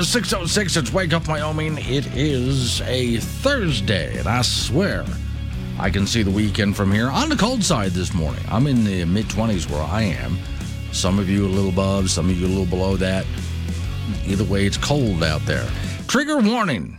Is 6.06. It's Wake Up Wyoming. It is a Thursday, and I swear I can see the weekend from here. On the cold side this morning. I'm in the mid 20s where I am. Some of you a little above, some of you a little below that. Either way, it's cold out there. Trigger warning.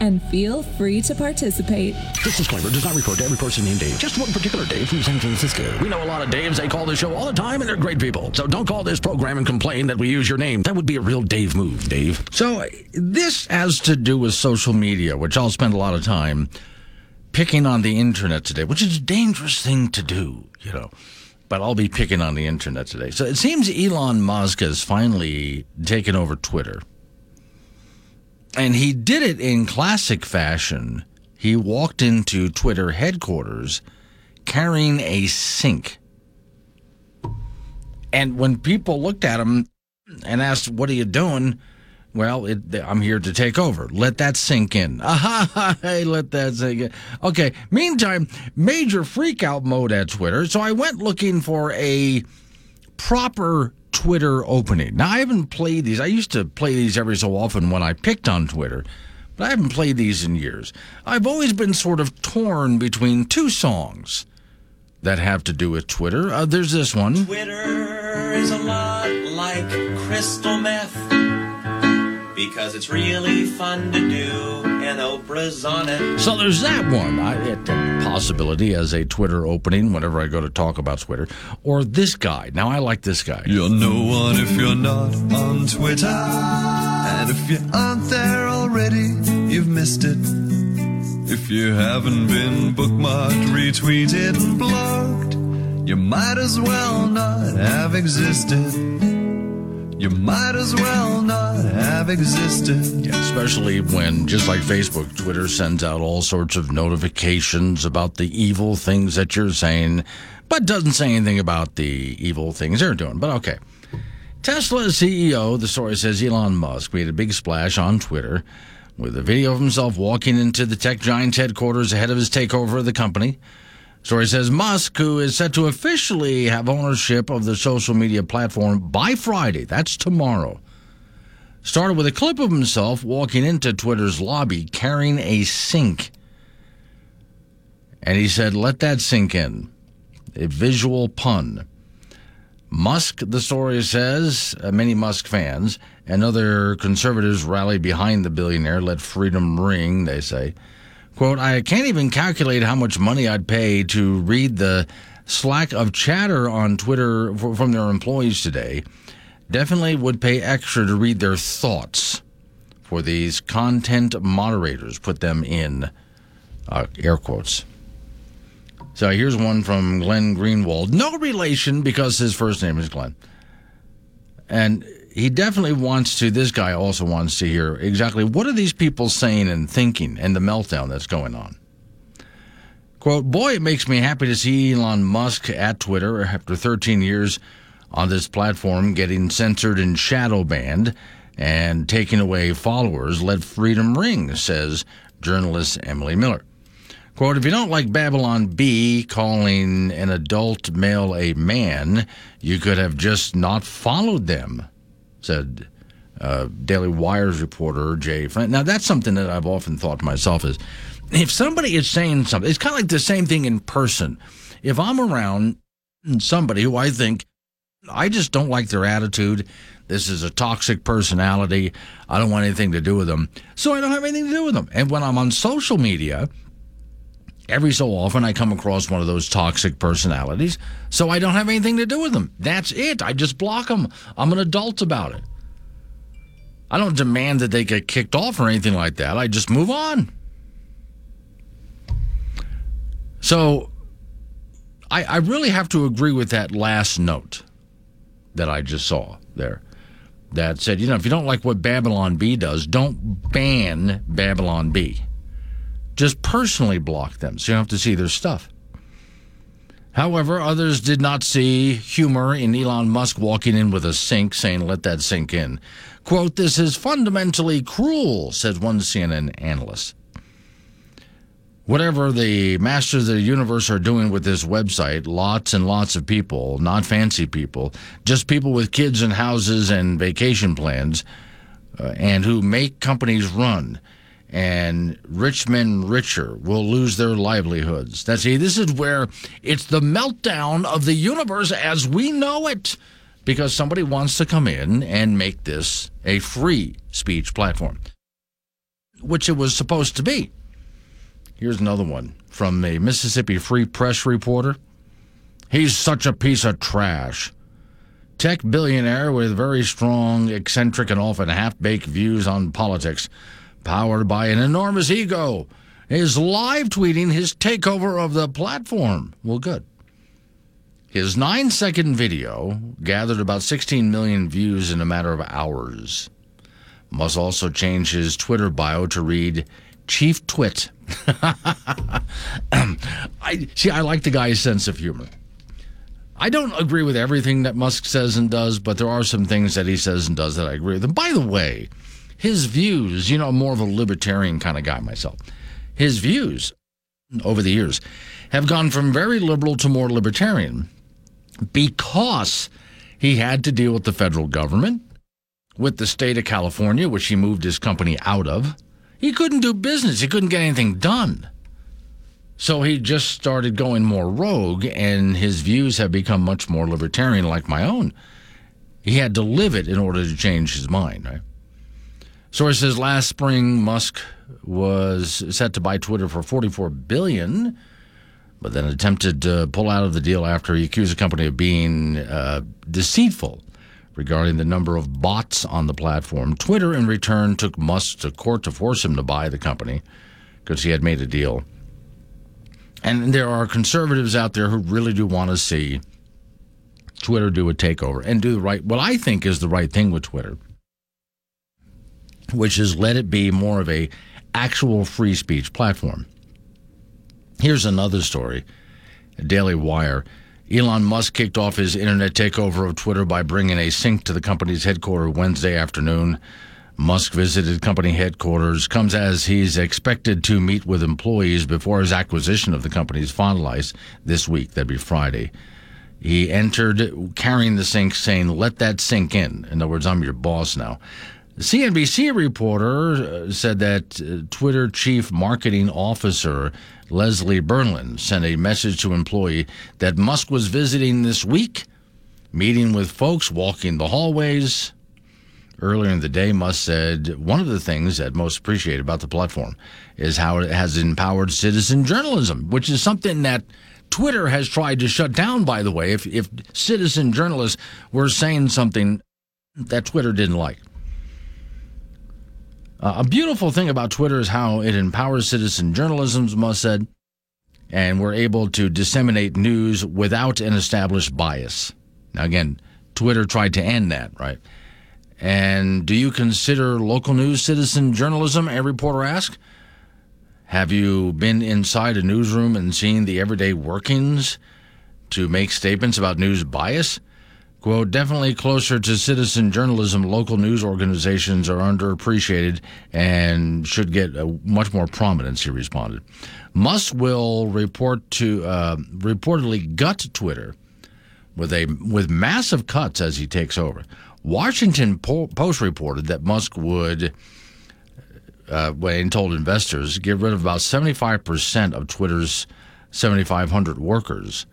and feel free to participate. This disclaimer does not refer to every person named Dave, just one particular Dave from San Francisco. We know a lot of Daves. They call this show all the time, and they're great people. So don't call this program and complain that we use your name. That would be a real Dave move, Dave. So uh, this has to do with social media, which I'll spend a lot of time picking on the internet today, which is a dangerous thing to do, you know. But I'll be picking on the internet today. So it seems Elon Musk has finally taken over Twitter. And he did it in classic fashion. He walked into Twitter headquarters carrying a sink. And when people looked at him and asked, What are you doing? Well, it, I'm here to take over. Let that sink in. Aha, let that sink in. Okay, meantime, major freakout mode at Twitter. So I went looking for a proper Twitter opening. Now, I haven't played these. I used to play these every so often when I picked on Twitter, but I haven't played these in years. I've always been sort of torn between two songs that have to do with Twitter. Uh, there's this one. Twitter is a lot like crystal meth because it's really fun to do and Oprah's on it. So there's that one. I, it, possibility as a Twitter opening whenever I go to talk about Twitter. Or this guy. Now I like this guy. You're no one if you're not on Twitter. And if you aren't there already, you've missed it. If you haven't been bookmarked, retweeted, and blogged, you might as well not have existed. You might as well not have existed. Yeah, especially when, just like Facebook, Twitter sends out all sorts of notifications about the evil things that you're saying, but doesn't say anything about the evil things they're doing. But okay. Tesla CEO, the story says Elon Musk made a big splash on Twitter with a video of himself walking into the tech giant's headquarters ahead of his takeover of the company. Story says Musk, who is set to officially have ownership of the social media platform by Friday, that's tomorrow, started with a clip of himself walking into Twitter's lobby carrying a sink. And he said, let that sink in. A visual pun. Musk, the story says, uh, many Musk fans and other conservatives rallied behind the billionaire, let freedom ring, they say. Quote, I can't even calculate how much money I'd pay to read the slack of chatter on Twitter from their employees today. Definitely would pay extra to read their thoughts for these content moderators, put them in uh, air quotes. So here's one from Glenn Greenwald. No relation because his first name is Glenn. And he definitely wants to, this guy also wants to hear exactly what are these people saying and thinking and the meltdown that's going on. Quote, boy, it makes me happy to see Elon Musk at Twitter after 13 years on this platform getting censored and shadow banned and taking away followers. Let freedom ring, says journalist Emily Miller. Quote, if you don't like Babylon Bee calling an adult male a man, you could have just not followed them, said uh, Daily Wire's reporter Jay Flint. Now, that's something that I've often thought to myself is if somebody is saying something, it's kind of like the same thing in person. If I'm around somebody who I think I just don't like their attitude, this is a toxic personality, I don't want anything to do with them, so I don't have anything to do with them. And when I'm on social media, Every so often, I come across one of those toxic personalities, so I don't have anything to do with them. That's it. I just block them. I'm an adult about it. I don't demand that they get kicked off or anything like that. I just move on. So I, I really have to agree with that last note that I just saw there that said, you know, if you don't like what Babylon Bee does, don't ban Babylon Bee. Just personally block them so you don't have to see their stuff. However, others did not see humor in Elon Musk walking in with a sink, saying, let that sink in. Quote, this is fundamentally cruel, said one CNN analyst. Whatever the masters of the universe are doing with this website, lots and lots of people, not fancy people, just people with kids and houses and vacation plans, uh, and who make companies run and rich men richer will lose their livelihoods. That's see, this is where it's the meltdown of the universe as we know it, because somebody wants to come in and make this a free speech platform, which it was supposed to be. Here's another one from a Mississippi Free Press reporter. He's such a piece of trash. Tech billionaire with very strong, eccentric, and often half baked views on politics powered by an enormous ego, is live tweeting his takeover of the platform. Well, good. His nine second video gathered about 16 million views in a matter of hours. Musk also change his Twitter bio to read Chief Twit. I see I like the guy's sense of humor. I don't agree with everything that Musk says and does, but there are some things that he says and does that I agree with. And by the way, his views, you know, more of a libertarian kind of guy myself. His views over the years have gone from very liberal to more libertarian because he had to deal with the federal government, with the state of California, which he moved his company out of. He couldn't do business, he couldn't get anything done. So he just started going more rogue, and his views have become much more libertarian, like my own. He had to live it in order to change his mind, right? Source says last spring Musk was set to buy Twitter for 44 billion, but then attempted to pull out of the deal after he accused the company of being uh, deceitful regarding the number of bots on the platform. Twitter, in return, took Musk to court to force him to buy the company because he had made a deal. And there are conservatives out there who really do want to see Twitter do a takeover and do the right, what I think is the right thing with Twitter which is let it be more of a actual free speech platform. Here's another story. Daily Wire. Elon Musk kicked off his internet takeover of Twitter by bringing a sink to the company's headquarters Wednesday afternoon. Musk visited company headquarters, comes as he's expected to meet with employees before his acquisition of the company is finalized this week. That'd be Friday. He entered carrying the sink, saying, Let that sink in. In other words, I'm your boss now. CNBC reporter uh, said that uh, Twitter chief marketing officer Leslie Berland sent a message to employee that Musk was visiting this week, meeting with folks, walking the hallways. Earlier in the day, Musk said one of the things that most appreciate about the platform is how it has empowered citizen journalism, which is something that Twitter has tried to shut down, by the way, if, if citizen journalists were saying something that Twitter didn't like. Uh, a beautiful thing about Twitter is how it empowers citizen journalism, Musk said, and we're able to disseminate news without an established bias. Now, again, Twitter tried to end that, right? And do you consider local news citizen journalism? A reporter asked. Have you been inside a newsroom and seen the everyday workings to make statements about news bias? Quote, definitely closer to citizen journalism, local news organizations are underappreciated and should get much more prominence, he responded. Musk will report to uh, reportedly gut Twitter with a with massive cuts as he takes over. Washington Post reported that Musk would, uh, told investors, get rid of about 75% of Twitter's 7,500 workers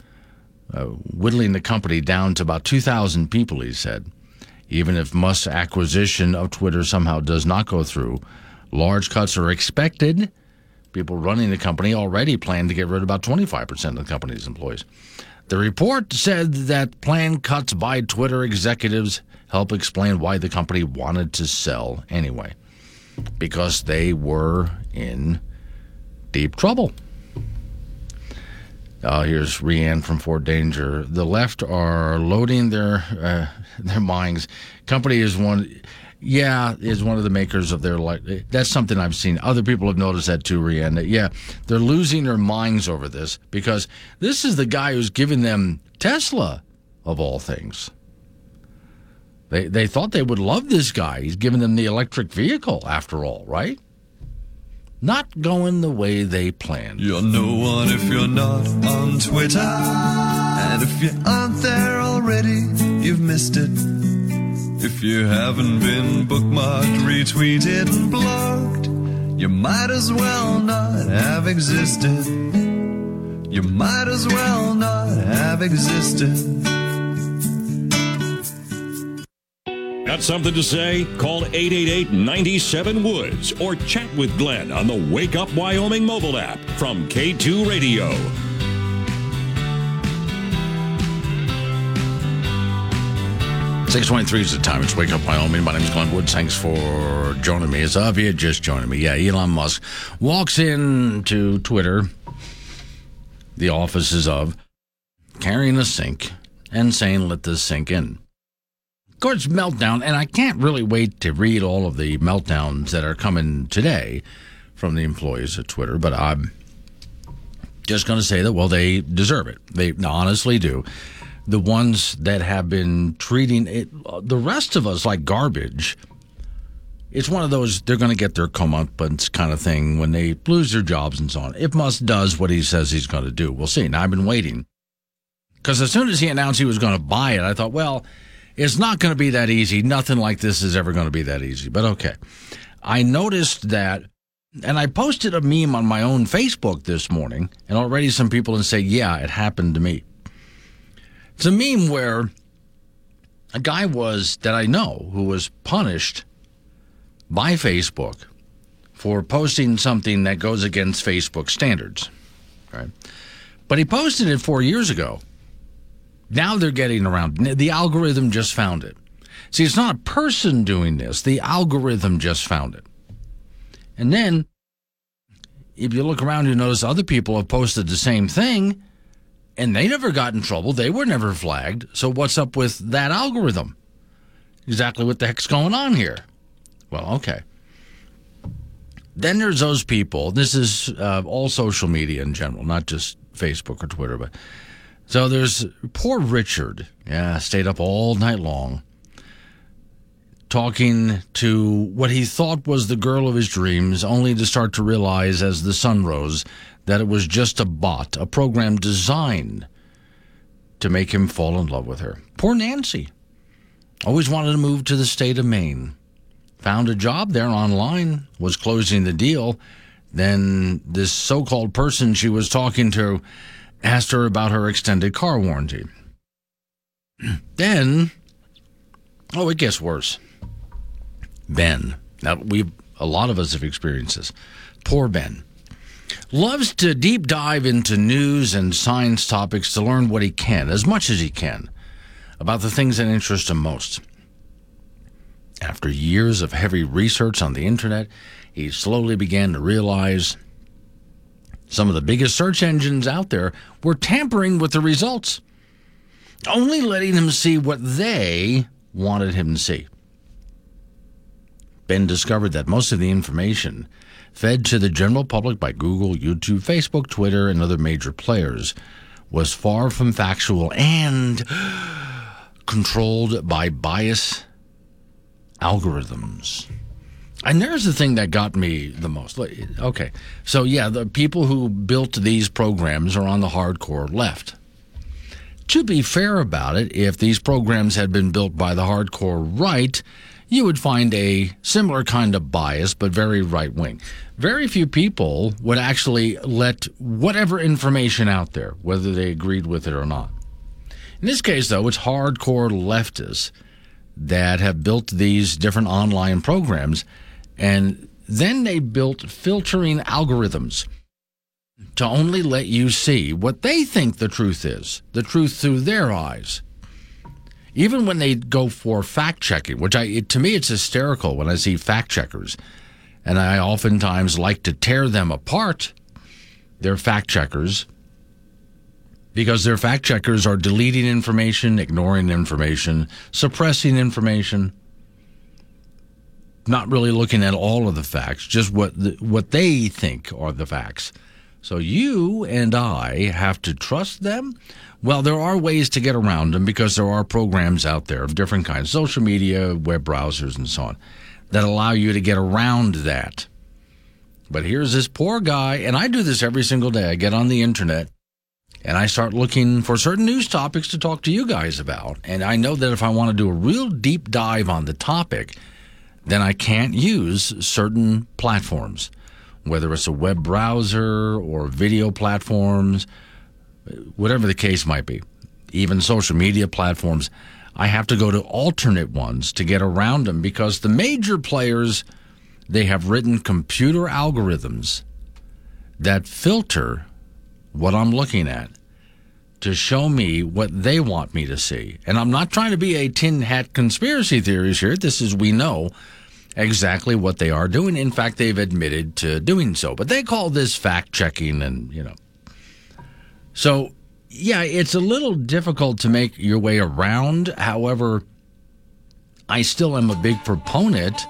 uh, whittling the company down to about 2,000 people, he said. Even if Musk's acquisition of Twitter somehow does not go through, large cuts are expected people running the company already plan to get rid of about 25% of the company's employees. The report said that planned cuts by Twitter executives help explain why the company wanted to sell anyway, because they were in deep trouble. Uh, here's Rianne from Fort Danger. The left are loading their uh, their minds. Company is one, yeah, is one of the makers of their life. That's something I've seen. Other people have noticed that too, Rianne. That, yeah, they're losing their minds over this because this is the guy who's giving them Tesla, of all things. They they thought they would love this guy. He's giving them the electric vehicle, after all, right? Not going the way they planned. You're no one if you're not on Twitter. And if you aren't there already, you've missed it. If you haven't been bookmarked, retweeted, and blogged, you might as well not have existed. You might as well not have existed. Got something to say? Call 888 97 Woods or chat with Glenn on the Wake Up Wyoming mobile app from K2 Radio. Six twenty-three is the time. It's Wake Up Wyoming. My name is Glenn Woods. Thanks for joining me. Of you just joining me, yeah, Elon Musk walks into Twitter, the offices of, carrying a sink and saying, "Let this sink in." Course, meltdown, and I can't really wait to read all of the meltdowns that are coming today from the employees at Twitter. But I'm just going to say that well, they deserve it. They honestly do the ones that have been treating it, the rest of us like garbage. It's one of those they're going to get their comeuppance kind of thing when they lose their jobs and so on. If Musk does what he says he's going to do, we'll see. Now I've been waiting because as soon as he announced he was going to buy it, I thought, well, it's not going to be that easy. Nothing like this is ever going to be that easy. But okay, I noticed that. And I posted a meme on my own Facebook this morning, and already some people have say, "Yeah, it happened to me." It's a meme where a guy was that I know who was punished by Facebook for posting something that goes against Facebook standards. Right? But he posted it four years ago. Now they're getting around. The algorithm just found it. See, it's not a person doing this, the algorithm just found it. And then, if you look around, you notice other people have posted the same thing and they never got in trouble. They were never flagged. So what's up with that algorithm? Exactly what the heck's going on here? Well, okay. Then there's those people. This is uh, all social media in general, not just Facebook or Twitter. But so there's poor Richard. Yeah, stayed up all night long talking to what he thought was the girl of his dreams, only to start to realize as the sun rose that it was just a bot, a program designed to make him fall in love with her. Poor Nancy. Always wanted to move to the state of Maine. Found a job there online, was closing the deal. Then this so called person she was talking to asked her about her extended car warranty. then, oh, it gets worse. Ben. Now, we a lot of us have experienced this. Poor Ben loves to deep dive into news and science topics to learn what he can, as much as he can, about the things that interest him most. After years of heavy research on the internet, he slowly began to realize some of the biggest search engines out there were tampering with the results, only letting him see what they wanted him to see. Ben discovered that most of the information fed to the general public by Google, YouTube, Facebook, Twitter, and other major players, was far from factual and controlled by bias algorithms. And there's the thing that got me the most. Okay, so yeah, the people who built these programs are on the hardcore left. To be fair about it, if these programs had been built by the hardcore right, you would find a similar kind of bias, but very right wing. Very few people would actually let whatever information out there, whether they agreed with it or not. In this case, though, it's hardcore leftists that have built these different online programs, and Then they built filtering algorithms to only let you see what they think the truth is, the truth through their eyes. Even when they go for fact checking, which I, it, to me, it's hysterical when I see fact checkers. And I oftentimes like to tear them apart. They're fact checkers because their fact checkers are deleting information, ignoring information, suppressing information, not really looking at all of the facts, just what the, what they think are the facts. So you and I have to trust them. Well, there are ways to get around them because there are programs out there of different kinds, social media, web browsers, and so on, that allow you to get around that. But here's this poor guy, and I do this every single day. I get on the internet and I start looking for certain news topics to talk to you guys about. And I know that if I want to do a real deep dive on the topic, then I can't use certain platforms, whether it's a web browser or video platforms, whatever the case might be, even social media platforms. I have to go to alternate ones to get around them because the major players they have written computer algorithms that filter what I'm looking at to show me what they want me to see. And I'm not trying to be a tin hat conspiracy theorist here. This is, we know exactly what they are doing. In fact, they've admitted to doing so. But they call this fact checking and, you know. So, yeah, it's a little difficult to make your way around. However, I still am a big proponent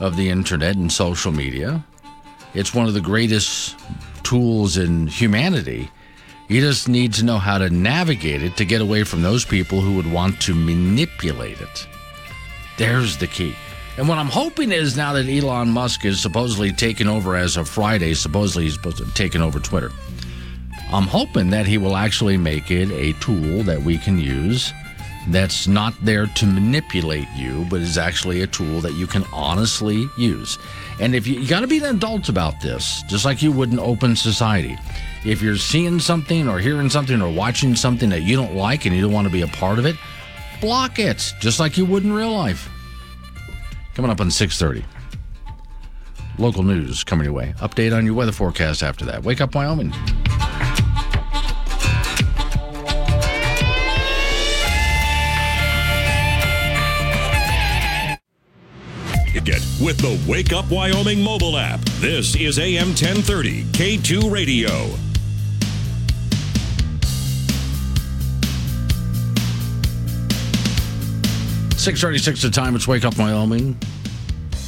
of the internet and social media. It's one of the greatest tools in humanity. You just need to know how to navigate it to get away from those people who would want to manipulate it. There's the key. And what I'm hoping is now that Elon Musk is supposedly taken over as of Friday, supposedly he's supposed to have taken over Twitter. I'm hoping that he will actually make it a tool that we can use that's not there to manipulate you, but is actually a tool that you can honestly use. And if you, you got to be an adult about this, just like you would in open society. If you're seeing something or hearing something or watching something that you don't like and you don't want to be a part of it, block it, just like you would in real life. Coming up on 6:30. Local news coming your way. Update on your weather forecast after that. Wake up Wyoming. With the Wake Up Wyoming mobile app. This is AM 1030 K2 Radio. Six thirty-six. The time. It's Wake Up Wyoming.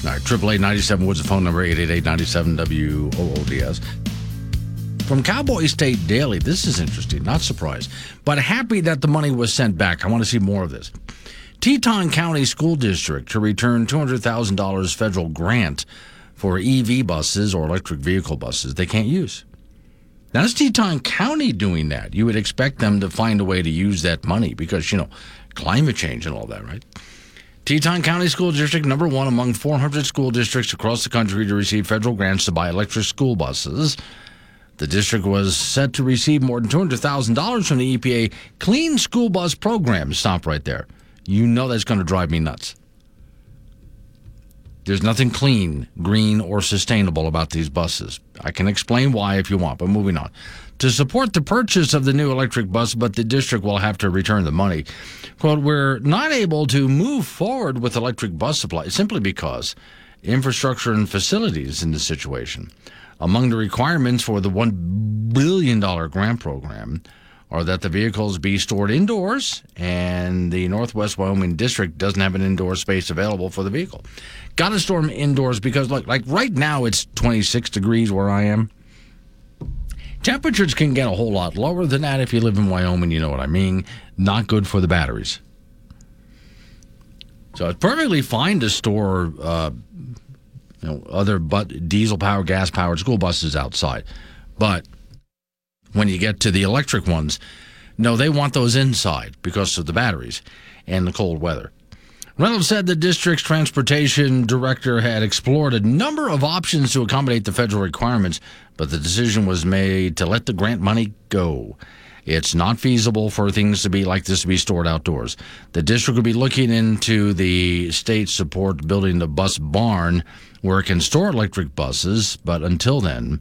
All right, triple eight ninety-seven Woods. The phone number eight eight eight ninety-seven W O O D S. From Cowboy State Daily. This is interesting. Not surprised, but happy that the money was sent back. I want to see more of this. Teton County School District to return $200,000 federal grant for EV buses or electric vehicle buses they can't use. Now, that's Teton County doing that. You would expect them to find a way to use that money because, you know, climate change and all that, right? Teton County School District, number one among 400 school districts across the country to receive federal grants to buy electric school buses. The district was set to receive more than $200,000 from the EPA Clean School Bus Program. Stop right there. You know that's going to drive me nuts. There's nothing clean, green, or sustainable about these buses. I can explain why if you want, but moving on. To support the purchase of the new electric bus, but the district will have to return the money. Quote, we're not able to move forward with electric bus supply simply because infrastructure and facilities in the situation. Among the requirements for the $1 billion grant program are that the vehicles be stored indoors, and the Northwest Wyoming District doesn't have an indoor space available for the vehicle. Got to store them indoors because, look, like right now it's 26 degrees where I am. Temperatures can get a whole lot lower than that if you live in Wyoming, you know what I mean. Not good for the batteries. So it's perfectly fine to store uh, you know, other but diesel powered, gas powered school buses outside. But when you get to the electric ones, no, they want those inside because of the batteries and the cold weather. Reynolds said the district's transportation director had explored a number of options to accommodate the federal requirements, but the decision was made to let the grant money go. It's not feasible for things to be like this to be stored outdoors. The district will be looking into the state support building the bus barn where it can store electric buses, but until then,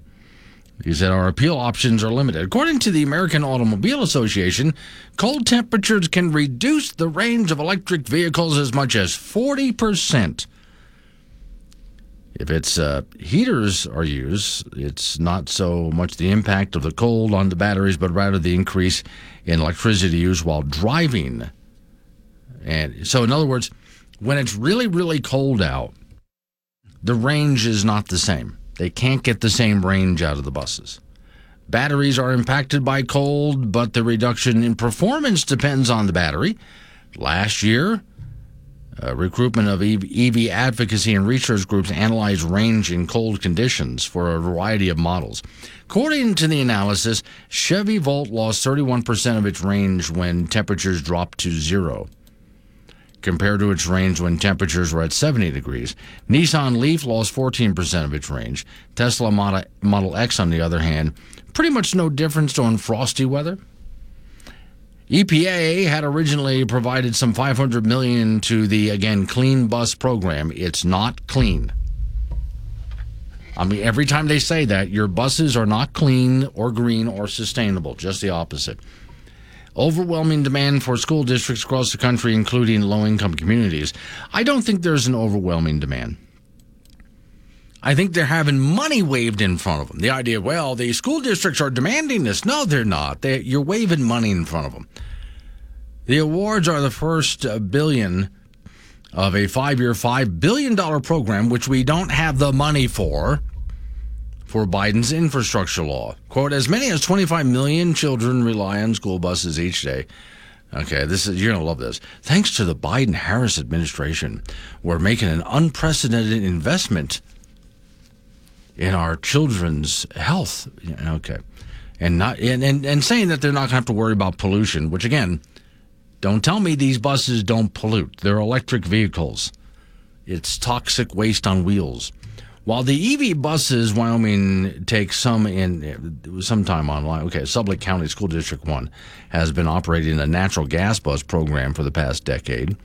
he said our appeal options are limited. According to the American Automobile Association, cold temperatures can reduce the range of electric vehicles as much as 40%. If its uh, heaters are used, it's not so much the impact of the cold on the batteries, but rather the increase in electricity used while driving. And so, in other words, when it's really, really cold out, the range is not the same. They can't get the same range out of the buses. Batteries are impacted by cold, but the reduction in performance depends on the battery. Last year, recruitment of EV, EV advocacy and research groups analyzed range in cold conditions for a variety of models. According to the analysis, Chevy Volt lost 31% of its range when temperatures dropped to zero, compared to its range when temperatures were at 70 degrees. Nissan Leaf lost 14% of its range. Tesla Model, Model X, on the other hand, pretty much no difference on frosty weather. EPA had originally provided some 500 million to the again clean bus program. It's not clean. I mean, every time they say that, your buses are not clean or green or sustainable, just the opposite. Overwhelming demand for school districts across the country, including low income communities. I don't think there's an overwhelming demand. I think they're having money waved in front of them. The idea, well, the school districts are demanding this. No, they're not. They, you're waving money in front of them. The awards are the first uh, billion of a five year, $5 billion program, which we don't have the money for, for Biden's infrastructure law. Quote, as many as 25 million children rely on school buses each day. Okay, this is you're gonna love this. Thanks to the Biden Harris administration, we're making an unprecedented investment in our children's health. Okay. And not and, and, and saying that they're not gonna have to worry about pollution, which again, don't tell me these buses don't pollute. They're electric vehicles. It's toxic waste on wheels. While the EV buses, Wyoming takes some in some time online. Okay, Sublette County School District One has been operating a natural gas bus program for the past decade,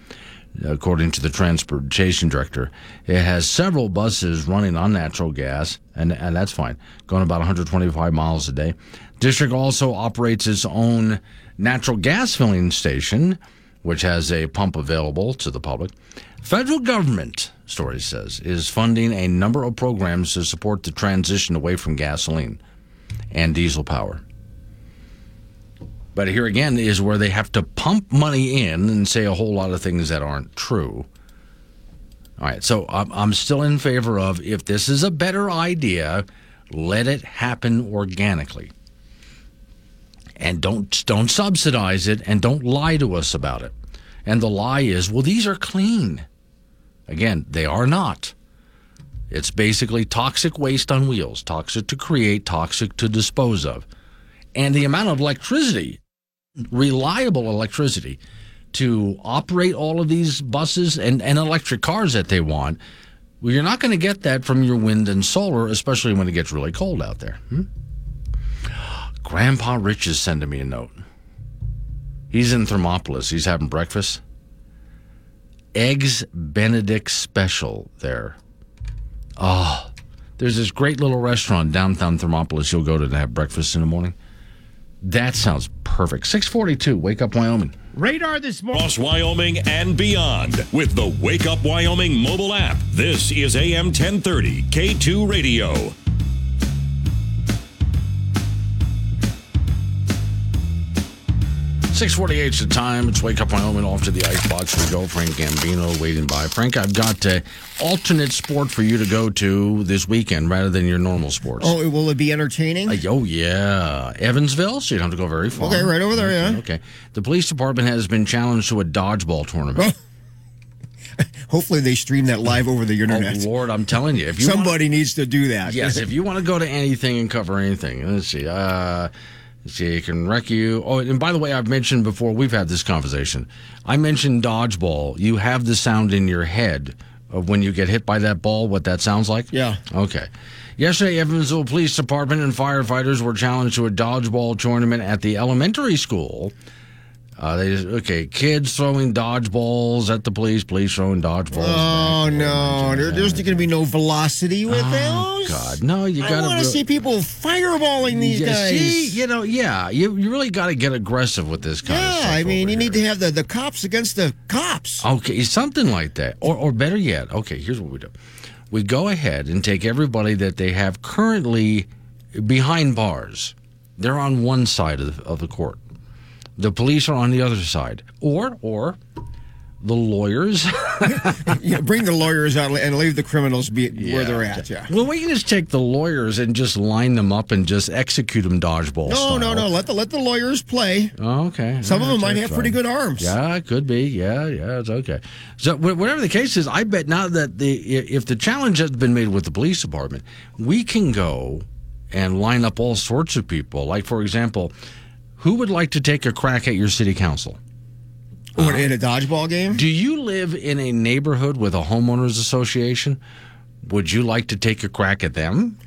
according to the transportation director. It has several buses running on natural gas, and and that's fine, going about 125 miles a day. District also operates its own natural gas filling station, which has a pump available to the public. Federal government, story says, is funding a number of programs to support the transition away from gasoline and diesel power. But here again is where they have to pump money in and say a whole lot of things that aren't true. All right, so I'm, still in favor of if this is a better idea, let it happen organically and don't don't subsidize it and don't lie to us about it. And the lie is, well, these are clean. Again, they are not. It's basically toxic waste on wheels, toxic to create, toxic to dispose of. And the amount of electricity, reliable electricity, to operate all of these buses and, and electric cars that they want, well, you're not going to get that from your wind and solar, especially when it gets really cold out there. Hmm? Grandpa Rich is sending me a note. He's in Thermopolis. He's having breakfast. Eggs Benedict special there. Oh, there's this great little restaurant downtown Thermopolis you'll go to to have breakfast in the morning. That sounds perfect. 642, Wake Up Wyoming. Radar this morning. Across Wyoming and beyond with the Wake Up Wyoming mobile app. This is AM 1030 K2 Radio. 648 is the time. It's Wake Up Wyoming. Off to the icebox we go. Frank Gambino waiting by. Frank, I've got uh, alternate sport for you to go to this weekend rather than your normal sports. Oh, will it be entertaining? Uh, oh, yeah. Evansville, so you don't have to go very far. Okay, right over there, yeah. Okay. The police department has been challenged to a dodgeball tournament. Hopefully, they stream that live over the internet. Oh, Lord, I'm telling you. If you Somebody wanna, needs to do that. yes, if you want to go to anything and cover anything, let's see. Uh, it can wreck you. Oh, and by the way, I've mentioned before, we've had this conversation. I mentioned dodgeball. You have the sound in your head of when you get hit by that ball, what that sounds like? Yeah. Okay. Yesterday, Evansville Police Department and firefighters were challenged to a dodgeball tournament at the elementary school Uh, they just, okay, kids throwing dodgeballs at the police, police throwing dodgeballs. Oh no, there, there's going to be no velocity with those. Oh, those. God, no, you got to. I want to see people fireballing these yeah, guys. See, you know, yeah, you, you really got to get aggressive with this kind of stuff. yeah. I mean, you need to have the, the cops against the cops. Okay, something like that. Or, or better yet, okay, here's what we do. We go ahead and take everybody that they have currently behind bars. They're on one side of the, of the court. The police are on the other side. Or, or the lawyers. Yeah, bring the lawyers out and leave the criminals be where they're at. Yeah. well, we can just take the lawyers and just line them up and just execute them dodgeball No, style. no, no. Let the let the lawyers play. Oh, okay. Some of them might have fine. pretty good arms. Yeah, it could be. Yeah, yeah, it's okay. So whatever the case is, I bet now that the if the challenge has been made with the police department, we can go and line up all sorts of people. Like for example, who would like to take a crack at your city council? What, in a dodgeball game? Do you live in a neighborhood with a homeowners association? Would you like to take a crack at them?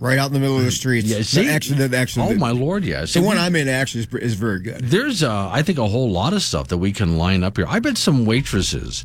Right out in the middle of the streets. Yeah, see? actually, the, actually, Oh the, my lord, yes. the one I'm in actually is, is very good. There's, uh, I think, a whole lot of stuff that we can line up here. I bet some waitresses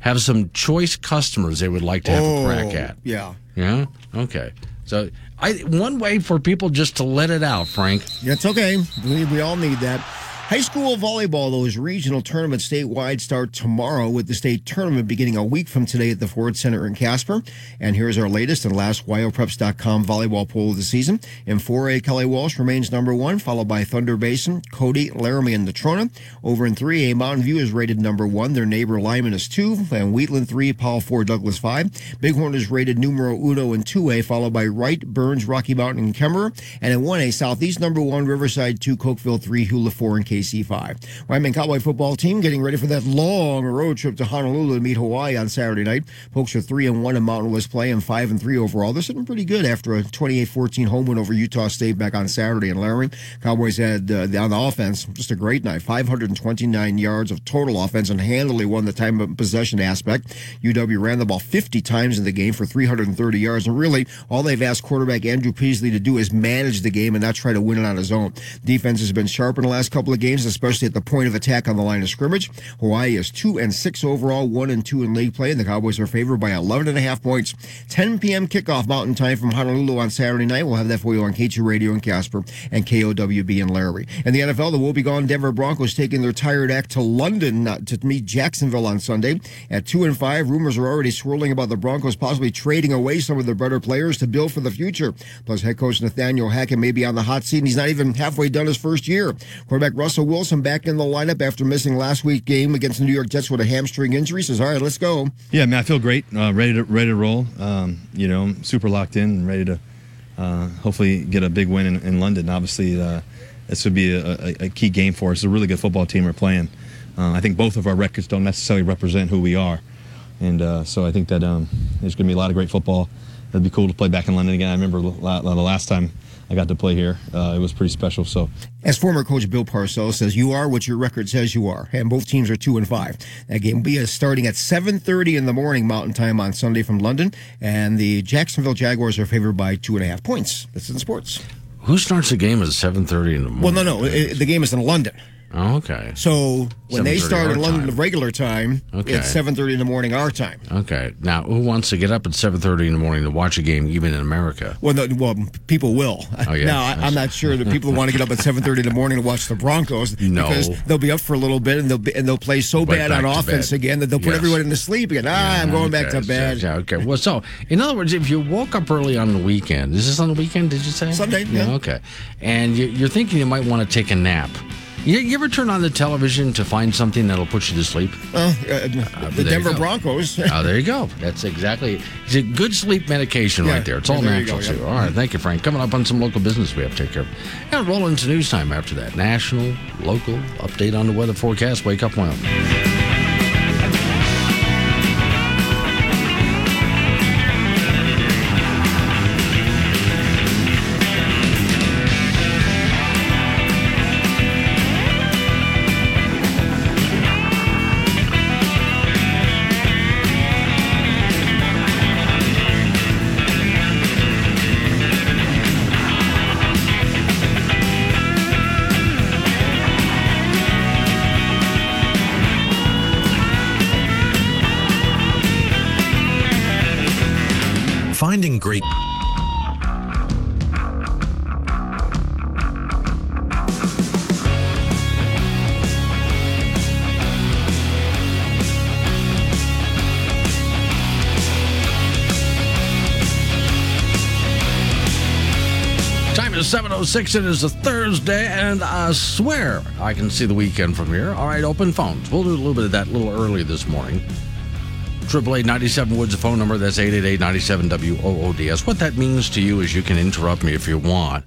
have some choice customers they would like to have a crack at. Oh, Yeah. Yeah. Okay. So, I one way for people just to let it out, Frank. It's okay. We, we all need that. High school volleyball, those regional tournaments statewide start tomorrow with the state tournament beginning a week from today at the Ford Center in Casper. And here's our latest and last WyoPreps.com volleyball poll of the season. In 4A, Kelly Walsh remains number one, followed by Thunder Basin, Cody, Laramie, and Natrona. Over in 3A, Mountain View is rated number one. Their neighbor Lyman is two, and Wheatland three, Powell four, Douglas five. Bighorn is rated numero uno in 2A, followed by Wright, Burns, Rocky Mountain, and Kemmerer. And in 1A, Southeast number one, Riverside two, Cokeville three, Hulett four, and K KC5. Wyoming Cowboy football team getting ready for that long road trip to Honolulu to meet Hawaii on Saturday night. Pokes are 3 and 1 in Mountain West play and 5 and 3 overall. They're sitting pretty good after a 28 14 home win over Utah State back on Saturday in Laramie. Cowboys had uh, on the offense just a great night 529 yards of total offense and handily won the time of possession aspect. UW ran the ball 50 times in the game for 330 yards. And really, all they've asked quarterback Andrew Peasley to do is manage the game and not try to win it on his own. Defense has been sharp in the last couple of games especially at the point of attack on the line of scrimmage. Hawaii is two and six overall, one and two in league play, and the Cowboys are favored by 11 and a half points. 10 p.m. kickoff Mountain Time from Honolulu on Saturday night. We'll have that for you on K2 Radio in Casper and KOWB in Larry. In the NFL, the woe-begone Denver Broncos taking their tired act to London uh, to meet Jacksonville on Sunday. At two and five, rumors are already swirling about the Broncos possibly trading away some of their better players to build for the future. Plus, head coach Nathaniel Hackett may be on the hot seat, and he's not even halfway done his first year. Quarterback Russell Wilson back in the lineup after missing last week's game against the New York Jets with a hamstring injury. Says, "All right, let's go." Yeah, man, I feel great. Uh, ready to ready to roll. Um, you know, super locked in and ready to uh, hopefully get a big win in, in London. Obviously, uh, this would be a, a, a key game for us. A really good football team we're playing. Uh, I think both of our records don't necessarily represent who we are, and uh, so I think that um, there's going to be a lot of great football. It'd be cool to play back in London again. I remember the last time I got to play here. Uh, it was pretty special. So As former coach Bill Parcells says, you are what your record says you are, and both teams are two and five. That game will be starting at 7:30 in the morning Mountain Time on Sunday from London, and the Jacksonville Jaguars are favored by two and a half points. That's in sports. Who starts the game at 7:30 in the morning? Well, no, no, it, the game is in London. Oh, okay. So when they 7:30 start our in London regular time, Okay. it's 7:30 in the morning our time. Okay. Now, who wants to get up at 7:30 in the morning to watch a game, even in America? Well, no, well, people will. Oh, yeah? Now, I, I'm not sure that people want to get up at 7:30 in the morning to watch the Broncos No. because they'll be up for a little bit and they'll be, and they'll play so Right bad on offense bed. again that they'll put Yes. everyone to sleep again. Ah, I'm going back to Okay, bed. Yeah, okay. Well, so in other words, if you woke up early on the weekend, is this on the weekend? Did you say Sunday, yeah. Okay. And you, you're thinking you might want to take a nap. You, you ever turn on the television to find something that'll put you to sleep? Uh, uh, there the Denver. Broncos. oh, there you go. That's exactly it's a good sleep medication Yeah, right there. It's all yeah, there natural go, too. yeah. All right, thank you, Frank. Coming up on some local business we have to take care of. And roll into news time after that. National, local, update on the weather forecast. Wake up, Wyoming. 6. It is a Thursday, and I swear I can see the weekend from here. All right, open phones. We'll do a little bit of that a little early this morning. 888 Woods, the phone number. That's 888 97 WOODS. What that means to you is you can interrupt me if you want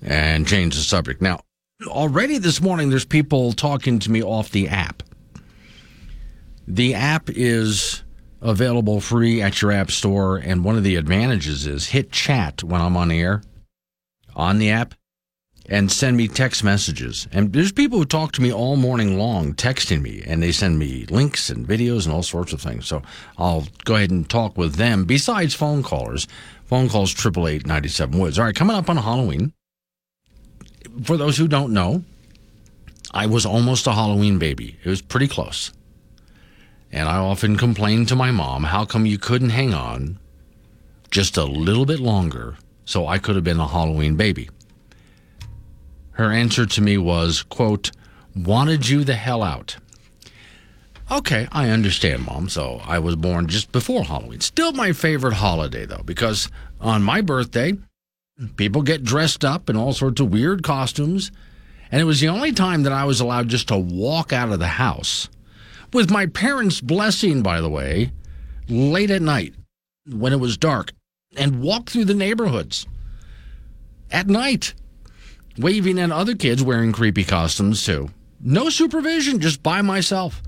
and change the subject. Now, already this morning, there's people talking to me off the app. The app is available free at your app store, and one of the advantages is hit chat when I'm on air on the app and send me text messages. And there's people who talk to me all morning long texting me and they send me links and videos and all sorts of things. So I'll go ahead and talk with them besides phone callers. Phone calls triple eight ninety seven Woods. All right, coming up on Halloween. For those who don't know, I was almost a Halloween baby. It was pretty close. And I often complained to my mom, how come you couldn't hang on just a little bit longer so I could have been a Halloween baby. Her answer to me was, quote, wanted you the hell out. Okay, I understand, Mom. So I was born just before Halloween. Still my favorite holiday, though, because on my birthday, people get dressed up in all sorts of weird costumes. And it was the only time that I was allowed just to walk out of the house with my parents' blessing, by the way, late at night when it was dark and walk through the neighborhoods at night, waving at other kids wearing creepy costumes too. No supervision, just by myself.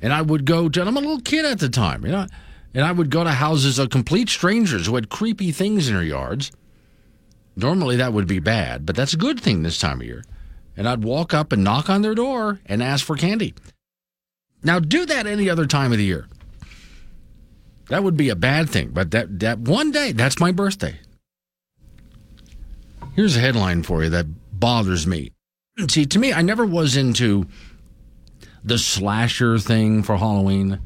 And I would go to, I'm a little kid at the time, you know, and I would go to houses of complete strangers who had creepy things in their yards. Normally that would be bad, but that's a good thing this time of year. And I'd walk up and knock on their door and ask for candy. Now, do that any other time of the year. That would be a bad thing, but that, that one day, that's my birthday. Here's a headline for you that bothers me. See, to me, I never was into the slasher thing for Halloween.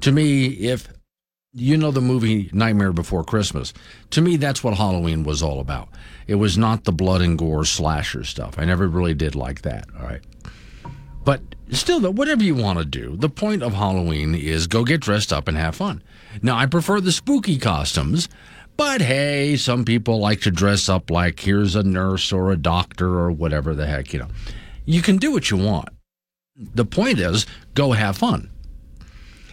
To me, if you know the movie Nightmare Before Christmas, to me, that's what Halloween was all about. It was not the blood and gore slasher stuff. I never really did like that. All right. But still, though, whatever you want to do, the point of Halloween is go get dressed up and have fun. Now, I prefer the spooky costumes, but hey, some people like to dress up like here's a nurse or a doctor or whatever the heck, you know. You can do what you want. The point is, go have fun.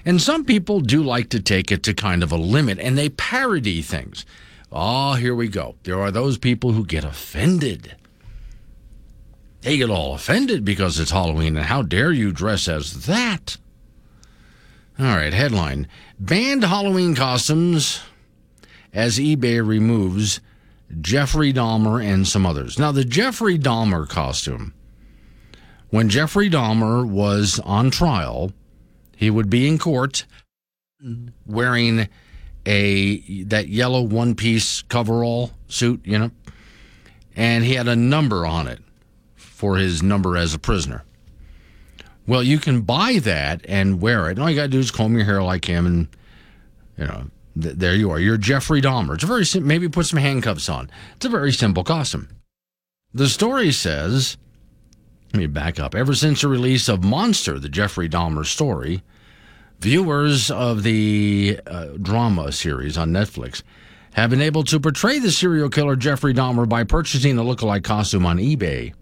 And some people do like to take it to kind of a limit and they parody things. Oh, here we go. There are those people who get offended. They get all offended because it's Halloween, and how dare you dress as that? All right, headline Banned Halloween costumes as eBay removes Jeffrey Dahmer and some others. Now, the Jeffrey Dahmer costume, when Jeffrey Dahmer was on trial, he would be in court wearing a that yellow one piece coverall suit, you know, and he had a number on it for his number as a prisoner. Well, you can buy that and wear it. And all you got to do is comb your hair like him, and you know, th- there you are. You're Jeffrey Dahmer. It's a very sim- maybe put some handcuffs on. It's a very simple costume. The story says, let me back up. Ever since the release of Monster, the Jeffrey Dahmer story, viewers of the uh, drama series on Netflix have been able to portray the serial killer Jeffrey Dahmer by purchasing a lookalike costume on eBay.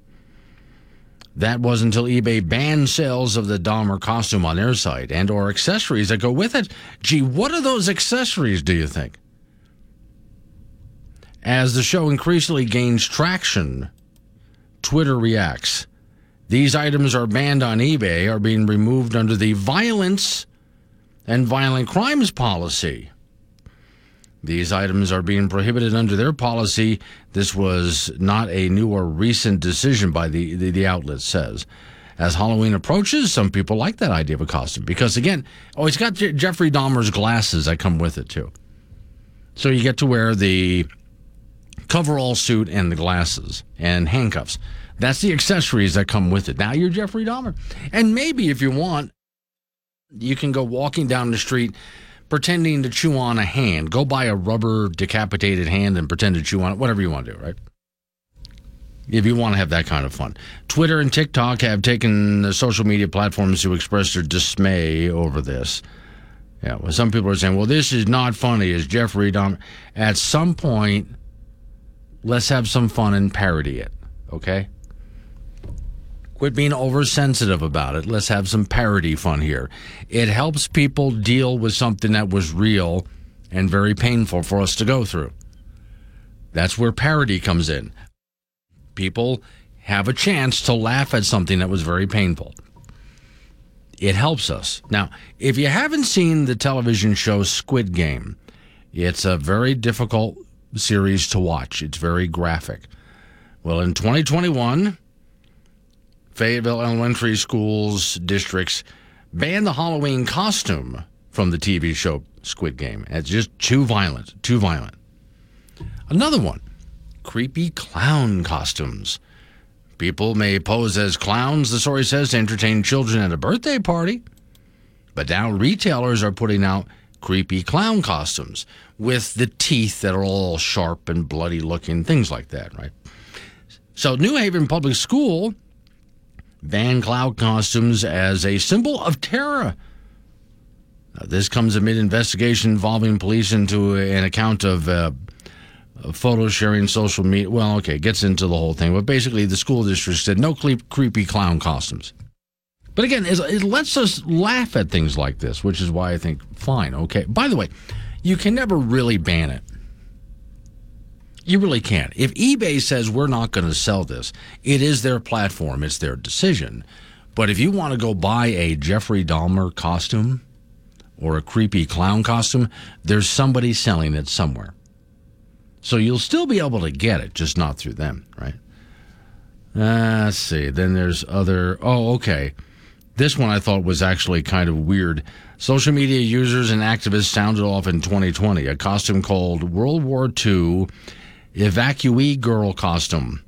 That was until eBay banned sales of the Dahmer costume on their site and or accessories that go with it. Gee, what are those accessories, do you think? As the show increasingly gains traction, Twitter reacts. These items are banned on eBay, are being removed under the violence and violent crimes policy. These items are being prohibited under their policy. This was not a new or recent decision by the, the, the outlet says. As Halloween approaches, some people like that idea of a costume because, again, oh, he's got Je- Jeffrey Dahmer's glasses that come with it, too. So you get to wear the coverall suit and the glasses and handcuffs. That's the accessories that come with it. Now you're Jeffrey Dahmer. And maybe if you want, you can go walking down the street pretending to chew on a hand. Go buy a rubber decapitated hand and pretend to chew on it, whatever you want to do, right? If you want to have that kind of fun. Twitter and TikTok have taken the social media platforms to express their dismay over this. Yeah, well, some people are saying, well, this is not funny, Is Jeffrey Dahmer. At some point, let's have some fun and parody it, okay? Quit being oversensitive about it. Let's have some parody fun here. It helps people deal with something that was real and very painful for us to go through. That's where parody comes in. People have a chance to laugh at something that was very painful. It helps us. Now, if you haven't seen the television show Squid Game, it's a very difficult series to watch. It's very graphic. Well, in 2021, Fayetteville Elementary Schools districts banned the Halloween costume from the TV show Squid Game. It's just too violent, too violent. Another one creepy clown costumes. People may pose as clowns, the story says, to entertain children at a birthday party. But now retailers are putting out creepy clown costumes with the teeth that are all sharp and bloody looking, things like that, right? So, New Haven Public School banned clown costumes as a symbol of terror. Now, this comes amid investigation involving police into an account of uh, photo sharing, social media. Well, okay, gets into the whole thing, but basically, the school district said no creepy clown costumes. But again, it lets us laugh at things like this, which is why I think fine, okay. By the way, you can never really ban it. You really can't. If eBay says we're not going to sell this, it is their platform, it's their decision. But if you want to go buy a Jeffrey Dahmer costume or a creepy clown costume, there's somebody selling it somewhere. So you'll still be able to get it, just not through them, right? Uh, let's see. Then there's other. Oh, okay. This one I thought was actually kind of weird. Social media users and activists sounded off in 2020 a costume called World War II evacuee girl costume.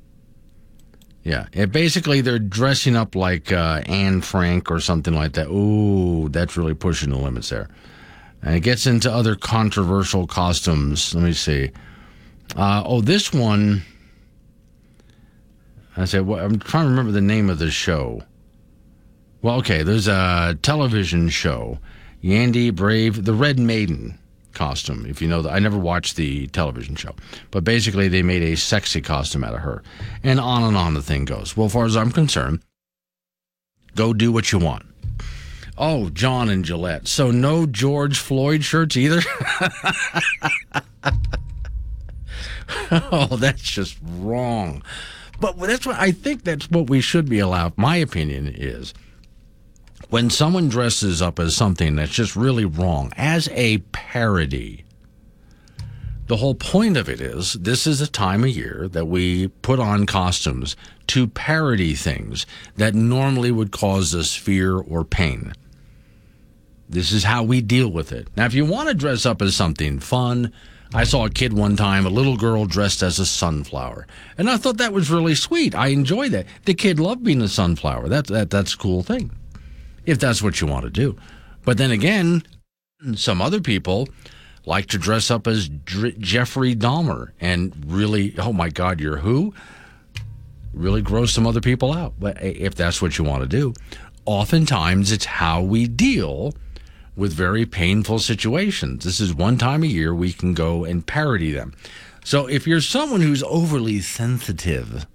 Yeah, it basically they're dressing up like uh, Anne Frank or something like that. Ooh, that's really pushing the limits there. And it gets into other controversial costumes. Let me see. Uh, oh, this one. I said, well, I'm trying to remember the name of the show. Well, okay, there's a television show, Yandy Brave, the Red Maiden costume. If you know that, I never watched the television show, but basically they made a sexy costume out of her, and on and on the thing goes. Well, as far as I'm concerned, go do what you want. Oh, John and Gillette. So no George Floyd shirts either. oh, that's just wrong. But that's what I think that's what we should be allowed. My opinion is when someone dresses up as something that's just really wrong, as a parody, the whole point of it is this is a time of year that we put on costumes to parody things that normally would cause us fear or pain. This is how we deal with it. Now, if you want to dress up as something fun, I saw a kid one time, a little girl dressed as a sunflower, and I thought that was really sweet. I enjoyed that. The kid loved being a sunflower. That, that that's a cool thing, if that's what you want to do. But then again, some other people like to dress up as Dr- Jeffrey Dahmer and really, oh my God, you're who? Really gross some other people out. But eh, if that's what you want to do, oftentimes it's how we deal with very painful situations. This is one time a year we can go and parody them. So if you're someone who's overly sensitive,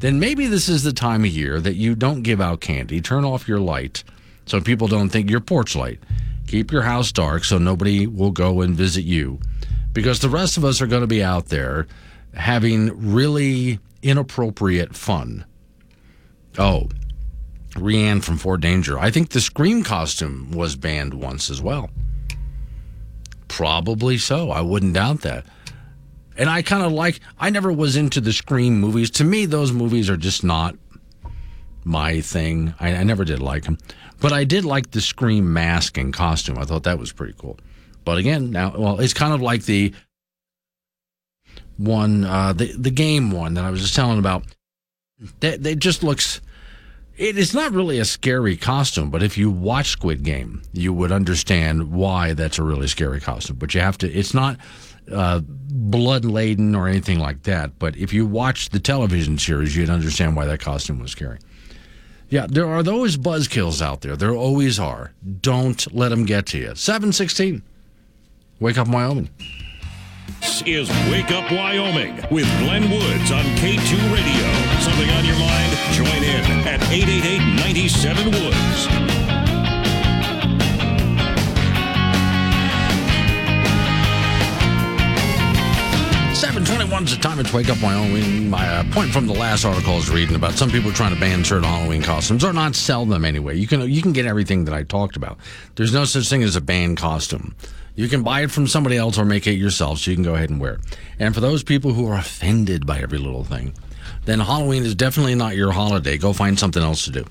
then maybe this is the time of year that you don't give out candy. Turn off your light so people don't think your porch light. Keep your house dark so nobody will go and visit you. Because the rest of us are going to be out there having really inappropriate fun. Oh, Rianne from Fort Danger. I think the Scream costume was banned once as well. Probably so. I wouldn't doubt that. And I kind of like, I never was into the Scream movies. To me, those movies are just not my thing. I, I never did like them. But I did like the Scream mask and costume. I thought that was pretty cool. But again, now, well, it's kind of like the one, uh, the, the game one that I was just telling about. That, that just looks It is not really a scary costume, but if you watch Squid Game, you would understand why that's a really scary costume. But you have to, it's not uh, blood laden or anything like that. But if you watch the television series, you'd understand why that costume was scary. Yeah, there are those buzzkills out there. There always are. Don't let them get to you. 716. Wake up, Wyoming. This is Wake Up Wyoming with Glenn Woods on K2 Radio. Something on your mind? Join in at 888 97 Woods. 721 is the time to wake up Wyoming. My uh, point from the last article I was reading about some people trying to ban certain Halloween costumes or not sell them anyway. You can you can get everything that I talked about. There's no such thing as a banned costume. You can buy it from somebody else or make it yourself, so you can go ahead and wear it. And for those people who are offended by every little thing, then Halloween is definitely not your holiday. Go find something else to do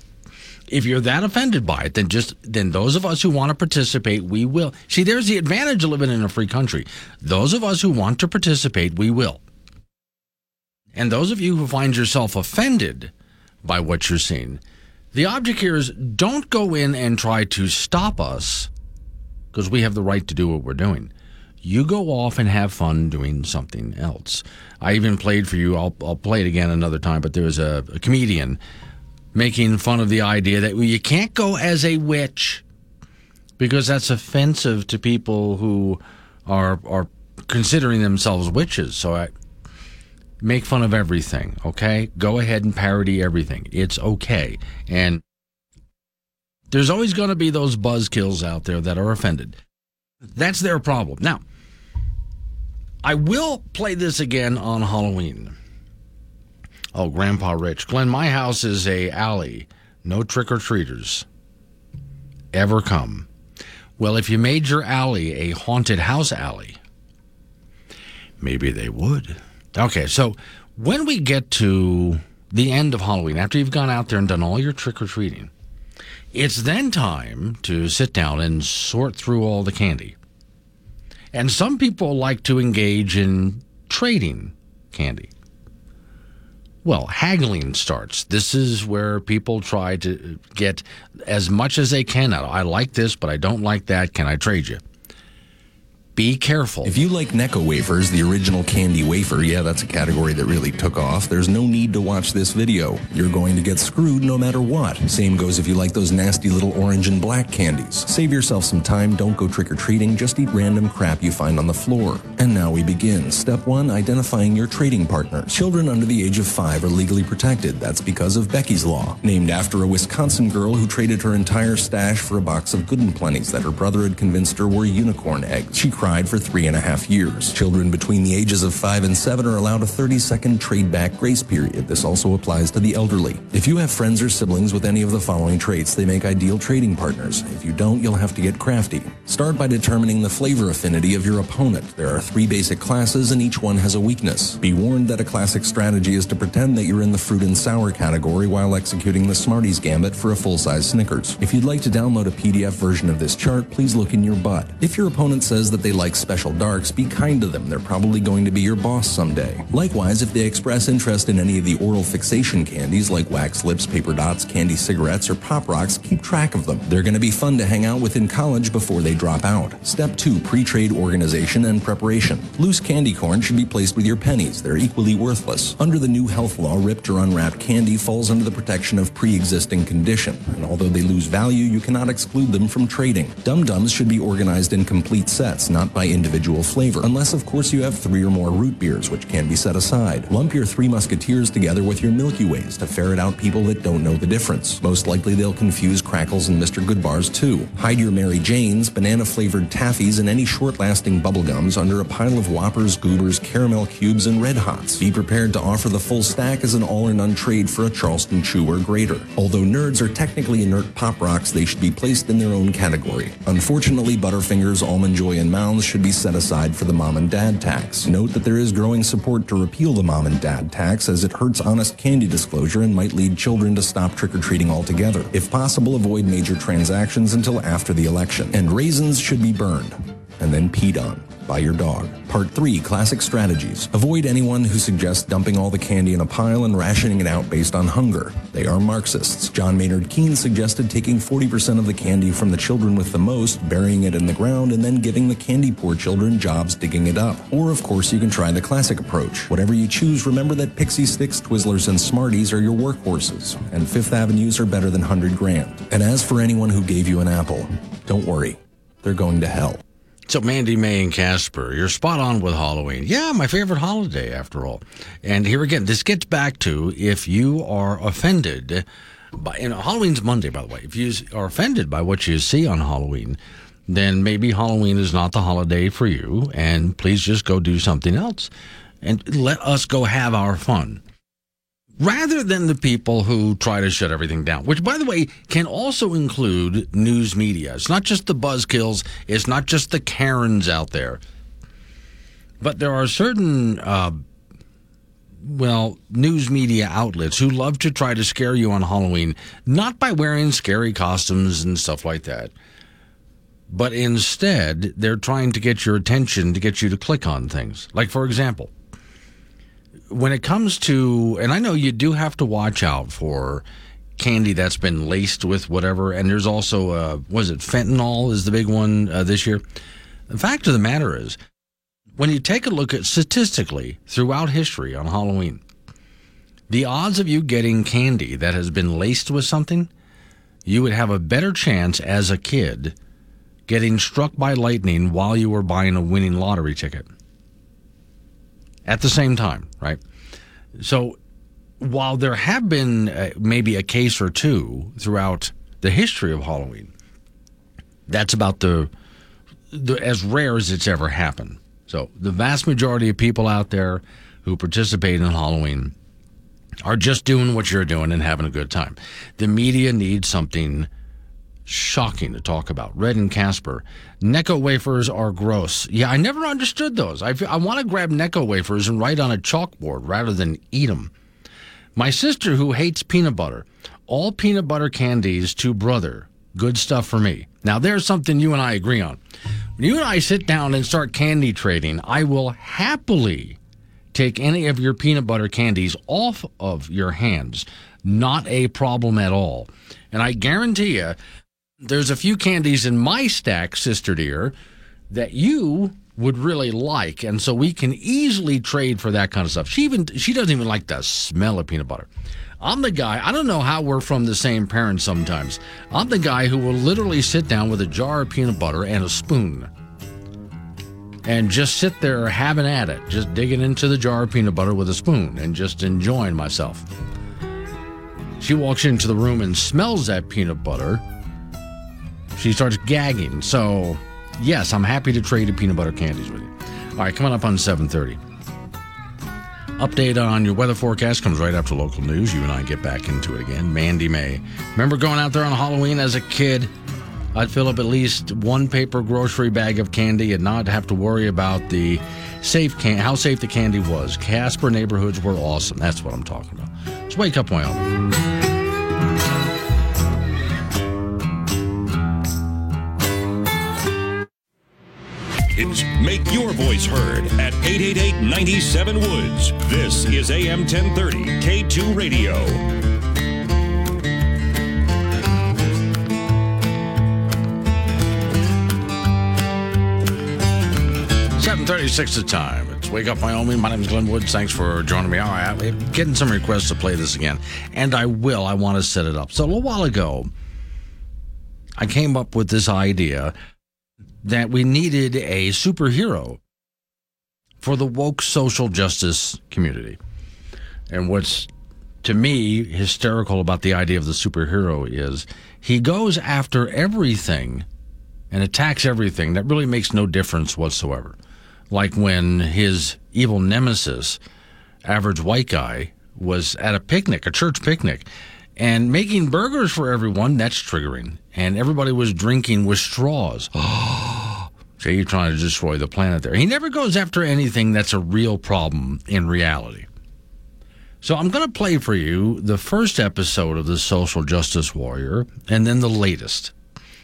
if you're that offended by it, then just then those of us who want to participate, we will. See, there's the advantage of living in a free country. Those of us who want to participate, we will. And those of you who find yourself offended by what you're seeing, the object here is don't go in and try to stop us because we have the right to do what we're doing. You go off and have fun doing something else. I even played for you. I'll, I'll play it again another time, but there was a, a comedian making fun of the idea that you can't go as a witch because that's offensive to people who are are considering themselves witches. So I make fun of everything, okay? Go ahead and parody everything. It's okay. And there's always going to be those buzzkills out there that are offended. That's their problem. Now, I will play this again on Halloween. Oh, Grandpa Rich. Glenn, my house is a alley. No trick or treaters ever come. Well, if you made your alley a haunted house alley, maybe they would. Okay, so when we get to the end of Halloween, after you've gone out there and done all your trick or treating, it's then time to sit down and sort through all the candy. And some people like to engage in trading candy. Well, haggling starts. This is where people try to get as much as they can out. I like this, but I don't like that. Can I trade you? Be careful. If you like Necco wafers, the original candy wafer, yeah, that's a category that really took off. There's no need to watch this video. You're going to get screwed no matter what. Same goes if you like those nasty little orange and black candies. Save yourself some time, don't go trick or treating, just eat random crap you find on the floor. And now we begin. Step one, identifying your trading partner. Children under the age of five are legally protected. That's because of Becky's Law, named after a Wisconsin girl who traded her entire stash for a box of Good and Plenty's that her brother had convinced her were unicorn eggs. She for three and a half years. Children between the ages of five and seven are allowed a 30 second trade back grace period. This also applies to the elderly. If you have friends or siblings with any of the following traits, they make ideal trading partners. If you don't, you'll have to get crafty. Start by determining the flavor affinity of your opponent. There are three basic classes and each one has a weakness. Be warned that a classic strategy is to pretend that you're in the fruit and sour category while executing the Smarties gambit for a full-size Snickers. If you'd like to download a PDF version of this chart, please look in your butt. If your opponent says that they like special darks, be kind to them. They're probably going to be your boss someday. Likewise, if they express interest in any of the oral fixation candies like wax lips, paper dots, candy cigarettes, or pop rocks, keep track of them. They're going to be fun to hang out with in college before they drop out. Step 2. Pre-trade organization and preparation. Loose candy corn should be placed with your pennies. They're equally worthless. Under the new health law, ripped or unwrapped candy falls under the protection of pre-existing condition. And although they lose value, you cannot exclude them from trading. Dum-dums should be organized in complete sets, not by individual flavor, unless of course you have three or more root beers, which can be set aside. Lump your Three Musketeers together with your Milky Ways to ferret out people that don't know the difference. Most likely they'll confuse Krackels and Mr. Goodbars too. Hide your Mary Janes, banana-flavored taffies, and any short-lasting bubblegums under a pile of Whoppers, Goobers, Caramel Cubes, and Red Hots. Be prepared to offer the full stack as an all-or-none trade for a Charleston Chew or greater. Although nerds are technically inert pop rocks, they should be placed in their own category. Unfortunately, Butterfingers, Almond Joy, and Mounds should be set aside for the mom and dad tax. Note that there is growing support to repeal the mom and dad tax as it hurts honest candy disclosure and might lead children to stop trick or treating altogether. If possible, avoid major transactions until after the election. And raisins should be burned and then peed on. By your dog. Part 3 Classic Strategies. Avoid anyone who suggests dumping all the candy in a pile and rationing it out based on hunger. They are Marxists. John Maynard Keynes suggested taking 40% of the candy from the children with the most, burying it in the ground, and then giving the candy poor children jobs digging it up. Or, of course, you can try the classic approach. Whatever you choose, remember that Pixie Sticks, Twizzlers, and Smarties are your workhorses, and Fifth Avenues are better than 100 grand. And as for anyone who gave you an apple, don't worry. They're going to hell. So, Mandy, May, and Casper, you're spot on with Halloween. Yeah, my favorite holiday, after all. And here again, this gets back to if you are offended by, know, Halloween's Monday, by the way. If you are offended by what you see on Halloween, then maybe Halloween is not the holiday for you, and please just go do something else and let us go have our fun rather than the people who try to shut everything down, which, by the way, can also include news media. It's not just the buzzkills, it's not just the Karens out there, but there are certain. Uh, well, news media outlets who love to try to scare you on Halloween, not by wearing scary costumes and stuff like that, but instead they're trying to get your attention to get you to click on things. Like, for example, when it comes to, and I know you do have to watch out for candy that's been laced with whatever, and there's also, uh, was it fentanyl is the big one uh, this year? The fact of the matter is, when you take a look at statistically throughout history on Halloween, the odds of you getting candy that has been laced with something, you would have a better chance as a kid getting struck by lightning while you were buying a winning lottery ticket at the same time, right? So while there have been uh, maybe a case or two throughout the history of Halloween, that's about the, the as rare as it's ever happened. So the vast majority of people out there who participate in Halloween are just doing what you're doing and having a good time. The media needs something shocking to talk about. Red and Casper. Necco wafers are gross. Yeah, I never understood those. I, I want to grab Necco wafers and write on a chalkboard rather than eat them. My sister, who hates peanut butter, all peanut butter candies to brother. Good stuff for me. Now, there's something you and I agree on. When you and I sit down and start candy trading, I will happily take any of your peanut butter candies off of your hands. Not a problem at all. And I guarantee you, there's a few candies in my stack, sister dear, that you would really like, and so we can easily trade for that kind of stuff. She even she doesn't even like the smell of peanut butter. I'm the guy. I don't know how we're from the same parents sometimes. I'm the guy who will literally sit down with a jar of peanut butter and a spoon. And just sit there having at it, just digging into the jar of peanut butter with a spoon and just enjoying myself. She walks into the room and smells that peanut butter she starts gagging. So, yes, I'm happy to trade peanut butter candies with you. All right, coming up on 7:30. Update on your weather forecast comes right after local news. You and I get back into it again. Mandy May. Remember going out there on Halloween as a kid? I'd fill up at least one paper grocery bag of candy and not have to worry about the safe can how safe the candy was. Casper neighborhoods were awesome. That's what I'm talking about. Let's wake up, Wyoming. It's Make Your Voice Heard at 888 97 Woods. This is AM 1030, K2 Radio. Seven thirty-six the time. It's Wake Up Wyoming. My name is Glenn Woods. Thanks for joining me. All right, I'm getting some requests to play this again, and I will. I want to set it up. So a little while ago, I came up with this idea that we needed a superhero for the woke social justice community. And what's to me hysterical about the idea of the superhero is he goes after everything and attacks everything that really makes no difference whatsoever. Like when his evil nemesis, average white guy, was at a picnic, a church picnic, and making burgers for everyone, that's triggering. And everybody was drinking with straws. so you're trying to destroy the planet there. He never goes after anything that's a real problem in reality. So I'm going to play for you the first episode of The Social Justice Warrior and then the latest.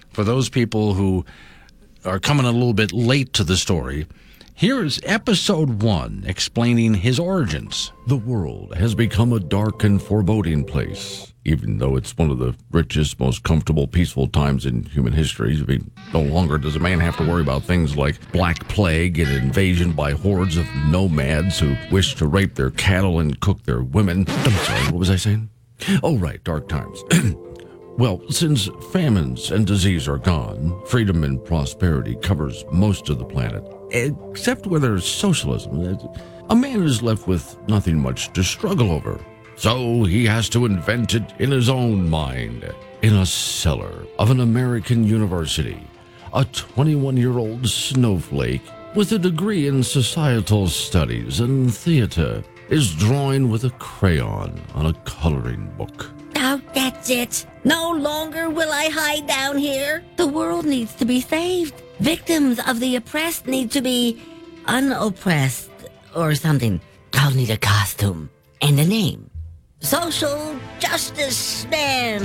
For those people who are coming a little bit late to the story, Here's episode one explaining his origins. The world has become a dark and foreboding place. Even though it's one of the richest, most comfortable, peaceful times in human history, I mean, no longer does a man have to worry about things like black plague and invasion by hordes of nomads who wish to rape their cattle and cook their women. I'm sorry, what was I saying? Oh, right, dark times. Well, since famines and disease are gone, freedom and prosperity covers most of the planet, except where there's socialism. A man is left with nothing much to struggle over. So he has to invent it in his own mind, in a cellar of an American university. A 21 year old snowflake with a degree in societal studies and theater is drawing with a crayon on a coloring book. Oh, that's it. No longer will I hide down here. The world needs to be saved. Victims of the oppressed need to be unoppressed or something. I'll need a costume and a name. Social Justice Man.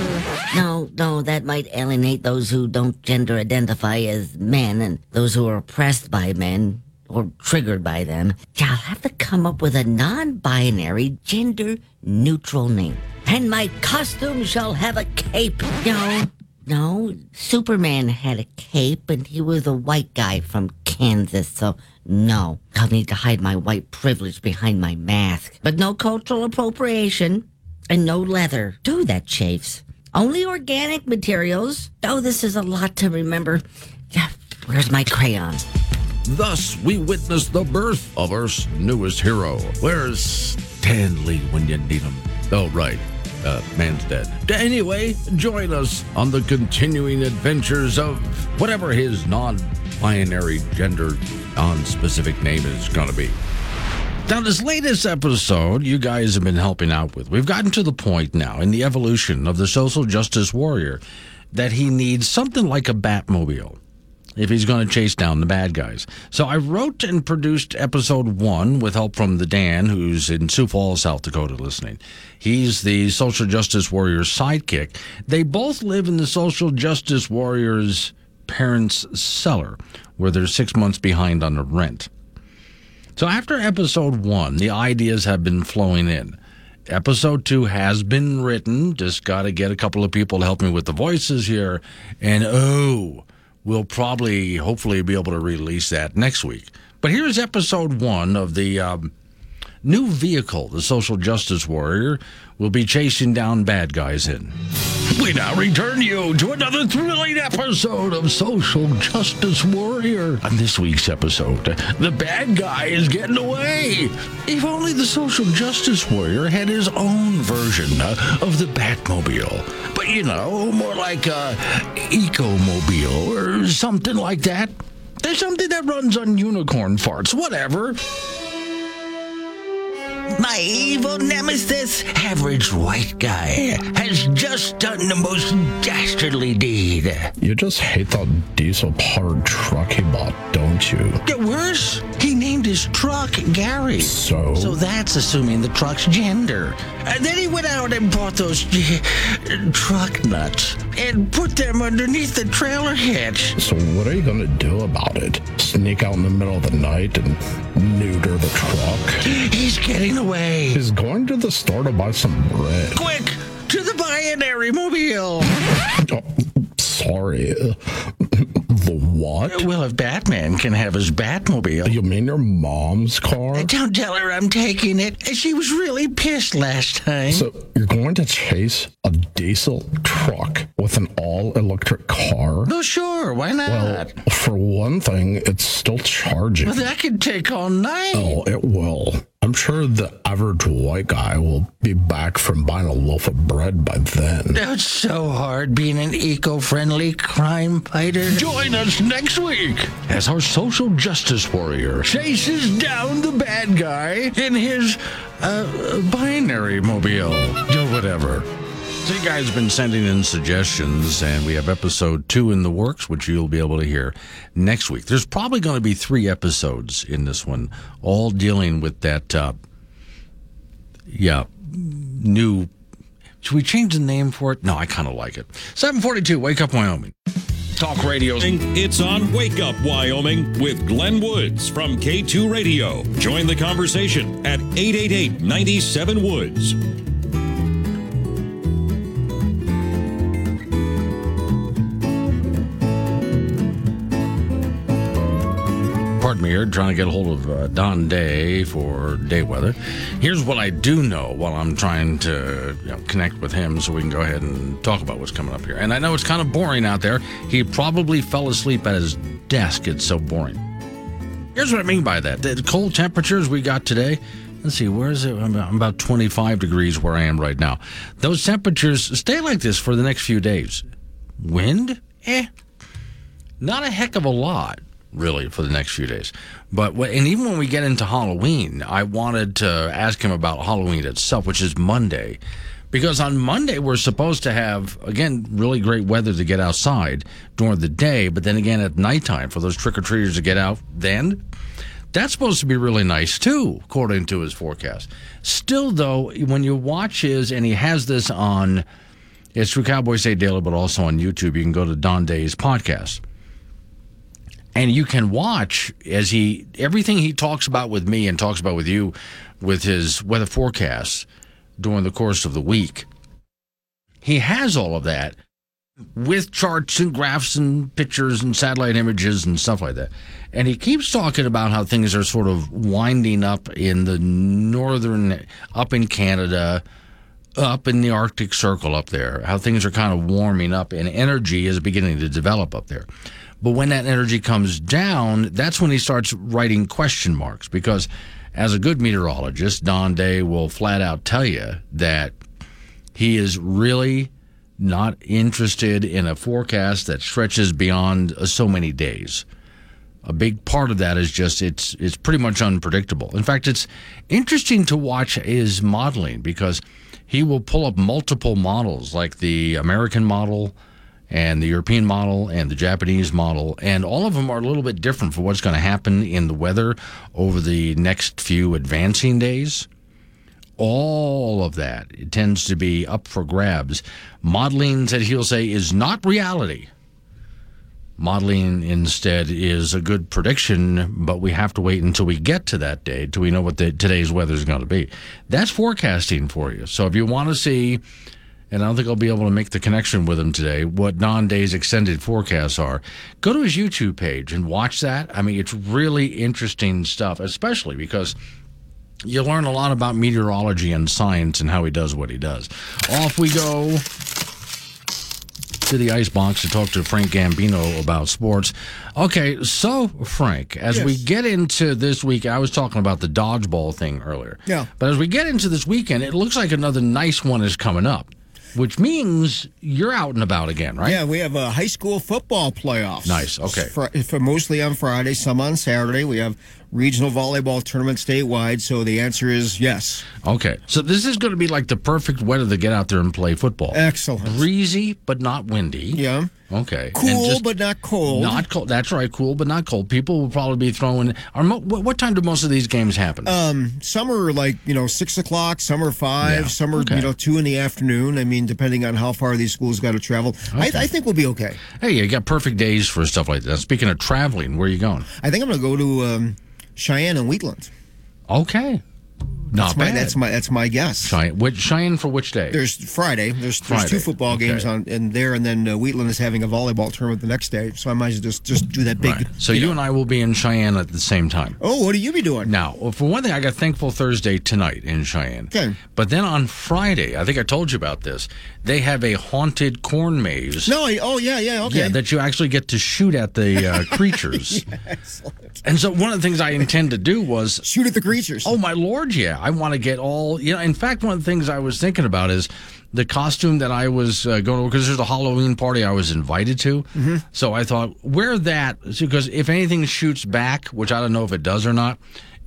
No, no, that might alienate those who don't gender identify as men and those who are oppressed by men or triggered by them. I'll have to come up with a non-binary, gender-neutral name. And my costume shall have a cape. No, no, Superman had a cape and he was a white guy from Kansas, so no. I'll need to hide my white privilege behind my mask. But no cultural appropriation and no leather. Do that, chafes. Only organic materials. Oh, this is a lot to remember. Yeah, where's my crayon? Thus, we witness the birth of Earth's newest hero. Where's Stanley when you need him? Oh, right. Uh, man's dead. Anyway, join us on the continuing adventures of whatever his non binary gender non specific name is going to be. Now, this latest episode you guys have been helping out with, we've gotten to the point now in the evolution of the social justice warrior that he needs something like a Batmobile if he's going to chase down the bad guys. So I wrote and produced episode one with help from the Dan, who's in Sioux Falls, South Dakota, listening. He's the social justice warrior's sidekick. They both live in the social justice warrior's parents' cellar, where they're six months behind on the rent. So after episode one, the ideas have been flowing in. Episode two has been written. Just got to get a couple of people to help me with the voices here. And oh, we'll probably, hopefully, be able to release that next week. But here's episode one of the um, new vehicle the social justice warrior will be chasing down bad guys in. We now return you to another thrilling episode of Social Justice Warrior. On this week's episode, the bad guy is getting away. If only the Social Justice Warrior had his own version uh, of the Batmobile. But, you know, more like a Ecomobile or something like that. There's something that runs on unicorn farts, whatever. My evil nemesis, average white guy, has just done the most dastardly deed. You just hate that diesel powered truck he bought, don't you? Get worse, he named his truck Gary. So? So that's assuming the truck's gender. And then he went out and bought those truck nuts and put them underneath the trailer hitch. So what are you gonna do about it? Sneak out in the middle of the night and neuter the truck? He's getting away. He's going to the store to buy some bread. Quick, to the binary mobile. Oh, sorry. What? Uh, well, if Batman can have his Batmobile. You mean your mom's car? Uh, don't tell her I'm taking it. Uh, she was really pissed last time. So you're going to chase a diesel truck with an all electric car? No, sure. Why not? Well, for one thing, it's still charging. Well, that could take all night. Oh, it will. I'm sure the average white guy will be back from buying a loaf of bread by then. It's so hard being an eco friendly crime fighter. Join us next week as our social justice warrior chases down the bad guy in his uh, binary mobile or whatever. So you guys have been sending in suggestions, and we have episode two in the works, which you'll be able to hear next week. There's probably going to be three episodes in this one, all dealing with that, uh, yeah, new. Should we change the name for it? No, I kind of like it. 742, Wake Up Wyoming. Talk radio. It's on Wake Up Wyoming with Glenn Woods from K2 Radio. Join the conversation at 888 97 Woods. Me here, trying to get a hold of uh, Don Day for day weather. Here's what I do know while I'm trying to you know, connect with him so we can go ahead and talk about what's coming up here. And I know it's kind of boring out there. He probably fell asleep at his desk. It's so boring. Here's what I mean by that. The cold temperatures we got today. Let's see, where is it? I'm about- I'm about 25 degrees where I am right now. Those temperatures stay like this for the next few days. Wind? Eh. Not a heck of a lot, really, for the next few days. But wh- and even when we get into Halloween, I wanted to ask him about Halloween itself, which is Monday, because on Monday we're supposed to have again really great weather to get outside during the day, but then again at nighttime for those trick or treaters to get out. Then that's supposed to be really nice too, according to his forecast. Still, though, when you watch his, and he has this on, it's through Cowboy State Daily, but also on YouTube. You can go to Don Day's podcast and you can watch as he everything he talks about with me and talks about with you with his weather forecasts during the course of the week. He has all of that with charts and graphs and pictures and satellite images and stuff like that. And he keeps talking about how things are sort of winding up in the northern up in canada up in the arctic circle up there how things are kind of warming up and energy is beginning to develop up there but when that energy comes down, that's when he starts writing question marks because as a good meteorologist, Don Day will flat out tell you that he is really not interested in a forecast that stretches beyond uh, so many days. A big part of that is just it's it's pretty much unpredictable. In fact, it's interesting to watch his modeling because he will pull up multiple models like the American model and the European model and the Japanese model, and all of them are a little bit different for what's going to happen in the weather over the next few advancing days. All of that it tends to be up for grabs. Modeling that he'll say is not reality. Modeling instead is a good prediction, but we have to wait until we get to that day till we know what the, today's weather is going to be. That's forecasting for you. So if you want to see and I don't think I'll be able to make the connection with him today, what Don Day's extended forecasts are. Go to his YouTube page and watch that. I mean, it's really interesting stuff, especially because you learn a lot about meteorology and science and how he does what he does. Off we go to the ice box to talk to Frank Gambino about sports. Okay, so Frank, as we get into this week, I was talking about the dodgeball thing earlier. Yeah. But as we get into this weekend, it looks like another nice one is coming up, which means you're out and about again, right? Yeah, we have a high school football playoffs. Nice, okay. For, for mostly on Friday, some on Saturday. We have regional volleyball tournament statewide. So the answer is yes. Okay. So this is going to be like the perfect weather to get out there and play football. Excellent. Breezy, but not windy. Yeah. Okay. Cool, but not cold. Not cold. That's right. Cool, but not cold. People will probably be throwing. Are mo- what, what time do most of these games happen? Um, some are like you know six o'clock, some are five, Yeah, some are okay. you know two in the afternoon. I mean, depending on how far these schools got to travel. I, I think we'll be okay. hey, you got perfect days for stuff like that. Speaking of traveling, where are you going? I think I'm going to go to um, Cheyenne and Wheatland. Okay. Not That's my that's my that's my guess. Cheyenne, which, Cheyenne for which day? There's Friday. There's, there's Friday, two football okay. games on in there, and then uh, Wheatland is having a volleyball tournament the next day. So I might just just do that big. Right. So you and I will be in Cheyenne at the same time. Oh, what are you be doing? Now, well, for one thing, I got Thankful Thursday tonight in Cheyenne. Okay. But then on Friday, I think I told you about this. They have a haunted corn maze. No. I, oh yeah, yeah. Okay. Yeah, that you actually get to shoot at the uh, creatures. And so one of the things I intend to do was shoot at the creatures. Oh my lord, yeah! I want to get all you know. In fact, one of the things I was thinking about is the costume that I was uh, going to because there's a Halloween party I was invited to. Mhm. So I thought wear that because if anything shoots back, which I don't know if it does or not.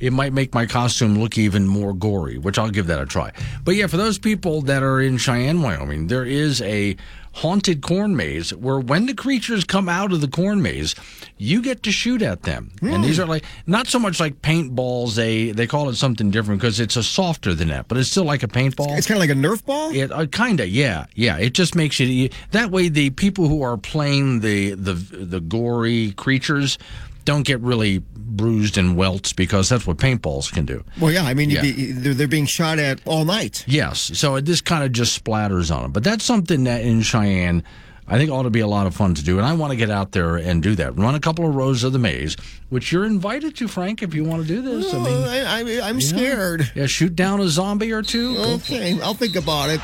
It might make my costume look even more gory, which I'll give that a try. But yeah, for those people that are in Cheyenne, Wyoming, there is a haunted corn maze where when the creatures come out of the corn maze, you get to shoot at them. And these are like not so much like paintballs. They they call it something different because it's a softer than that, but it's still like a paintball. It's kind of like a Nerf ball. It, uh, kinda, yeah, yeah. It just makes it that way. The people who are playing the the the gory creatures don't get really bruised and welts because that's what paintballs can do. Well, yeah, I mean, Yeah. be, they're, they're being shot at all night. Yes, so it just kind of just splatters on them. But that's something that in Cheyenne, I think ought to be a lot of fun to do, and I want to get out there and do that. Run a couple of rows of the maze, which you're invited to, Frank, if you want to do this. I Oh, mean, I, I, I'm yeah. scared. Yeah, shoot down a zombie or two. Go for it. Okay, I'll think about it.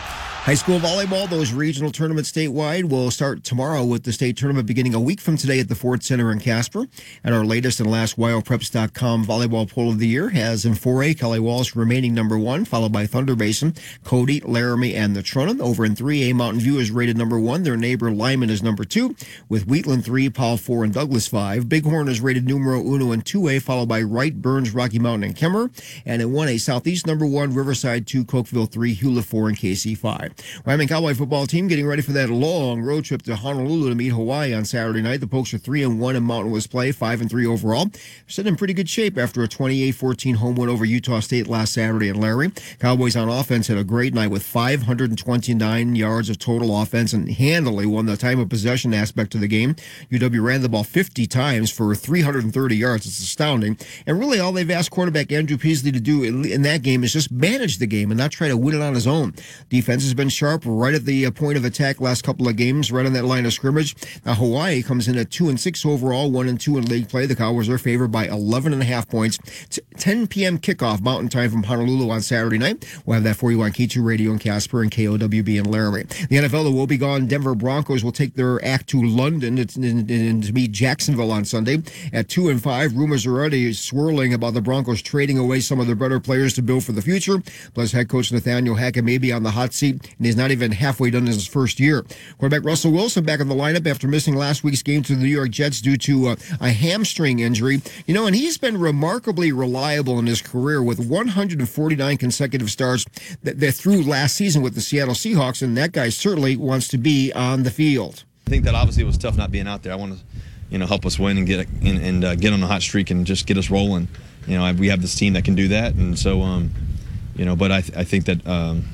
High school volleyball, those regional tournaments statewide will start tomorrow with the state tournament beginning a week from today at the Ford Center in Casper. And our latest and last WyoPreps.com volleyball poll of the year has in 4A Kelly Walsh remaining number one, followed by Thunder Basin, Cody, Laramie, and Natrona. Over in 3A, Mountain View is rated number one. Their neighbor Lyman is number two, with Wheatland three, Powell four, and Douglas five. Bighorn is rated numero uno in 2A, followed by Wright, Burns, Rocky Mountain, and Kemmerer. And in 1A, Southeast number one, Riverside two, Cokeville three, Hulett four, and Kaycee five. Wyoming Cowboy football team getting ready for that long road trip to Honolulu to meet Hawaii on Saturday night. The Pokes are three and one in Mountain West play, five and three overall. Sitting in pretty good shape after a 28-14 home win over Utah State last Saturday in Larry. Cowboys on offense had a great night with 529 yards of total offense and handily won the time of possession aspect of the game. UW ran the ball 50 times for 330 yards. It's astounding. And really, all they've asked quarterback Andrew Peasley to do in that game is just manage the game and not try to win it on his own. Defense has been sharp right at the uh, point of attack last couple of games, right on that line of scrimmage. Now, Hawaii comes in at 2 and 6 overall, 1 and 2 in league play. The Cowboys are favored by 11 and a half points. T- 10 p.m. kickoff Mountain Time from Honolulu on Saturday night. We'll have that for you on K2 Radio in Casper and KOWB in Laramie. The NFL, the will be gone. Denver Broncos will take their act to London to, to, meet Jacksonville on Sunday at 2 and 5. Rumors are already swirling about the Broncos trading away some of their better players to build for the future. Plus, head coach Nathaniel Hackett may be on the hot seat, and he's not even halfway done in his first year. Quarterback Russell Wilson back in the lineup after missing last week's game to the New York Jets due to uh, a hamstring injury. You know, and he's been remarkably reliable in his career with 149 consecutive starts that, that through last season with the Seattle Seahawks, and that guy certainly wants to be on the field. I think that obviously was tough not being out there. I want to, you know, help us win and get and, and uh, get on a hot streak and just get us rolling. You know, I, we have this team that can do that, and so, um, you know, but I, th- I think that, um,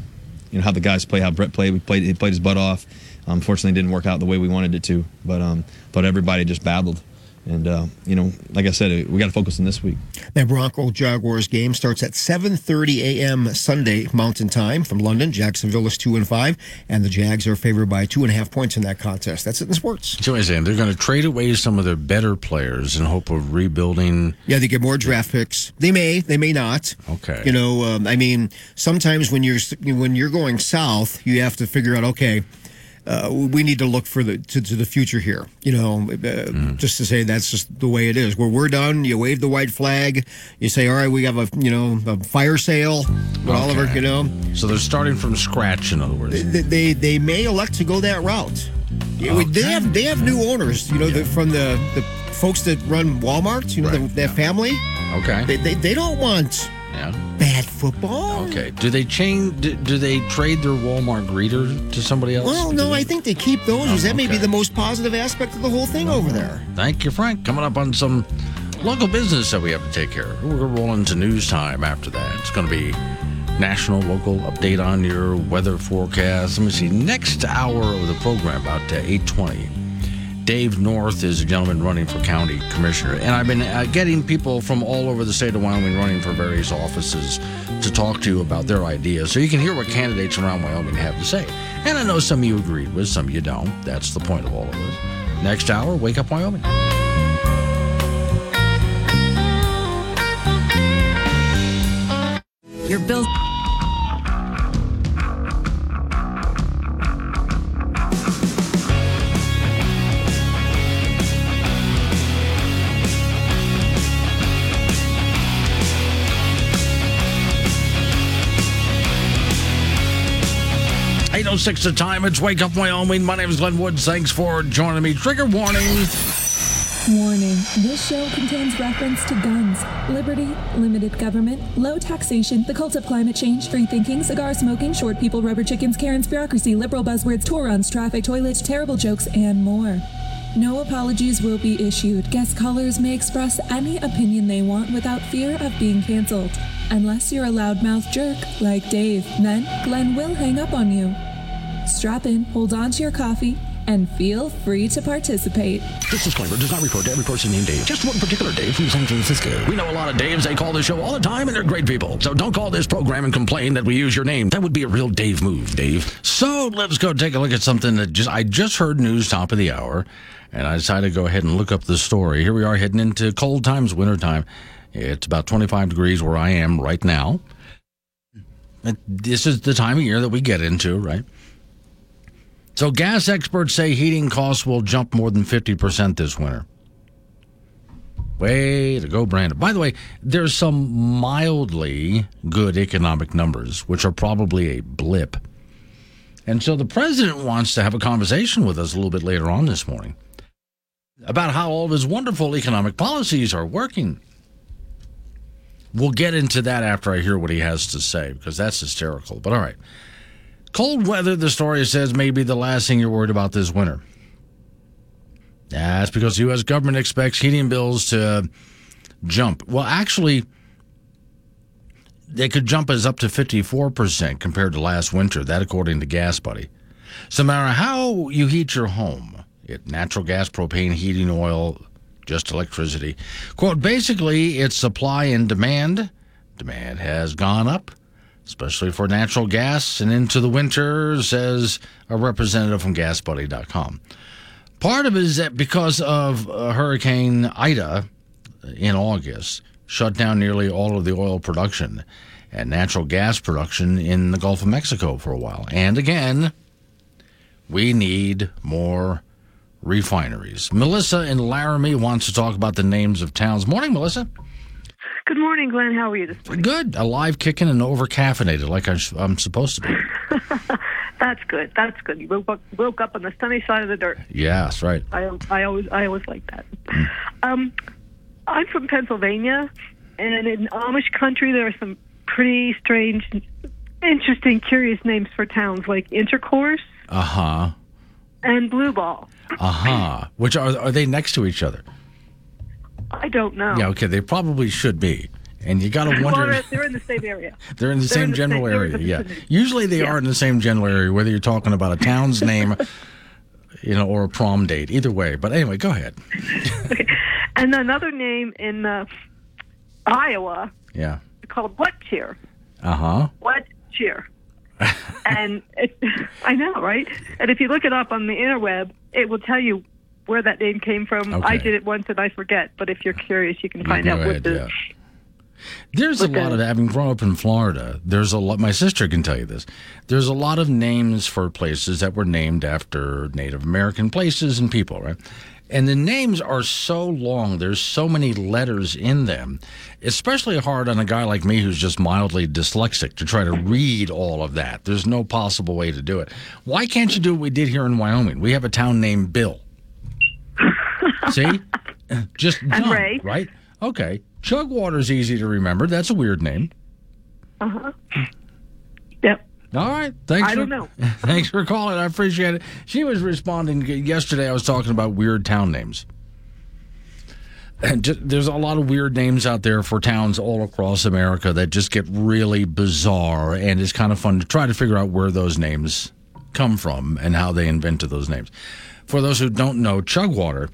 you know, how the guys play, how Brett played, we played, he played his butt off. Unfortunately, didn't work out the way we wanted it to, but um, but everybody just battled, and uh, you know, like I said, we got to focus on this week. That Bronco Jaguars game starts at 7:30 a.m. Sunday Mountain Time from London. Jacksonville is two and five, and the Jags are favored by two and a half points in that contest. That's it in sports. So I'm saying they're going to trade away some of their better players in hope of rebuilding. Yeah, they get more draft picks. They may, they may not. Okay. You know, um, I mean, sometimes when you're when you're going south, you have to figure out, okay, uh, we need to look for the to, to the future here. You know, uh, just to say that's just the way it is. Where we're done, you wave the white flag. You say, all right, we have a you know a fire sale with all of you know. So they're starting from scratch. In other words, They, they they may elect to go that route. Yeah, we- They have they have new owners. You know, the, from the the folks that run Walmart. You know, the, that family. Okay. They, they they don't want yeah. bad football. Okay. Do they change? Do, do they trade their Walmart greeter to somebody else? Well, no, I think they keep those. Oh, that may be the most positive aspect of the whole thing over there. Thank you, Frank. Coming up on some local business that we have to take care of. We're rolling to news time after that. It's going to be national, local update on your weather forecast. Let me see. Next hour of the program, about uh, 820. Dave North is a gentleman running for county commissioner, and I've been uh, getting people from all over the state of Wyoming running for various offices to talk to you about their ideas, so you can hear what candidates around Wyoming have to say. And I know some of you agreed with, some of you don't. That's the point of all of this. Next hour, wake up Wyoming. Your bill. Eight oh six the time. It's Wake Up Wyoming. My name is Glenn Woods. Thanks for joining me. Trigger warning. Warning this show contains reference to guns, liberty, limited government, low taxation, the cult of climate change, free thinking, cigar smoking, short people, rubber chickens, Karen's bureaucracy, liberal buzzwords, Torons, traffic, toilets, terrible jokes, and more. No apologies will be issued. Guest callers may express any opinion they want without fear of being canceled. Unless you're a loudmouth jerk like Dave, then Glenn will hang up on you. Strap in, hold on to your coffee, and feel free to participate. This disclaimer does not refer to every person named Dave, just one particular Dave from San Francisco. We know a lot of Daves. They call this show all the time, and they're great people. So don't call this program and complain that we use your name. That would be a real Dave move, Dave. So let's go take a look at something that just I just heard news top of the hour, and I decided to go ahead and look up the story. Here we are heading into cold times, winter time. It's about 25 degrees where I am right now. This is the time of year that we get into, right? So, gas experts say heating costs will jump more than 50% this winter. Way to go, Brandon. By the way, there's some mildly good economic numbers, which are probably a blip. And so the president wants to have a conversation with us a little bit later on this morning about how all of his wonderful economic policies are working. We'll get into that after I hear what he has to say because that's hysterical. But all right. Cold weather, the story says, may be the last thing you're worried about this winter. That's because the U.S. government expects heating bills to jump. Well, actually, they could jump as up to 54% compared to last winter, that according to GasBuddy. So, no matter how you heat your home, it, natural gas, propane, heating oil, just electricity. Quote, basically, it's supply and demand. Demand has gone up, especially for natural gas and into the winter, says a representative from GasBuddy.com. Part of it is that because of uh, Hurricane Ida in August, shut down nearly all of the oil production and natural gas production in the Gulf of Mexico for a while. And again, we need more refineries. Melissa in Laramie wants to talk about the names of towns. Morning, Melissa. Good morning, Glenn. How are you this morning? Good. Alive, kicking, and over caffeinated like I'm supposed to be. That's good. That's good. You woke up, woke up on the sunny side of the dirt. Yes, right. I, I always, I always like that. Um, I'm from Pennsylvania, and in Amish country, there are some pretty strange, interesting, curious names for towns like Intercourse Uh huh. and Blue Ball. Uh huh. Which are are they next to each other? I don't know. Yeah. Okay. They probably should be. And you got to wonder. they're, they're in the same area. They're in the They're same in the general same- area. Yeah. Usually they are in the same general area, whether you're talking about a town's name, you know, or a prom date. Either way. But anyway, go ahead. okay. And another name in uh, Iowa Yeah. called What Cheer. Uh huh. What cheer? and it, I know, right? And if you look it up on the interweb, it will tell you where that name came from. Okay. I did it once and I forget, but if you're curious, you can find go out what the. yeah. There's a lot of having grown up in Florida. There's a lot. My sister can tell you this. There's a lot of names for places that were named after Native American places and people, right? And the names are so long. There's so many letters in them. Especially hard on a guy like me who's just mildly dyslexic to try to read all of that. There's no possible way to do it. Why can't you do what we did here in Wyoming? We have a town named Bill. See? Just done, Ray. right? Okay. Chugwater's easy to remember. That's a weird name. Uh huh. Yep. All right. Thanks. I for, don't know. Thanks for calling. I appreciate it. She was responding yesterday. I was talking about weird town names. And just, there's a lot of weird names out there for towns all across America that just get really bizarre, and it's kind of fun to try to figure out where those names come from and how they invented those names. For those who don't know, Chugwater,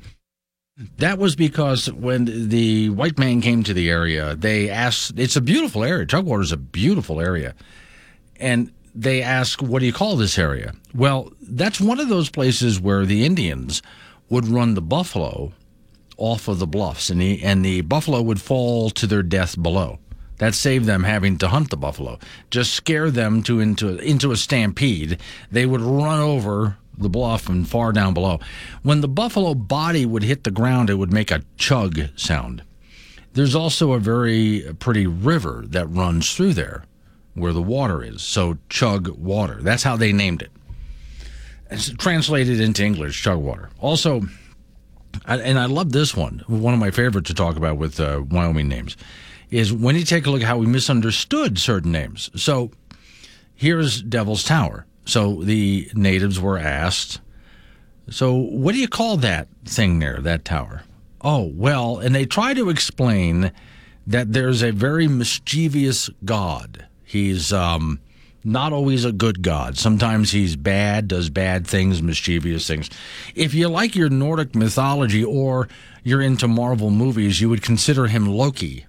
that was because when the white man came to the area, they asked, it's a beautiful area. Chugwater is a beautiful area. And they asked, what do you call this area? Well, that's one of those places where the Indians would run the buffalo off of the bluffs, and the, and the buffalo would fall to their death below. That saved them having to hunt the buffalo. Just scare them to into into a stampede. They would run over the bluff and far down below. When the buffalo body would hit the ground, it would make a chug sound. There's also a very pretty river that runs through there where the water is. So chug water. That's how they named it. It's translated into English, chug water. Also, and I love this one. One of my favorite to talk about with uh, Wyoming names is when you take a look at how we misunderstood certain names. So here's Devil's Tower. So the natives were asked, so what do you call that thing there, that tower? Oh, well, and they try to explain that there's a very mischievous god. He's um, not always a good god. Sometimes he's bad, does bad things, mischievous things. If you like your Nordic mythology or you're into Marvel movies, you would consider him Loki.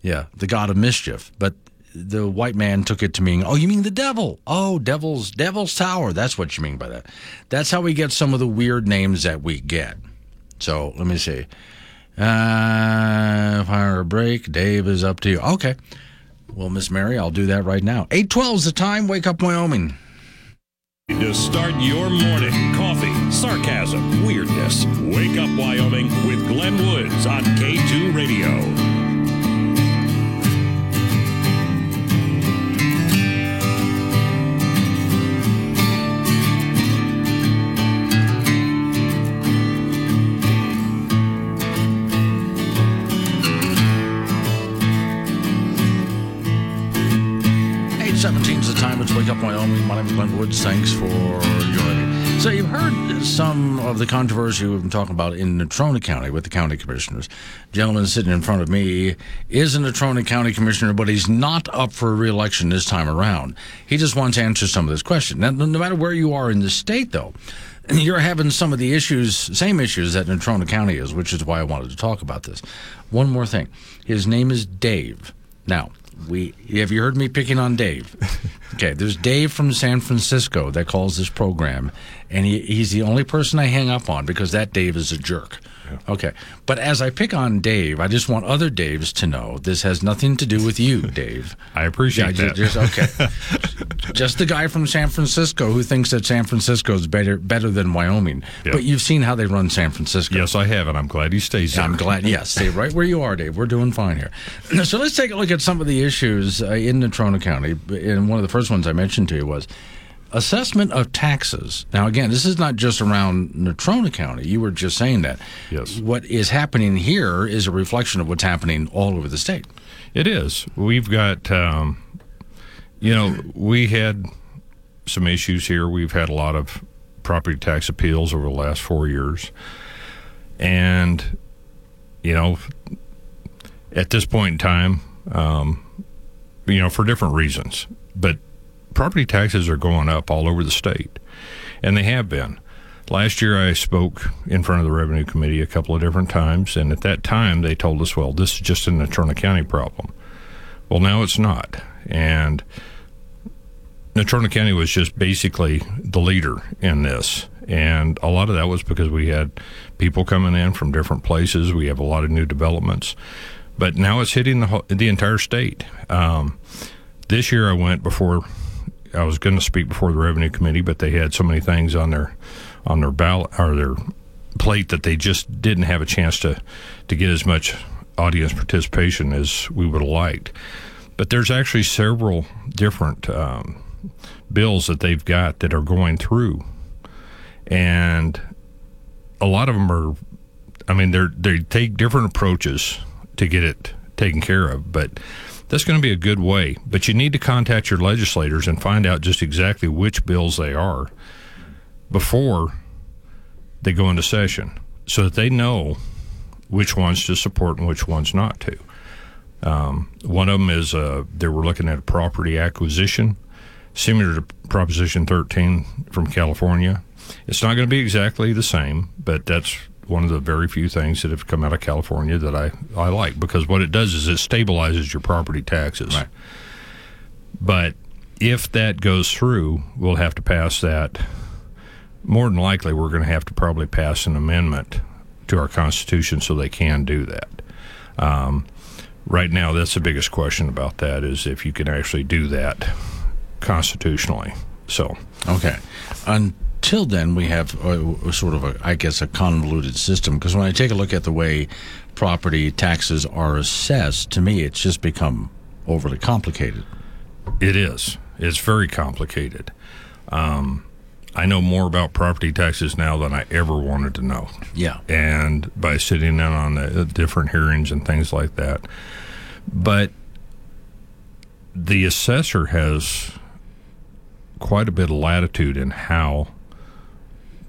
Yeah, the god of mischief. But the white man took it to mean, oh, you mean the devil? Oh, devil's devil's tower. That's what you mean by that. That's how we get some of the weird names that we get. So let me see. Uh, fire a break. Dave is up to you. Okay. Well, Miss Mary, I'll do that right now. 812 is the time. Wake up, Wyoming. To start your morning, coffee, sarcasm, weirdness. Wake up, Wyoming with Glenn Woods on K2 Radio. Wake My name is Glenn Woods. Thanks for joining me. So you've heard some of the controversy we've been talking about in Natrona County with the county commissioners. Gentleman sitting in front of me is a Natrona County commissioner, but he's not up for re-election this time around. He just wants to answer some of this question. Now, no matter where you are in the state, though, you're having some of the issues, same issues that Natrona County is, which is why I wanted to talk about this. One more thing. His name is Dave. Now, we have you heard me picking on Dave? Okay, there's Dave from San Francisco that calls this program, and he, he's the only person I hang up on because that Dave is a jerk. Okay, but as I pick on Dave, I just want other Daves to know this has nothing to do with you, Dave. I appreciate Yeah, that. Just, okay, just the guy from San Francisco who thinks that San Francisco is better better than Wyoming. Yeah. But you've seen how they run San Francisco. Yes, I have, and I'm glad he stays there. I'm glad. Yes, stay right where you are, Dave. We're doing fine here. So let's take a look at some of the issues uh, in Natrona County. And one of the first ones I mentioned to you was assessment of taxes. Now, again, this is not just around Natrona County. You were just saying that. Yes. What is happening here is a reflection of what's happening all over the state. It is. We've got, um, you know, we had some issues here. We've had a lot of property tax appeals over the last four years. And, you know, at this point in time, um, you know, for different reasons, but property taxes are going up all over the state, and they have been. Last year, I spoke in front of the Revenue Committee a couple of different times, and at that time, they told us, well, this is just a Natrona County problem. Well, now it's not. And Natrona County was just basically the leader in this. And a lot of that was because we had people coming in from different places. We have a lot of new developments. But now it's hitting the, the entire state. Um, this year I went before I was going to speak before the revenue committee, but they had so many things on their on their ballot or their plate that they just didn't have a chance to to get as much audience participation as we would have liked. But there's actually several different um, bills that they've got that are going through, and a lot of them are. I mean, they're they take different approaches to get it taken care of, but that's going to be a good way. But you need to contact your legislators and find out just exactly which bills they are before they go into session so that they know which ones to support and which ones not to. Um, one of them is uh, they were looking at a property acquisition, similar to Proposition 13 from California. It's not going to be exactly the same, but that's one of the very few things that have come out of California that I, I like because what it does is it stabilizes your property taxes. Right. But if that goes through, we'll have to pass that. More than likely, we're going to have to probably pass an amendment to our Constitution so they can do that. Um, right now, that's the biggest question about that is if you can actually do that constitutionally. So, Okay. Until then, we have a, sort of a, I guess, a convoluted system. Because when I take a look at the way property taxes are assessed, to me, it's just become overly complicated. It is. It's very complicated. Um, I know more about property taxes now than I ever wanted to know. Yeah. And by sitting in on the different hearings and things like that. But the assessor has quite a bit of latitude in how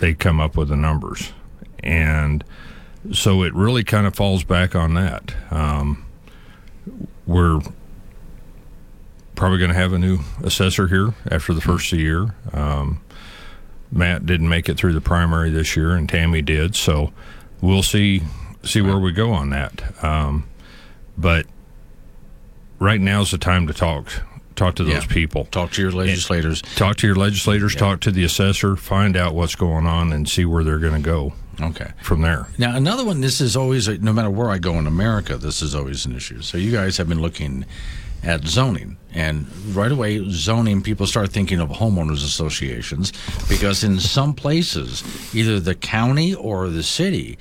they come up with the numbers. And so it really kind of falls back on that. Um, we're probably going to have a new assessor here after the first of the year. Um, Matt didn't make it through the primary this year, and Tammy did. So we'll see see where we go on that. Um, but right now is the time to talk talk to those Yeah. people. Talk to your legislators. Talk to your legislators. Talk to the assessor. Find out what's going on and see where they're going to go. Okay. From there. Now, another one, this is always, uh, no matter where I go in America, this is always an issue. So, you guys have been looking at zoning. And right away, zoning, people start thinking of homeowners associations because in some places, either the county or the city,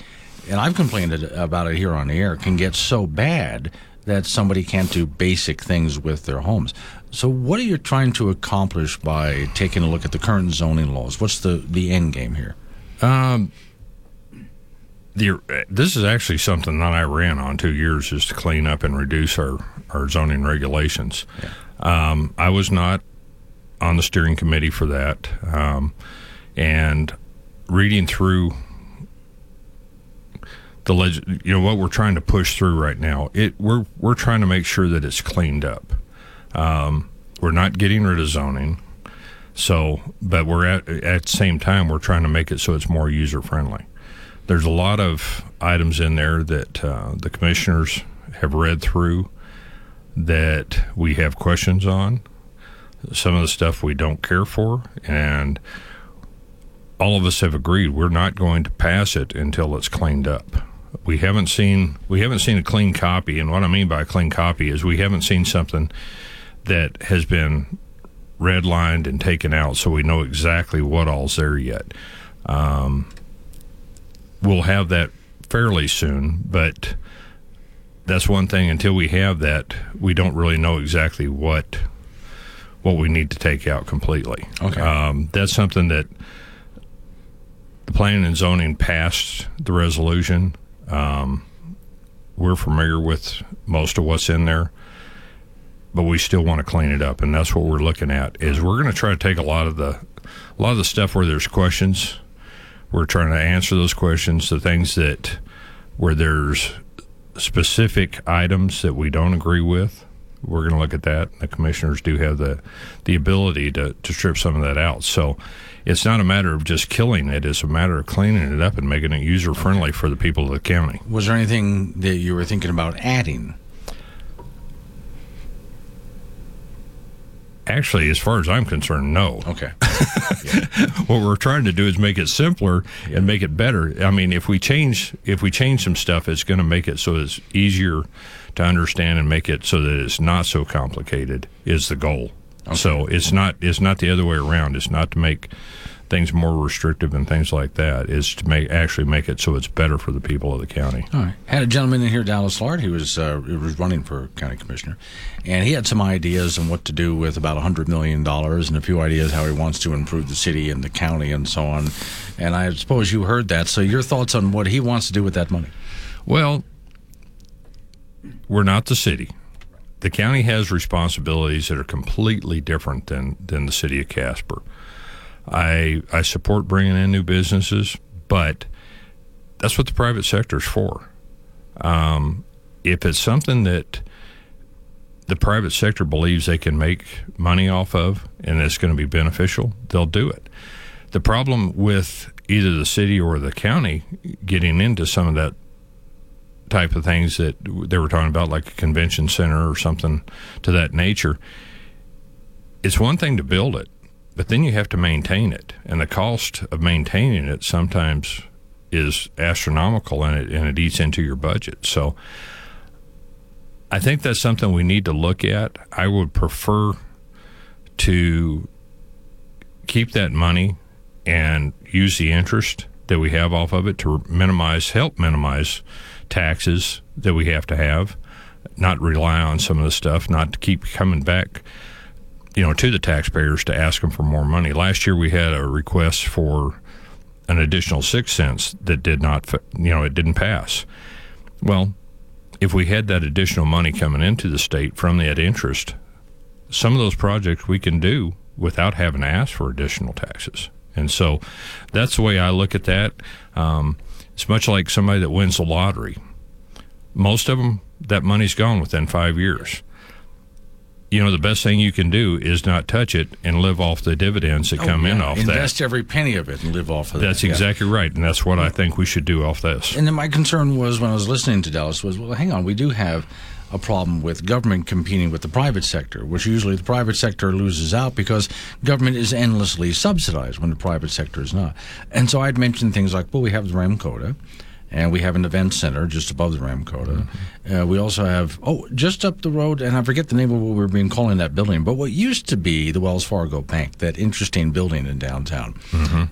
and I've complained about it here on the air, can get so bad that somebody can't do basic things with their homes. So, what are you trying to accomplish by taking a look at the current zoning laws? What's the, the end game here? Um, the this is actually something that I ran on two years is to clean up and reduce our, our zoning regulations. Um, I was not on the steering committee for that, um, and reading through the leg, you know what we're trying to push through right now. It we're we're trying to make sure that it's cleaned up. Um, we're not getting rid of zoning. So, but we're at at the same time we're trying to make it so it's more user friendly. There's a lot of items in there that uh, the commissioners have read through that we have questions on. Some of the stuff we don't care for, and all of us have agreed we're not going to pass it until it's cleaned up. We haven't seen we haven't seen a clean copy, and what I mean by a clean copy is we haven't seen something that has been redlined and taken out, so we know exactly what all's there yet. Um, we'll have that fairly soon, but that's one thing. Until we have that, we don't really know exactly what what we need to take out completely. Okay. Um, that's something that the planning and zoning passed the resolution. Um, we're familiar with most of what's in there, but we still want to clean it up, and that's what we're looking at. Is we're going to try to take a lot of the a lot of the stuff where there's questions. We're trying to answer those questions. The things that where there's specific items that we don't agree with, we're going to look at that. The commissioners do have the the ability to to strip some of that out. So it's not a matter of just killing it; it's a matter of cleaning it up and making it user friendly for the people of the county. Was there anything that you were thinking about adding? Actually, as far as I'm concerned, no. Okay. what we're trying to do is make it simpler and make it better. I mean, if we change if we change some stuff, it's going to make it so it's easier to understand and make it so that it's not so complicated. Is the goal. So it's not it's not the other way around. It's not to make things more restrictive and things like that. Is to make actually make it so it's better for the people of the county. All right. Had a gentleman in here, Dallas Laird. He was uh, he was running for county commissioner, and he had some ideas on what to do with about a hundred million dollars, and a few ideas how he wants to improve the city and the county and so on. And I suppose you heard that. So your thoughts on what he wants to do with that money? Well, we're not the city. The county has responsibilities that are completely different than, than the city of Casper. I I support bringing in new businesses, but that's what the private sector is for. Um, if it's something that the private sector believes they can make money off of and it's going to be beneficial, they'll do it. The problem with either the city or the county getting into some of that type of things that they were talking about, like a convention center or something to that nature, it's one thing to build it, but then you have to maintain it. And the cost of maintaining it sometimes is astronomical and it, and it eats into your budget. So I think that's something we need to look at. I would prefer to keep that money and use the interest that we have off of it to minimize, help minimize taxes that we have to have, not rely on some of the stuff, not to keep coming back, you know, to the taxpayers to ask them for more money. Last year we had a request for an additional six cents that did not, you know, it didn't pass. Well, if we had that additional money coming into the state from that interest, some of those projects we can do without having to ask for additional taxes. And so that's the way I look at that. Um, it's much like somebody that wins the lottery. Most of them, that money's gone within five years. You know, the best thing you can do is not touch it and live off the dividends that Oh, come in yeah. off that. Invest every penny of it and live off of That's that. yeah. exactly right, and that's what I think we should do off this. And then my concern was when I was listening to Dallas was, well, hang on, we do have a problem with government competing with the private sector, which usually the private sector loses out because government is endlessly subsidized when the private sector is not. And so I'd mentioned things like, well, we have the Ramkota. And we have an event center just above the Ramkota. Uh, we also have, oh, just up the road, and I forget the name of what we were being calling that building, but what used to be the Wells Fargo Bank, that interesting building in downtown.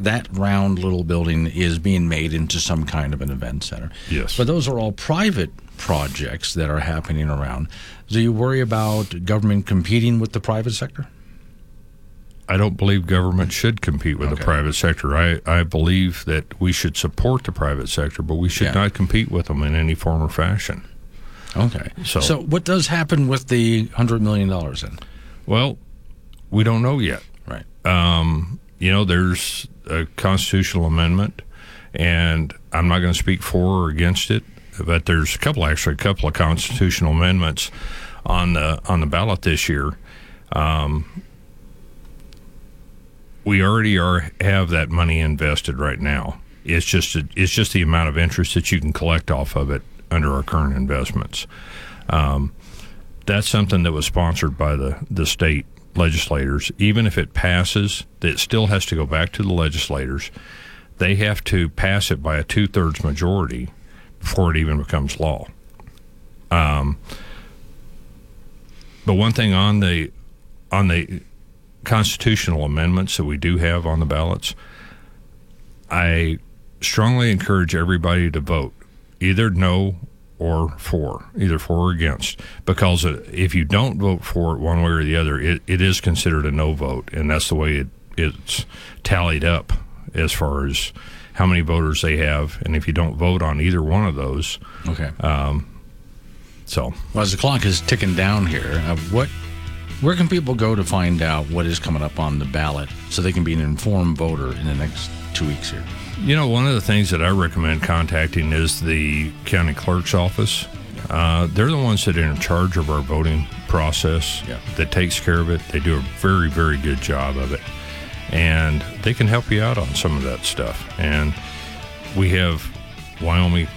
That round little building is being made into some kind of an event center. Yes. But those are all private projects that are happening around. Do you worry about government competing with the private sector? I don't believe government should compete with the private sector. I, I believe that we should support the private sector, but we should Yeah. not compete with them in any form or fashion. Okay. So- so what does happen with the $100 million then? Well, we don't know yet. Right. Um, you know, there's a constitutional amendment, and I'm not going to speak for or against it, but there's a couple, actually, a couple of constitutional amendments on the on the ballot this year. Um, we already are have that money invested right now. It's just a, it's just the amount of interest that you can collect off of it under our current investments. Um, that's something that was sponsored by the, the state legislators. Even if it passes, it still has to go back to the legislators. They have to pass it by a two thirds majority before it even becomes law. Um, but one thing on the on the constitutional amendments that we do have on the ballots, I strongly encourage everybody to vote either no or for, either for or against, because if you don't vote for it one way or the other, it, it is considered a no vote, and that's the way it, it's tallied up as far as how many voters they have, and if you don't vote on either one of those, Okay. um, so Well, as the clock is ticking down here, uh, what, where can people go to find out what is coming up on the ballot so they can be an informed voter in the next two weeks here? You know, one of the things that I recommend contacting is the county clerk's office. Uh, they're the ones that are in charge of our voting process. yeah. That takes care of it. They do a very, very good job of it, and they can help you out on some of that stuff. And we have Wyoming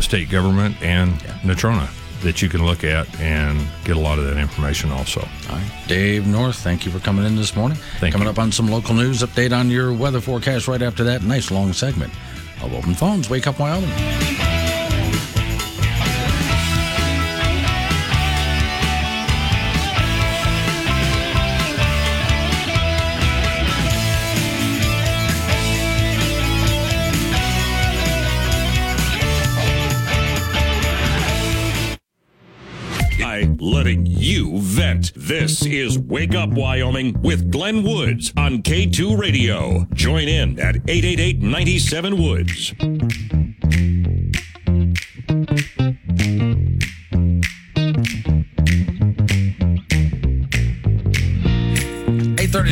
state government and Natrona that you can look at and get a lot of that information also. All right. Dave North, thank you for coming in this morning. Thank coming you. up on some local news update on your weather forecast right after that nice long segment of Open Phones. Wake up, Wyoming. Letting you vent. This is Wake Up Wyoming with Glenn Woods on K2 Radio. Join in at 888 97 Woods.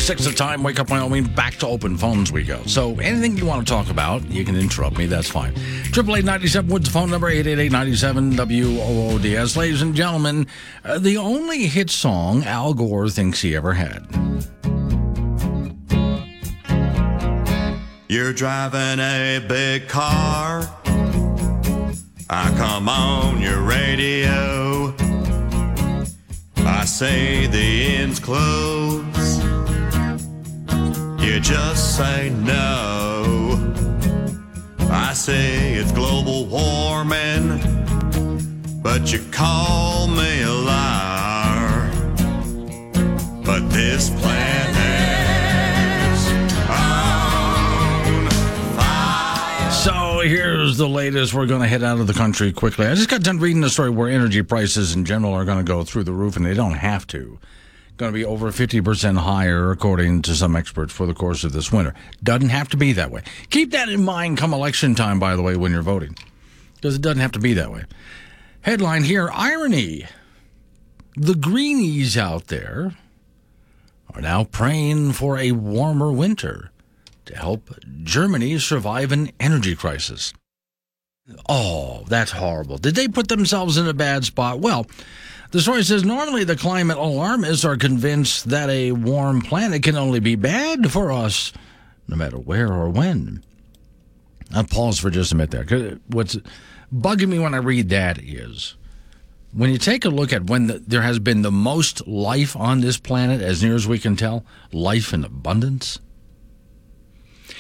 Thirty-six the time. Wake up, Wyoming. Back to open phones we go. So anything you want to talk about, you can interrupt me. That's fine. Triple eight ninety seven. Woods phone number eight eight eight ninety seven W O O D S. Ladies and gentlemen, uh, the only hit song Al Gore thinks he ever had. You're driving a big car. I come on your radio. I say the end's close. You just say no. I say it's global warming, but you call me a liar. But this planet's on fire. So here's the latest. We're going to head out of the country quickly. I just got done reading the story where energy prices in general are going to go through the roof, and they don't have to. Going to be over 50% higher, according to some experts, for the course of this winter. Doesn't have to be that way. Keep that in mind come election time, by the way, when you're voting, because it doesn't have to be that way. Headline here Irony. The greenies out there are now praying for a warmer winter to help Germany survive an energy crisis. Oh, that's horrible. Did they put themselves in a bad spot? Well, the story says normally the climate alarmists are convinced that a warm planet can only be bad for us, no matter where or when. I'll pause for just a minute there. What's bugging me when I read that is when you take a look at when the, there has been the most life on this planet, as near as we can tell, life in abundance.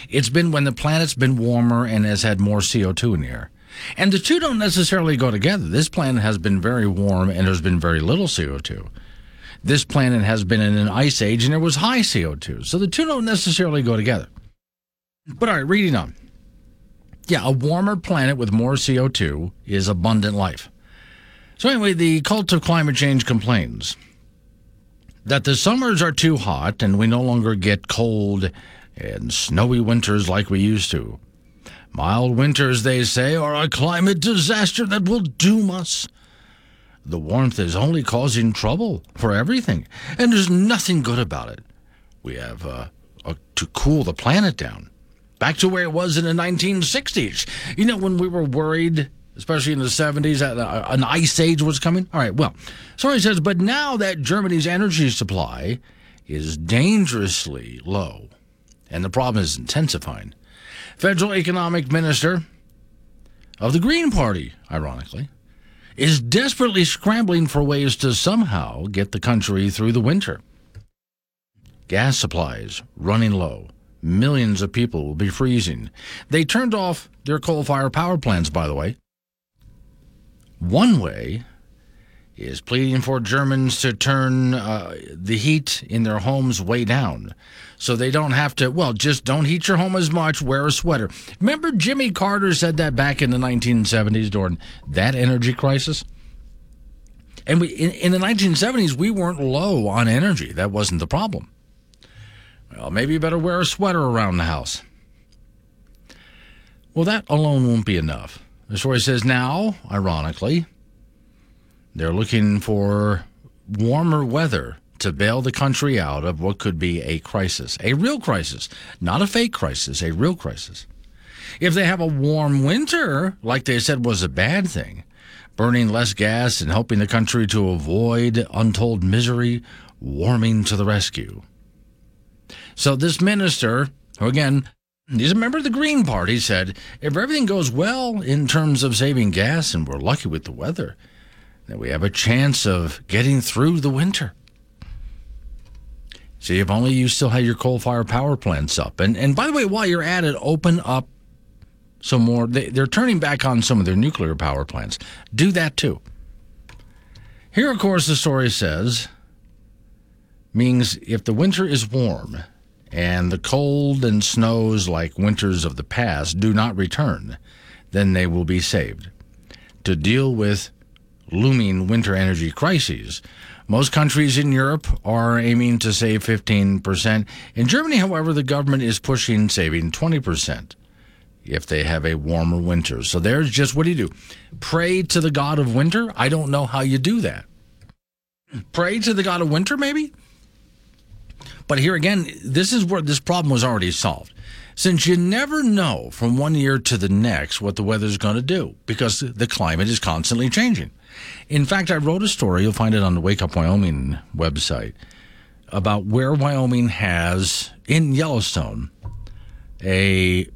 It's been when the planet's been warmer and has had more CO2 in the air. And the two don't necessarily go together. This planet has been very warm and there's been very little CO2. This planet has been in an ice age and there was high CO2. So the two don't necessarily go together. But all right, reading on. Yeah, a warmer planet with more CO2 is abundant life. So, anyway, the cult of climate change complains that the summers are too hot and we no longer get cold and snowy winters like we used to. Mild winters, they say, are a climate disaster that will doom us. The warmth is only causing trouble for everything, and there's nothing good about it. We have uh, uh, to cool the planet down. Back to where it was in the 1960s. You know, when we were worried, especially in the 70s, that uh, an ice age was coming? All right, well, sorry says, but now that Germany's energy supply is dangerously low, and the problem is intensifying. Federal Economic Minister of the Green Party, ironically, is desperately scrambling for ways to somehow get the country through the winter. Gas supplies running low. Millions of people will be freezing. They turned off their coal fired power plants, by the way. One way is pleading for Germans to turn uh, the heat in their homes way down so they don't have to, well, just don't heat your home as much, wear a sweater. Remember Jimmy Carter said that back in the 1970s during that energy crisis? And we, in, in the 1970s, we weren't low on energy. That wasn't the problem. Well, maybe you better wear a sweater around the house. Well, that alone won't be enough. The story says now, ironically, they're looking for warmer weather to bail the country out of what could be a crisis, a real crisis, not a fake crisis, a real crisis. If they have a warm winter, like they said was a bad thing, burning less gas and helping the country to avoid untold misery, warming to the rescue. So this minister, who again, he's a member of the Green Party, said if everything goes well in terms of saving gas and we're lucky with the weather, then we have a chance of getting through the winter. See, if only you still had your coal fired power plants up. And, and by the way, while you're at it, open up some more. They, they're turning back on some of their nuclear power plants. Do that too. Here, of course, the story says means if the winter is warm and the cold and snows like winters of the past do not return, then they will be saved. To deal with looming winter energy crises, most countries in Europe are aiming to save 15%. In Germany, however, the government is pushing saving 20% if they have a warmer winter. So there's just what do you do? Pray to the god of winter? I don't know how you do that. Pray to the god of winter, maybe? But here again, this is where this problem was already solved. Since you never know from one year to the next what the weather's going to do because the climate is constantly changing. In fact, I wrote a story, you'll find it on the Wake Up Wyoming website, about where Wyoming has, in Yellowstone, a,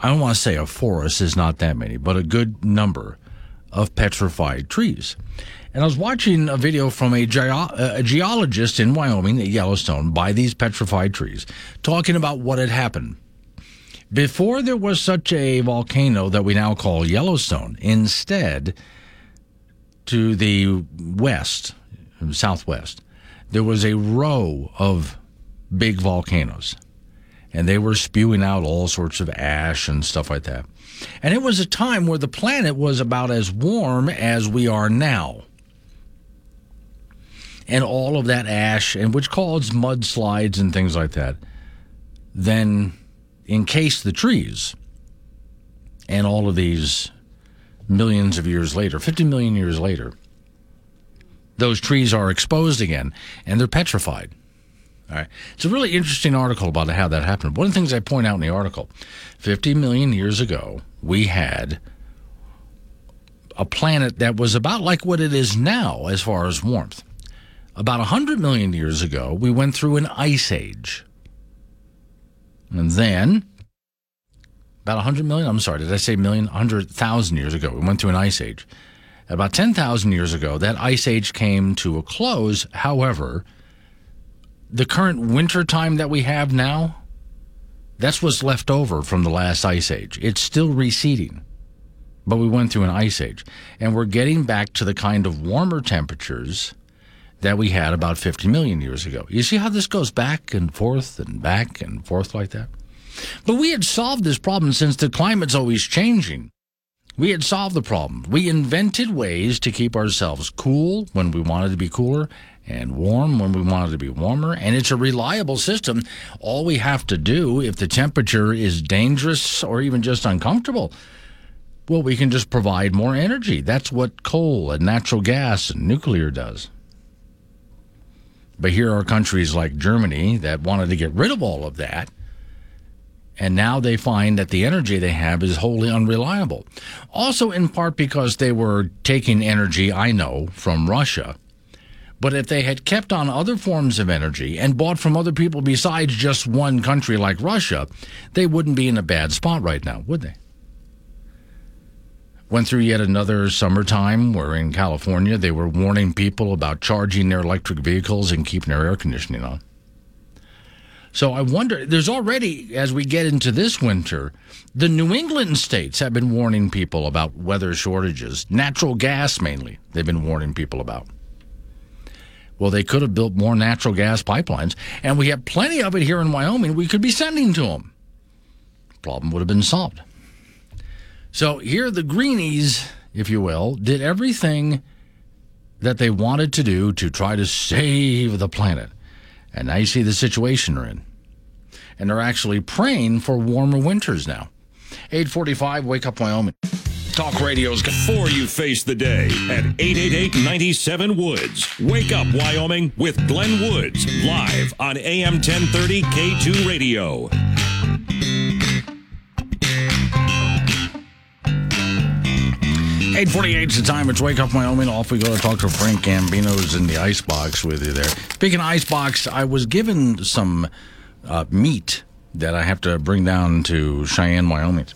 I don't want to say a forest is not that many, but a good number of petrified trees. And I was watching a video from a, ge- a geologist in Wyoming at Yellowstone by these petrified trees, talking about what had happened. Before there was such a volcano that we now call Yellowstone, instead, to the west, southwest, there was a row of big volcanoes. And they were spewing out all sorts of ash and stuff like that. And it was a time where the planet was about as warm as we are now. And all of that ash, and which caused mudslides and things like that, then encased the trees. And all of these millions of years later, 50 million years later, those trees are exposed again and they're petrified. All right. It's a really interesting article about how that happened. One of the things I point out in the article 50 million years ago, we had a planet that was about like what it is now as far as warmth. About 100 million years ago, we went through an ice age. And then, about 100 million, I'm sorry, did I say million? 100,000 years ago, we went through an ice age. About 10,000 years ago, that ice age came to a close. However, the current winter time that we have now, that's what's left over from the last ice age. It's still receding, but we went through an ice age. And we're getting back to the kind of warmer temperatures that we had about 50 million years ago. You see how this goes back and forth and back and forth like that? But we had solved this problem since the climate's always changing. We had solved the problem. We invented ways to keep ourselves cool when we wanted to be cooler and warm when we wanted to be warmer. And it's a reliable system. All we have to do, if the temperature is dangerous or even just uncomfortable, well, we can just provide more energy. That's what coal and natural gas and nuclear does. But here are countries like Germany that wanted to get rid of all of that. And now they find that the energy they have is wholly unreliable. Also, in part because they were taking energy, I know, from Russia. But if they had kept on other forms of energy and bought from other people besides just one country like Russia, they wouldn't be in a bad spot right now, would they? Went through yet another summertime where in California they were warning people about charging their electric vehicles and keeping their air conditioning on. So I wonder, there's already, as we get into this winter, the New England states have been warning people about weather shortages, natural gas mainly, they've been warning people about. Well, they could have built more natural gas pipelines, and we have plenty of it here in Wyoming we could be sending to them. Problem would have been solved. So here, the greenies, if you will, did everything that they wanted to do to try to save the planet. And now you see the situation we're in. And they're actually praying for warmer winters now. 845, Wake Up Wyoming. Talk Radio's before you face the day at 888 97 Woods. Wake up, Wyoming, with Glenn Woods, live on AM 1030 K2 Radio. 848 is the time. It's Wake Up Wyoming. Off we go to talk to Frank Gambino's in the icebox with you there. Speaking of icebox, I was given some uh, meat that I have to bring down to Cheyenne, Wyoming.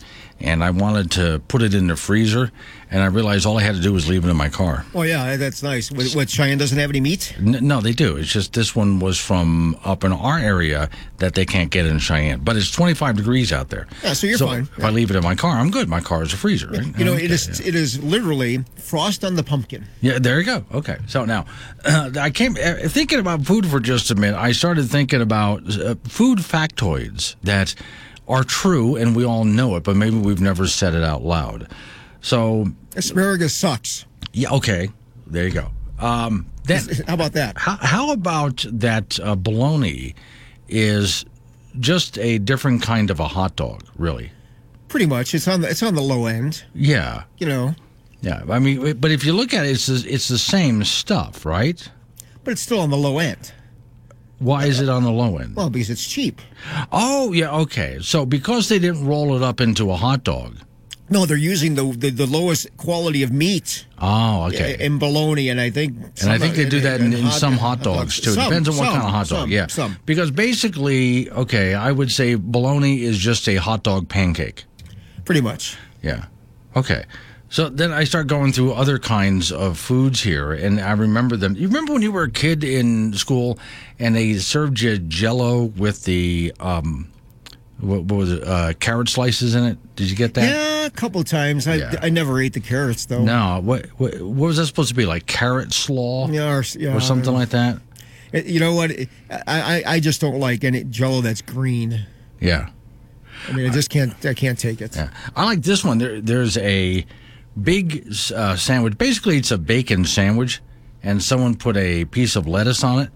And I wanted to put it in the freezer, and I realized all I had to do was leave it in my car. Oh yeah, that's nice. What, what Cheyenne doesn't have any meat? N- no, they do. It's just this one was from up in our area that they can't get in Cheyenne. But it's 25 degrees out there. Yeah, so you're fine. If I leave it in my car, I'm good. My car is a freezer, right? You know, Okay, it is it is literally frost on the pumpkin. Yeah, there you go. Okay, so now uh, I came uh, thinking about food for just a minute. I started thinking about uh, food factoids that are true, and we all know it, but maybe we've never said it out loud. So asparagus sucks. Yeah. Okay. There you go. Um, that, how about that? How, how about that uh, bologna is just a different kind of a hot dog, really? Pretty much, it's on the it's on the low end. Yeah. You know, Yeah. I mean, but if you look at it, it's the, it's the same stuff, right? but it's still on the low end. Why is it on the low end? Well, because it's cheap. Oh, yeah, okay. So because they didn't roll it up into a hot dog. No, they're using the the, the lowest quality of meat. Oh, okay. In bologna, and I think And I think they do that in, in some hot dogs too. Some, depends on what some, kind of hot dog. some, yeah. some. Because basically, okay, I would say bologna is just a hot dog pancake. Pretty much. Yeah. Okay. So then I start going through other kinds of foods here, and I remember them. You remember when you were a kid in school, and they served you Jello with the um, what, what was it? Uh, carrot slices in it. Did you get that? Yeah, a couple times. I Yeah. I never ate the carrots though. No. What, what what was that supposed to be like? Carrot slaw? Yeah, or, yeah, or something like that. It- You know what? I, I I just don't like any Jello that's green. Yeah. I mean, I just can't. I can't take it. Yeah. I like this one. There, there's a big uh, sandwich. Basically, it's a bacon sandwich, and someone put a piece of lettuce on it,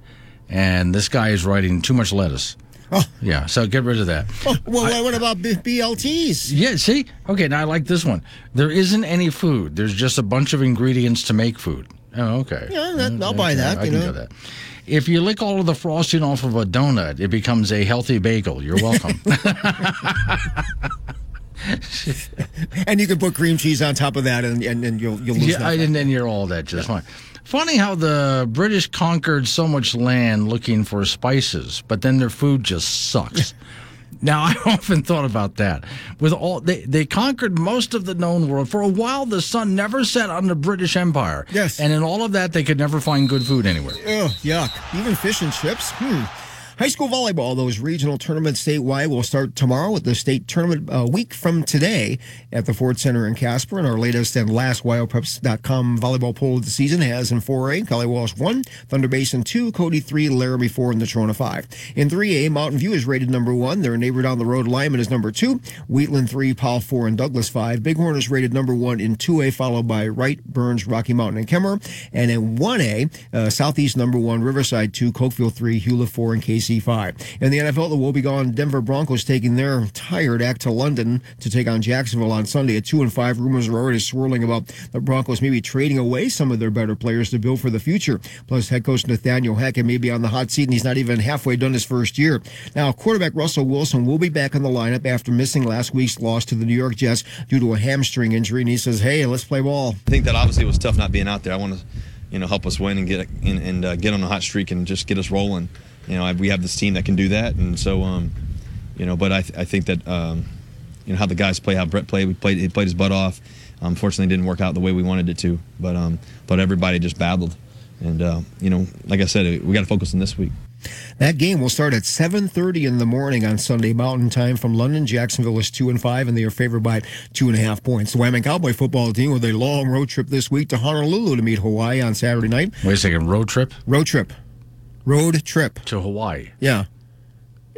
and this guy is writing too much lettuce. Oh. Yeah, so get rid of that. Oh, well, what about B- BLTs? Yeah, see? Okay, now I like this one. There isn't any food. There's just a bunch of ingredients to make food. Oh, okay. Yeah, that, I'll buy that. I you can know. that. If you lick all of the frosting off of a donut, it becomes a healthy bagel. You're welcome. and you can put cream cheese on top of that, and and, and you'll you'll lose Yeah. I and you're all that just fine. Funny how the British conquered so much land looking for spices, but then their food just sucks. now I often thought about that. With all they, they conquered most of the known world. For a while the sun never set on the British Empire. Yes. And in all of that they could never find good food anywhere. Ugh, yuck. Even fish and chips? Hmm. High school volleyball, those regional tournaments statewide will start tomorrow with the state tournament a week from today at the Ford Center in Casper. And our latest and last WyoPreps.com volleyball poll of the season has in 4A, Kelly Walsh 1, Thunder Basin 2, Cody 3, Laramie 4, and Natrona 5. In 3A, Mountain View is rated number 1. Their neighbor down the road, Lyman, is number 2, Wheatland 3, Powell 4, and Douglas 5. Bighorn is rated number 1 in 2A, followed by Wright, Burns, Rocky Mountain, and Kemmerer. And in 1A, uh, Southeast number 1, Riverside 2, Cokeville 3, Hulett 4, and Kaycee 5. In the NFL, the woebegone Denver Broncos taking their tired act to London to take on Jacksonville on Sunday at 2 and 5. Rumors are already swirling about the Broncos maybe trading away some of their better players to build for the future. Plus, head coach Nathaniel Hackett may be on the hot seat, and he's not even halfway done his first year. Now, quarterback Russell Wilson will be back in the lineup after missing last week's loss to the New York Jets due to a hamstring injury, and he says, hey, let's play ball. I think that obviously was tough not being out there. I want to, you know, help us win and get and, and uh, get on a hot streak and just get us rolling. You know, I, we have this team that can do that, and so, um, you know, but I, th- I think that, um, you know, how the guys play, how Brett played, we played, he played his butt off. Unfortunately, it didn't work out the way we wanted it to, but um, but everybody just battled, and uh, you know, like I said, we got to focus on this week. That game will start at 7:30 in the morning on Sunday Mountain Time from London. Jacksonville is two and five, and they are favored by two and a half points. The Wyoming Cowboy football team with a long road trip this week to Honolulu to meet Hawaii on Saturday night. Wait a second, road trip? Road trip, road trip to Hawaii. Yeah.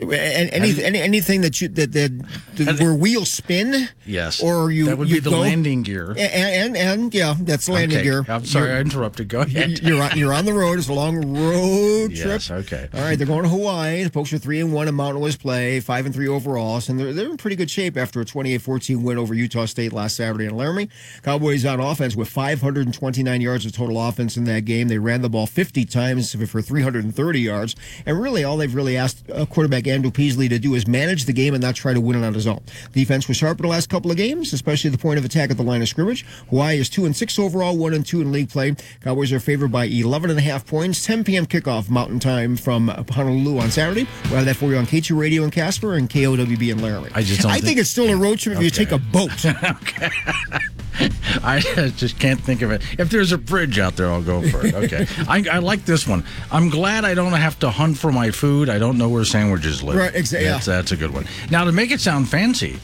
And any, any anything that you that that, that where wheels spin, Yes. or you That would you be the go- landing gear. and, and and yeah, that's landing Okay, gear. I'm sorry, You're- I interrupted. Go ahead. You're on, you're on the road. It's a long road trip. Yes, okay. All right, they're going to Hawaii. The Pokes are three and one in Mountain West play, five and three overall, and they're they're in pretty good shape after a 28-14 win over Utah State last Saturday in Laramie. Cowboys on offense with 529 yards of total offense in that game. They ran the ball 50 times for 330 yards, and really all they've really asked a quarterback Andrew Peasley to do is manage the game and not try to win it on his own. Defense was sharp in the last couple of games, especially the point of attack at the line of scrimmage. Hawaii is two and six overall, one and two in league play. Cowboys are favored by 11 and a half points. 10 p.m. kickoff Mountain Time from Honolulu on Saturday. We'll have that for you on K2 Radio in Casper and KOWB in Laramie. I just don't I think- think it's still a road trip if you take a boat. I just can't think of it. If there's a bridge out there, I'll go for it. Okay. I, I like this one. I'm glad I don't have to hunt for my food. I don't know where sandwiches live. Right, exa- yeah. That's, that's a good one. Now, to make it sound fancy,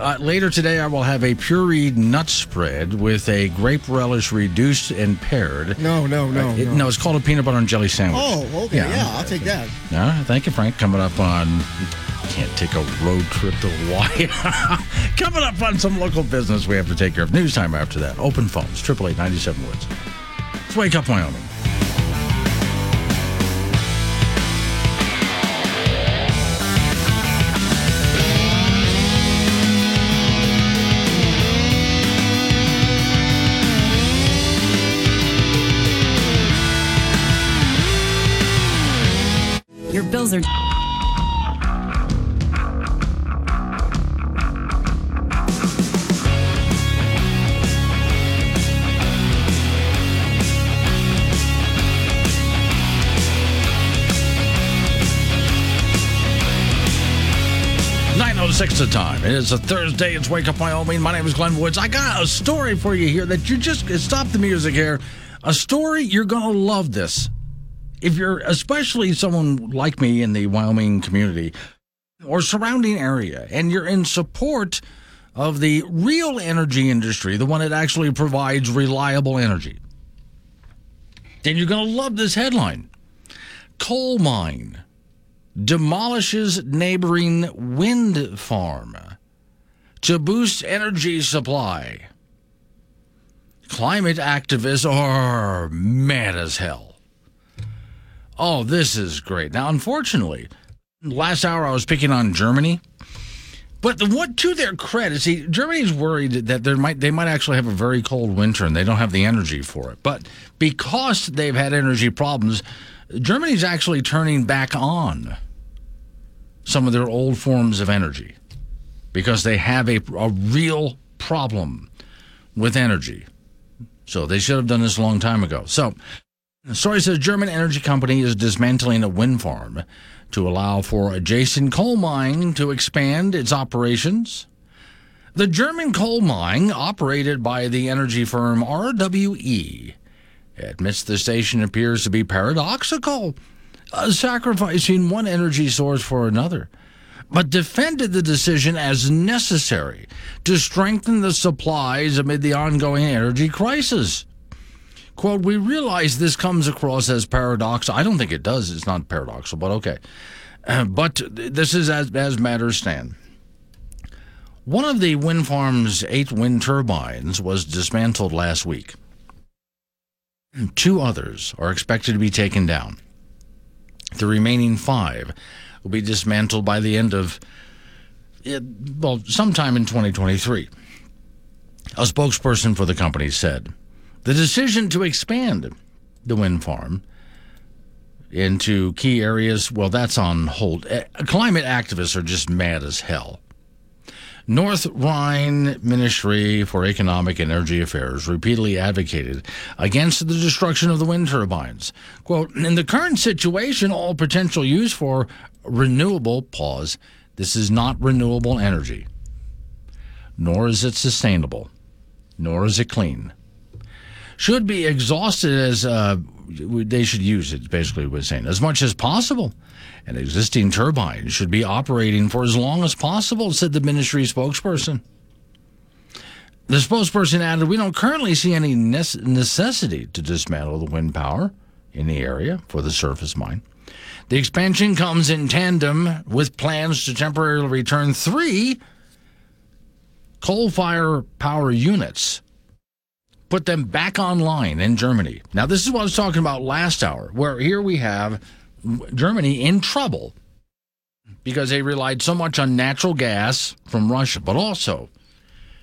uh, later today I will have a pureed nut spread with a grape relish reduced and paired. No, no, no, Uh, it- no. it's called a peanut butter and jelly sandwich. Oh, okay. Yeah. Yeah, I'll take that. No, thank you, Frank. Coming up on. Can't take a road trip to Hawaii. Coming up on some local business we have to take care of. News time after that. Open phones, 888 Woods. Let's wake up, Wyoming. Bills are. Oh six the time. It is a Thursday. It's Wake Up Wyoming. My name is Glenn Woods. I got a story for you here that you just stop the music here. A story you're gonna love this. If you're especially someone like me in the Wyoming community or surrounding area, and you're in support of the real energy industry, the one that actually provides reliable energy, then you're gonna love this headline. Coal mine demolishes neighboring wind farm to boost energy supply. Climate activists are mad as hell. Oh, this is great. Now, unfortunately, last hour I was picking on Germany. But the, what to their credit, see, Germany's worried that there might they might actually have a very cold winter and they don't have the energy for it. But because they've had energy problems, Germany's actually turning back on some of their old forms of energy. because they have a, a real problem with energy. So they should have done this a long time ago. So, story says German energy company is dismantling a wind farm to allow for adjacent coal mine to expand its operations. The German coal mine, operated by the energy firm RWE, admits the station appears to be paradoxical, uh, sacrificing one energy source for another, but defended the decision as necessary to strengthen the supplies amid the ongoing energy crisis. Quote, we realize this comes across as paradoxical. I don't think it does. It's not paradoxical, but okay. Uh, but this is as, as matters stand. One of the wind farm's eight wind turbines was dismantled last week. Two others are expected to be taken down. The remaining five will be dismantled by the end of, well, sometime in 2023. A spokesperson for the company said the decision to expand the wind farm into key areas, well, that's on hold. Eh, Climate activists are just mad as hell. North Rhine Ministry for Economic and Energy Affairs repeatedly advocated against the destruction of the wind turbines. Quote, in the current situation, all potential use for renewable, pause, this is not renewable energy, nor is it sustainable, nor is it clean. Should be exhausted as uh, they should use it, basically, was saying, as much as possible. An existing turbine should be operating for as long as possible, said the ministry spokesperson. The spokesperson added, We don't currently see any necessity to dismantle the wind power in the area for the surface mine. The expansion comes in tandem with plans to temporarily return three coal fire power units, put them back online in Germany. Now, this is what I was talking about last hour, where here we have Germany in trouble because they relied so much on natural gas from Russia, but also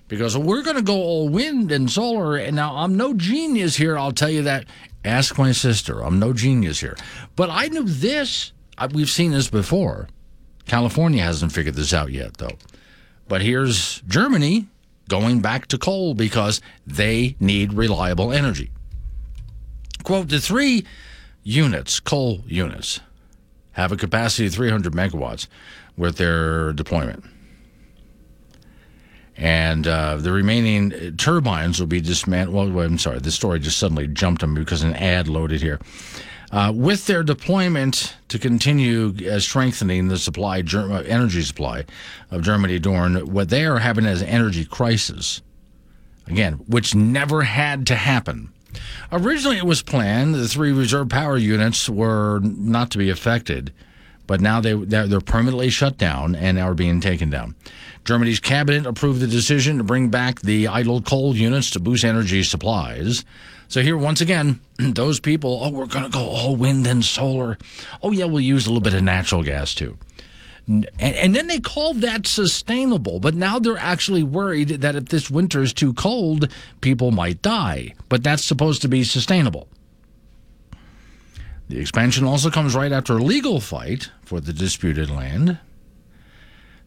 because we're going to go all wind and solar. And now I'm no genius here, I'll tell you that. Ask my sister. I'm no genius here. But I knew this. We've seen this before. California hasn't figured this out yet, though. But here's Germany going back to coal because they need reliable energy. Quote The three units, coal units, have a capacity of 300 megawatts with their deployment. And uh, the remaining turbines will be dismantled. Well, I'm sorry, the story just suddenly jumped on me because an ad loaded here. Uh, with their deployment to continue uh, strengthening the supply, uh, energy supply of Germany during what they are having as an energy crisis, again, which never had to happen. Originally, it was planned the three reserve power units were not to be affected, but now they they're, they're permanently shut down and are being taken down. Germany's cabinet approved the decision to bring back the idle coal units to boost energy supplies. So here, once again, those people, oh, we're going to go all wind and solar. Oh, yeah, we'll use a little bit of natural gas too. And, and then they called that sustainable, but now they're actually worried that if this winter is too cold, people might die. But that's supposed to be sustainable. The expansion also comes right after a legal fight for the disputed land.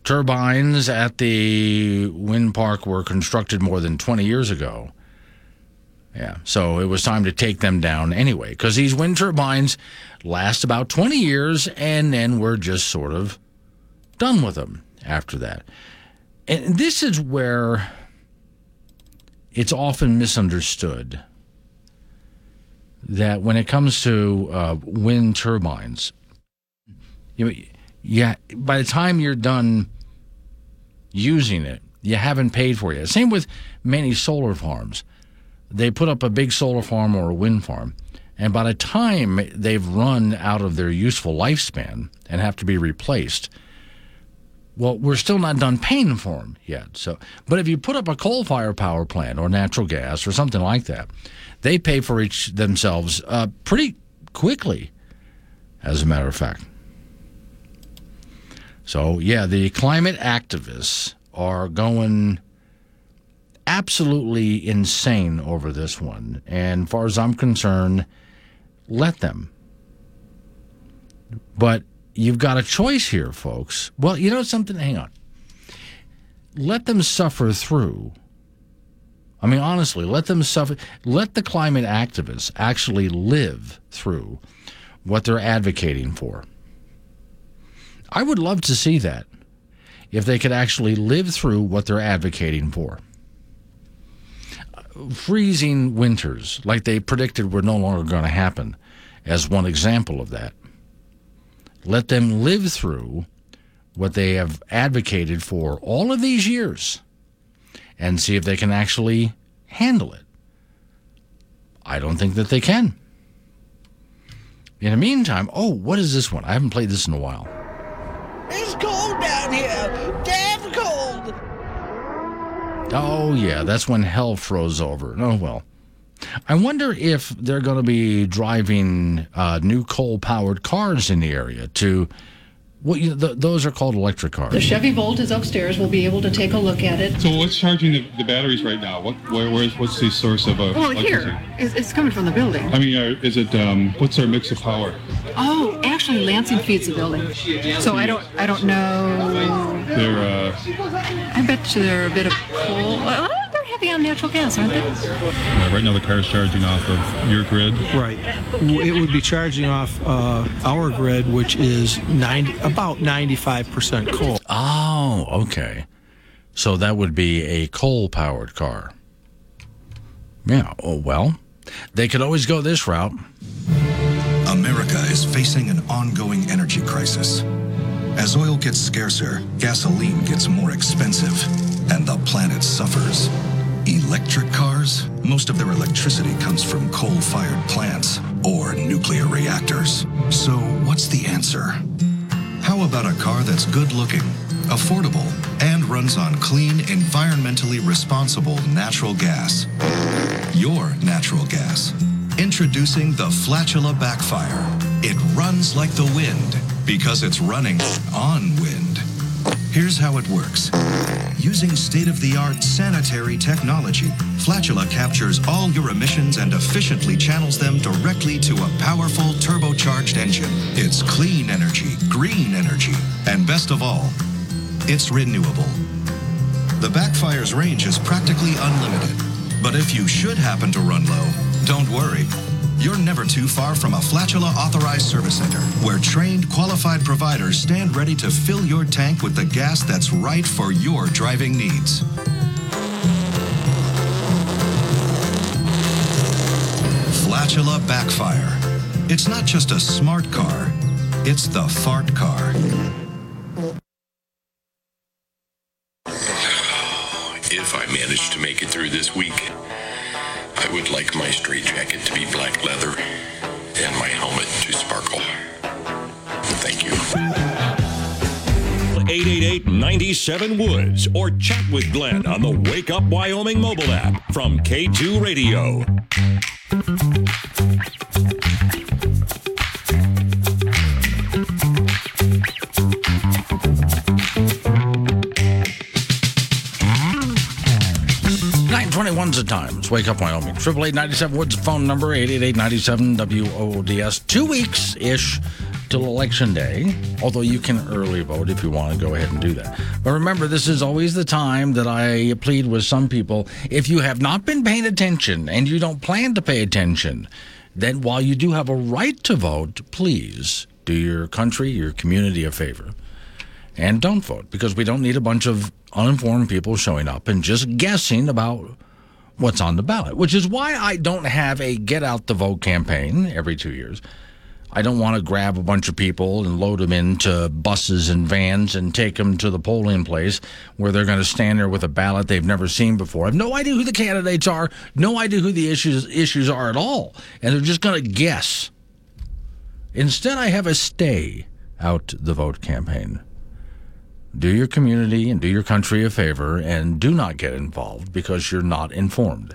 Turbines at the wind park were constructed more than 20 years ago. Yeah, so it was time to take them down anyway, because these wind turbines last about 20 years and then we're just sort of done with them after that. And this is where it's often misunderstood that when it comes to uh, wind turbines, you yeah, by the time you're done using it, you haven't paid for it. Same with many solar farms. They put up a big solar farm or a wind farm, and by the time they've run out of their useful lifespan and have to be replaced, well, we're still not done paying for them yet. So, but if you put up a coal fire power plant or natural gas or something like that, they pay for each themselves uh, pretty quickly, as a matter of fact. So, yeah, the climate activists are going absolutely insane over this one. And far as I'm concerned, let them. But you've got a choice here, folks. Well, you know something? Hang on. let them suffer through. I mean, honestly, let them suffer. Let the climate activists actually live through what they're advocating for. I would love to see that if they could actually live through what they're advocating for. Freezing winters, like they predicted were no longer going to happen, as one example of that. Let them live through what they have advocated for all of these years and see if they can actually handle it. I don't think that they can. In the meantime, oh, what is this one? I haven't played this in a while. It's cold down here. Damn. Oh, yeah, that's when hell froze over. Oh, well. I wonder if they're going to be driving uh, new coal powered cars in the area to. Well, you th- those are called electric cars. The Chevy Volt is upstairs. We'll be able to take a look at it. So what's charging the, the batteries right now? What, where, where's, what's the source of uh, Well, electricity? here, it's, it's coming from the building. I mean, uh, is it um, what's our mix of power? Oh, actually, Lansing feeds the building. So I don't, I don't know. They're uh, I bet you they're a bit of coal. Well, they're on natural gas, aren't they? uh, right now the car's charging off of your grid. Right. It would be charging off uh, our grid, which is 90, about 95% coal. Oh, okay. So that would be a coal powered car. Yeah, oh, well, they could always go this route. America is facing an ongoing energy crisis. As oil gets scarcer, gasoline gets more expensive, and the planet suffers. Electric cars? Most of their electricity comes from coal fired plants or nuclear reactors. So, what's the answer? How about a car that's good looking, affordable, and runs on clean, environmentally responsible natural gas? Your natural gas. Introducing the Flatula Backfire. It runs like the wind because it's running on wind. Here's how it works. Using state of the art sanitary technology, Flatula captures all your emissions and efficiently channels them directly to a powerful turbocharged engine. It's clean energy, green energy, and best of all, it's renewable. The Backfire's range is practically unlimited. But if you should happen to run low, don't worry. You're never too far from a Flatula authorized service center where trained, qualified providers stand ready to fill your tank with the gas that's right for your driving needs. Flatula Backfire. It's not just a smart car, it's the fart car. If I manage to make it through this week, I would like my straitjacket to be black leather and my helmet to sparkle. Thank you. 888 97 Woods or chat with Glenn on the Wake Up Wyoming mobile app from K2 Radio. Nine twenty-one's times. Wake Up Wyoming. Triple eight ninety-seven Woods phone number eight eight eight ninety-seven W O O D S. Two weeks ish till election day. Although you can early vote if you want to go ahead and do that. But remember, this is always the time that I plead with some people. If you have not been paying attention and you don't plan to pay attention, then while you do have a right to vote, please do your country, your community a favor and don't vote because we don't need a bunch of uninformed people showing up and just guessing about what's on the ballot, which is why I don't have a get out the vote campaign every two years. I don't want to grab a bunch of people and load them into buses and vans and take them to the polling place where they're going to stand there with a ballot they've never seen before. I have no idea who the candidates are, no idea who the issues issues are at all, and they're just going to guess. Instead, I have a stay out the vote campaign do your community and do your country a favor and do not get involved because you're not informed.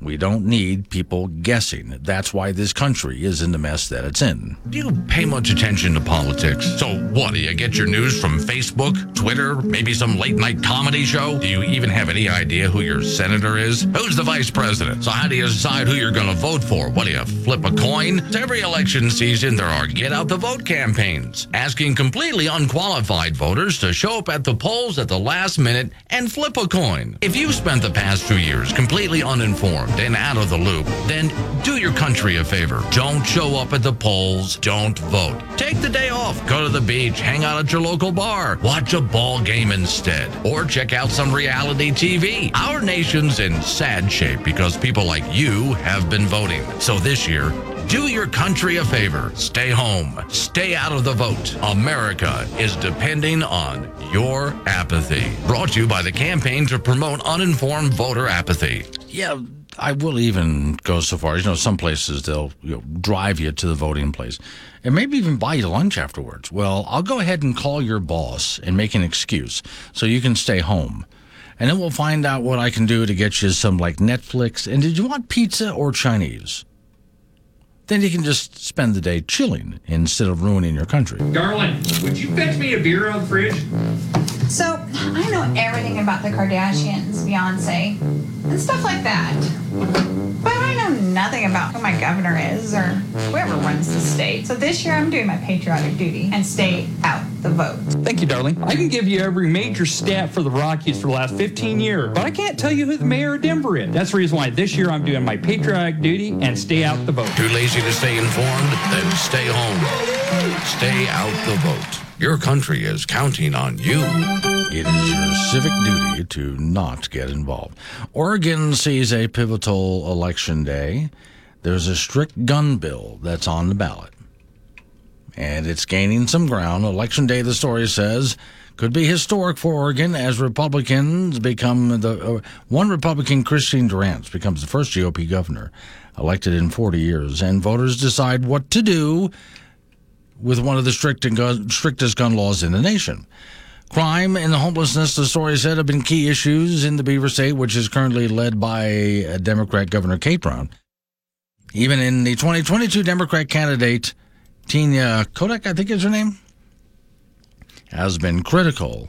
We don't need people guessing. That's why this country is in the mess that it's in. Do you pay much attention to politics? So, what? Do you get your news from Facebook, Twitter, maybe some late night comedy show? Do you even have any idea who your senator is? Who's the vice president? So, how do you decide who you're going to vote for? What do you flip a coin? Every election season, there are get out the vote campaigns asking completely unqualified voters to show up at the polls at the last minute and flip a coin. If you've spent the past two years completely uninformed, and out of the loop, then do your country a favor. Don't show up at the polls. Don't vote. Take the day off. Go to the beach. Hang out at your local bar. Watch a ball game instead. Or check out some reality TV. Our nation's in sad shape because people like you have been voting. So this year, do your country a favor. Stay home. Stay out of the vote. America is depending on your apathy. Brought to you by the campaign to promote uninformed voter apathy. Yeah, I will even go so far you know, some places they'll you know, drive you to the voting place and maybe even buy you lunch afterwards. Well, I'll go ahead and call your boss and make an excuse so you can stay home. And then we'll find out what I can do to get you some like Netflix. And did you want pizza or Chinese? Then you can just spend the day chilling instead of ruining your country. Darling, would you fetch me a beer on the fridge? So, I know everything about the Kardashians, Beyonce, and stuff like that. But I know nothing about who my governor is or whoever runs the state. So this year I'm doing my patriotic duty and stay out the vote. Thank you, darling. I can give you every major stat for the Rockies for the last 15 years, but I can't tell you who the mayor of Denver is. That's the reason why this year I'm doing my patriotic duty and stay out the vote. Too lazy to stay informed? Then stay home. Stay out the vote. Your country is counting on you. It is your civic duty to not get involved. Oregon sees a pivotal election day. There's a strict gun bill that's on the ballot. And it's gaining some ground. Election day, the story says, could be historic for Oregon as Republicans become the uh, one Republican, Christine Durant, becomes the first GOP governor elected in 40 years, and voters decide what to do with one of the strict gun, strictest gun laws in the nation. Crime and homelessness, the story said, have been key issues in the Beaver State, which is currently led by a Democrat Governor Kate Brown. Even in the 2022 Democrat candidate, Tina Kotek, I think is her name, has been critical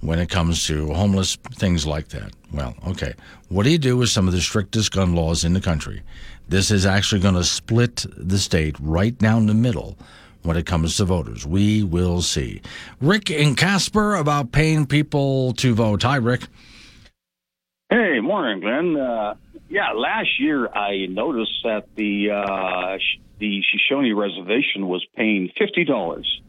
when it comes to homeless things like that. Well, okay. What do you do with some of the strictest gun laws in the country? This is actually going to split the state right down the middle when it comes to voters. We will see. Rick and Casper about paying people to vote. Hi, Rick. Hey, morning, Glenn. Uh, yeah, last year I noticed that the uh, the Shoshone Reservation was paying fifty dollars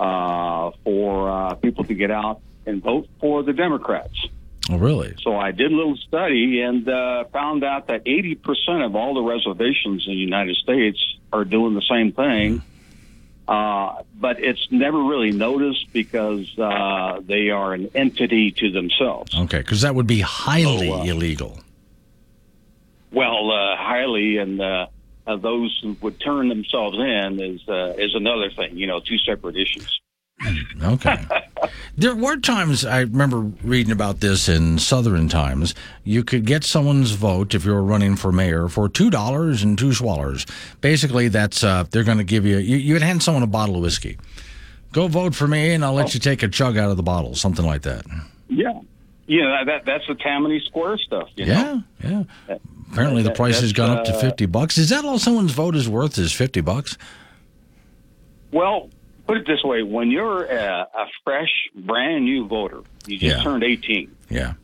uh, for uh, people to get out and vote for the Democrats. Oh, really? So I did a little study and uh, found out that eighty percent of all the reservations in the United States are doing the same thing. Uh, but it's never really noticed because uh, they are an entity to themselves. Okay, because that would be highly Oh, uh, illegal. Well, uh, highly, and uh, uh, those who would turn themselves in is uh, is another thing. You know, two separate issues. Okay. there were times I remember reading about this in Southern Times. You could get someone's vote if you were running for mayor for two dollars and two swallers. Basically, that's uh, they're going to give you, you. You would hand someone a bottle of whiskey. Go vote for me, and I'll let you take a chug out of the bottle, something like that. Yeah, yeah. that that's the Tammany Square stuff. You know? Yeah, yeah. Apparently, the price has gone up to uh, fifty bucks. Is that all someone's vote is worth? Is fifty bucks? Well, put it this way: when you're a, a fresh, brand new voter, you just Yeah. turned eighteen. Yeah,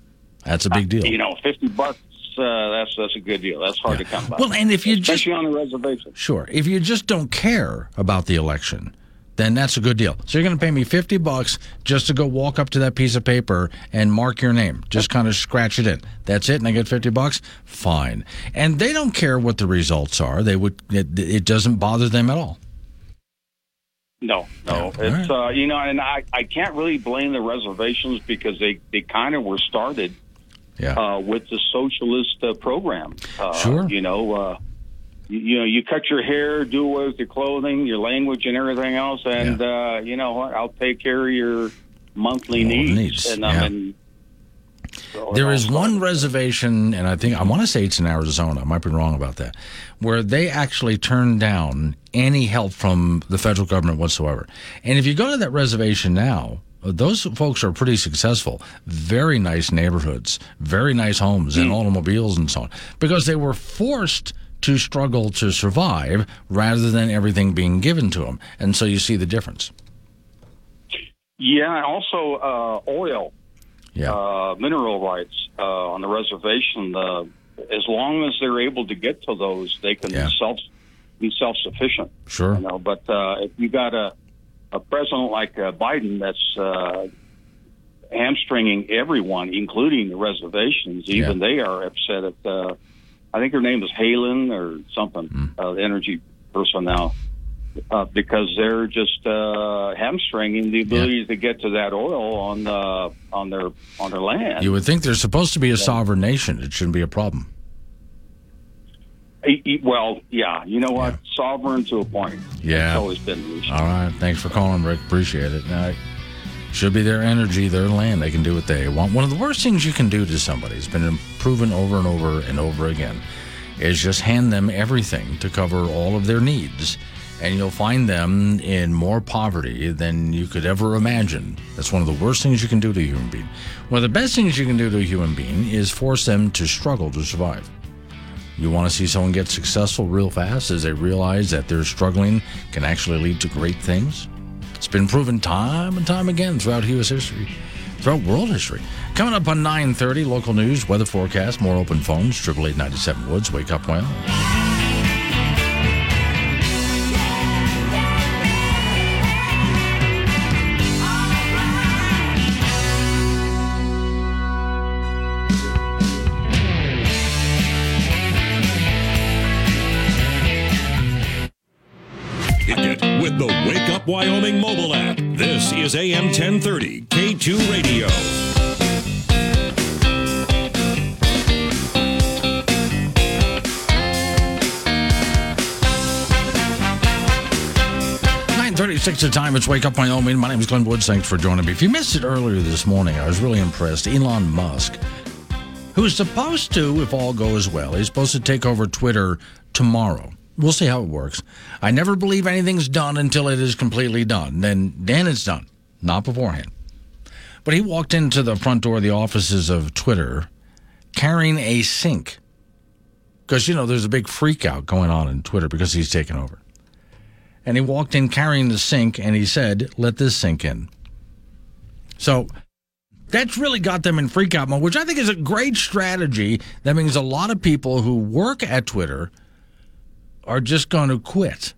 that's a big deal. You know, fifty bucks. Uh, that's that's a good deal. That's hard to come by. Well, and if you just especially on the reservation. Sure. If you just don't care about the election, then that's a good deal. So you're going to pay me 50 bucks just to go walk up to that piece of paper and mark your name. Just kind of scratch it in. That's it and I get 50 bucks? Fine. And they don't care what the results are. They would it, it doesn't bother them at all. No, no, it's uh, you know, and I I can't really blame the reservations because they they kind of were started. Yeah. Uh, with the socialist uh, program. Uh, Sure. You know, uh, you, you know, you cut your hair, do away with your clothing, your language, and everything else, and uh, you know what? I'll take care of your monthly needs. needs, And yeah. I mean, So There is one reservation, and I think I want to say it's in Arizona. I might be wrong about that, where they actually turn down any help from the federal government whatsoever. And if you go to that reservation now, those folks are pretty successful. Very nice neighborhoods, very nice homes and automobiles and so on, because they were forced to struggle to survive rather than everything being given to them. And so you see the difference. Yeah, also uh, oil, yeah. uh, mineral rights uh, on the reservation. Uh, as long as they're able to get to those, they can Yeah. self be self sufficient. Sure. You know, but uh, if you got a a president like uh, Biden that's uh, hamstringing everyone, including the reservations, even they are upset at. Uh, I think her name is Haaland or something, uh, the energy person now. Uh, because they're just uh, hamstringing the ability to get to that oil on uh, on their on their land. You would think they're supposed to be a sovereign nation. It shouldn't be a problem. Well, yeah, you know what? Sovereign to a point. Yeah. It's always been. All right. Thanks for calling, Rick. Appreciate it. Now, should be their energy, their land. They can do what they want. One of the worst things you can do to somebody, it's been proven over and over and over again, is just hand them everything to cover all of their needs. And you'll find them in more poverty than you could ever imagine. That's one of the worst things you can do to a human being. One of the best things you can do to a human being is force them to struggle to survive. You want to see someone get successful real fast as they realize that their struggling can actually lead to great things? It's been proven time and time again throughout U.S. history, throughout world history. Coming up on 9.30, local news, weather forecast, more open phones, 888 Woods, wake up well. AM 1030 K2 Radio. Thirty-six the time. It's Wake Up Wyoming. My name is Glenn Woods. Thanks for joining me. If you missed it earlier this morning, I was really impressed. Elon Musk, who is supposed to, if all goes well, he's supposed to take over Twitter tomorrow. We'll see how it works. I never believe anything's done until it is completely done. Then, then it's done, not beforehand. But he walked into the front door of the offices of Twitter carrying a sink. Because, you know, there's a big freak out going on in Twitter because he's taken over. And he walked in carrying the sink and he said, Let this sink in. So that's really got them in freak out mode, which I think is a great strategy. That means a lot of people who work at Twitter are just going to quit,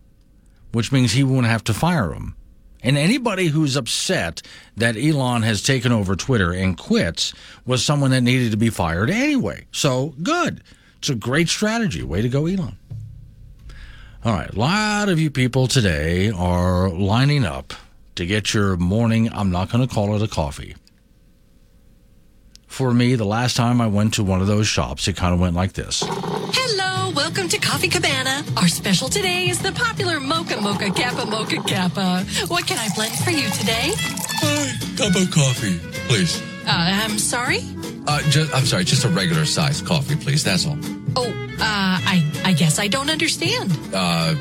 which means he won't have to fire them. And anybody who's upset that Elon has taken over Twitter and quits was someone that needed to be fired anyway. So good. It's a great strategy. Way to go, Elon. All right. A lot of you people today are lining up to get your morning, I'm not going to call it a coffee. For me, the last time I went to one of those shops, it kind of went like this. Welcome to Coffee Cabana. Our special today is the popular Mocha Mocha Kappa Mocha Kappa. What can I blend for you today? Cup of coffee, please. Uh, I'm sorry? Uh, just, I'm sorry, just a regular size coffee, please. That's all. Oh, uh, I, I guess I don't understand. Uh,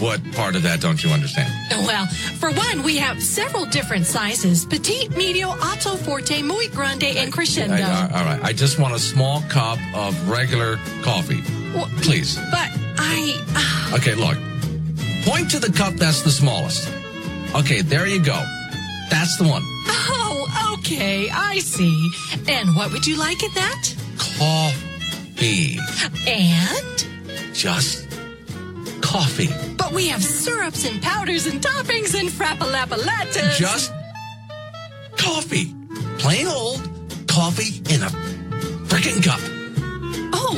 what part of that don't you understand? Well, for one, we have several different sizes petite, medio, alto, forte, muy grande, and crescendo. I- uh, all right, I just want a small cup of regular coffee, Wha- please. But I. Okay, look. Point to the cup that's the smallest. Okay, there you go. That's the one. Oh, okay, I see. And what would you like in that? Coffee. And? Just coffee. But we have syrups and powders and toppings and frappalapalattas. Just coffee. Plain old coffee in a freaking cup. Oh,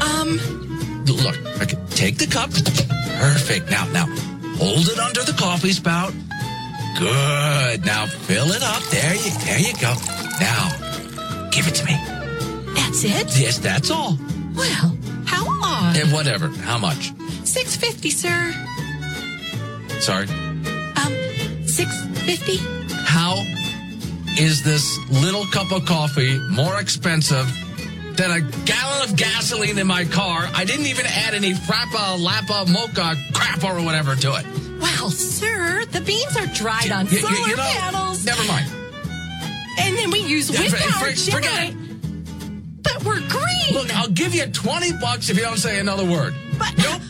um, Look, okay, take the cup. Perfect. Now, now, hold it under the coffee spout. Good. Now fill it up. There you, there you go. Now, give it to me. that's it? Yes, that's all. Well, how odd. And whatever. How much? Six fifty, sir. Sorry. Um, six fifty. How is this little cup of coffee more expensive than a gallon of gasoline in my car? I didn't even add any frappa, lappa, mocha, crap or whatever to it. Well, sir, the beans are dried on you- solar you know, panels. Never mind. And then we use Yeah, wind for- power for- forget we're green. Look, I'll give you 20 bucks if you don't say another word. But nope.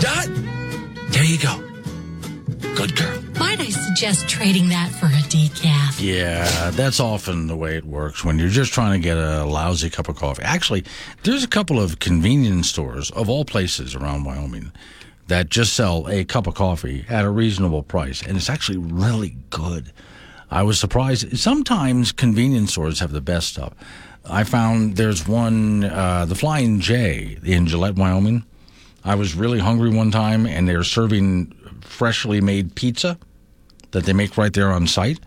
Done. There you go. Good girl. Might I suggest trading that for a decaf? Yeah, that's often the way it works when you're just trying to get a lousy cup of coffee. Actually, there's a couple of convenience stores of all places around Wyoming that just sell a cup of coffee at a reasonable price, and it's actually really good. I was surprised. Sometimes convenience stores have the best stuff. I found there's one, uh, the Flying J in Gillette, Wyoming. I was really hungry one time, and they're serving freshly made pizza that they make right there on site.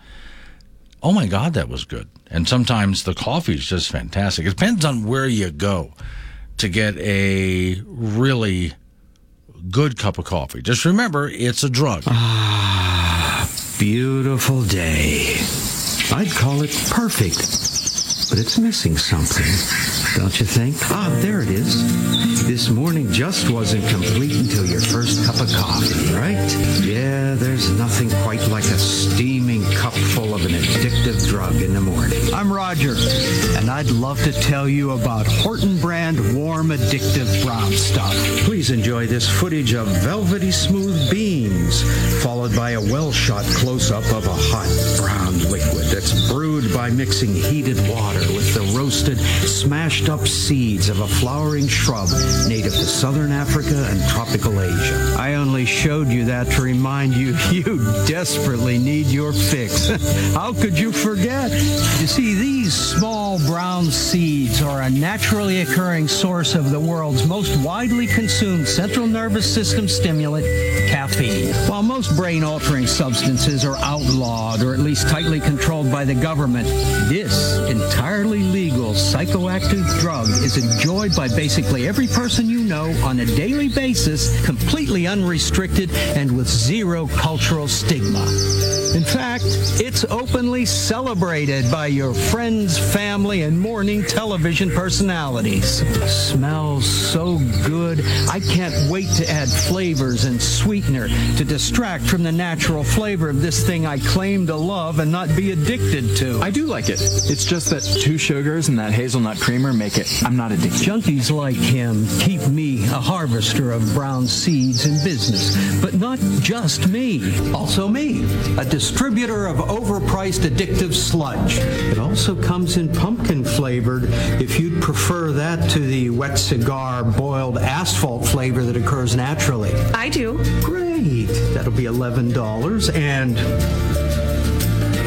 Oh my God, that was good. And sometimes the coffee is just fantastic. It depends on where you go to get a really good cup of coffee. Just remember, it's a drug. Ah, beautiful day. I'd call it perfect, but it's missing something, don't you think? Ah, there it is. This morning just wasn't complete until your first cup of coffee, right? Yeah, there's nothing quite like a steaming cup full of an addictive drug in the morning. I'm Roger, and I'd love to tell you about Horton brand warm addictive brown stuff. Please enjoy this footage of velvety smooth beans, followed by a well shot close up of a hot brown liquid that's brewed by mixing heated water with the roasted, smashed up seeds of a flowering shrub native to southern Africa and tropical Asia. I only showed you that to remind you you desperately need your fix. How could you forget? You see, these small brown seeds are a naturally occurring source of the world's most widely consumed central nervous system stimulant, caffeine. While most brain altering substances are outlawed or at least tightly controlled by the government, this entirely legal psychoactive drug is enjoyed by basically every person you know on a daily basis, completely unrestricted and with zero cultural stigma. In fact, it's openly celebrated by your friends, family, and morning television personalities. Smells so good. I can't wait to add flavors and sweetener to distract from the natural flavor of this thing I claim to love and not be addicted to. I do like it. It's just that two sugars and that hazelnut creamer make it. I'm not addicted. Junkies like him keep me, a harvester of brown seeds, in business. But not just me. Also me, a distributor of overpriced addictive sludge. It also comes in pumpkin flavored if you'd prefer that to the wet cigar boiled asphalt flavor that occurs naturally. I do. Great. That'll be $11. And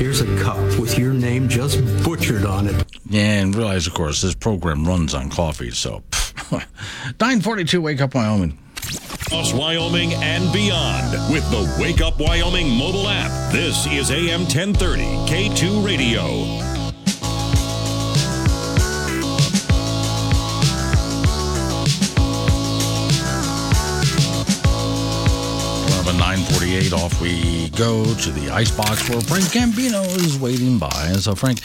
here's a cup with your name just butchered on it. And realize, of course, this program runs on coffee, so 942 Wake Up Wyoming. Across Wyoming and beyond with the Wake Up Wyoming mobile app. This is AM 1030 K2 Radio. 948 off we go to the icebox where Frank Gambino is waiting by. And So, Frank,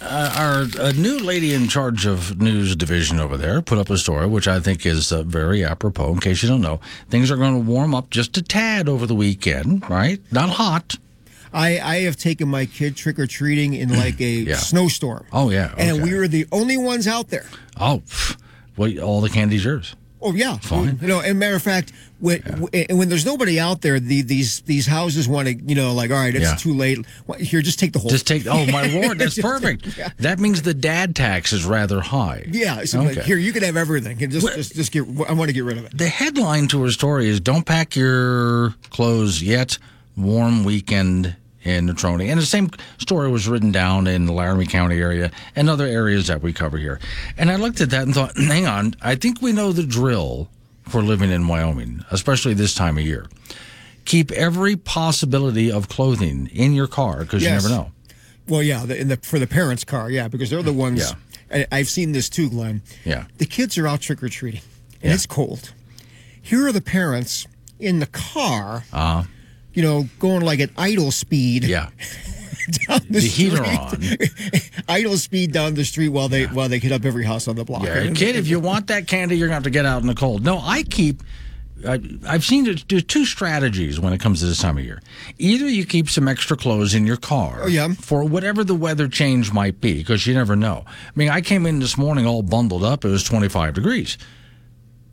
uh, our a new lady in charge of news division over there put up a story, which I think is uh, very apropos. In case you don't know, things are going to warm up just a tad over the weekend, right? Not hot. I, I have taken my kid trick or treating in like a Yeah. snowstorm. Oh yeah, And we were the only ones out there. oh, well, all the candy's yours. Oh yeah, Fine. You know, and matter of fact, when when, when there's nobody out there, the, these these houses want to, you know, like all right, it's Yeah. too late. Here, just take the whole. Just take. Oh my lord, that's perfect. Yeah. That means the dad tax is rather high. Yeah, so like, Okay. here you can have everything. And just, just, just get. I want to get rid of it. The headline to her story is Don't pack your clothes yet. Warm weekend in Natrona. And the same story was written down in the Laramie County area and other areas that we cover here. And I looked at that and thought, hang on, I think we know the drill for living in Wyoming, especially this time of year. Keep every possibility of clothing in your car because Yes. you never know. Well, yeah, the, in the for the parents' car, yeah, because they're the ones. Yeah. I, I've seen this too, Glenn. Yeah. The kids are out trick or treating, and it's cold. Here are the parents in the car, Uh, you know, going like at idle speed. Yeah. down the, The heater on. idle speed down the street while they while they hit up every house on the block. Yeah, kid, if you want that candy, you're to have to get out in the cold. No, I keep. I, I've seen there's two strategies when it comes to this time of year. Either you keep some extra clothes in your car Oh, yeah. for whatever the weather change might be, because you never know. I mean, I came in this morning all bundled up. It was 25 degrees.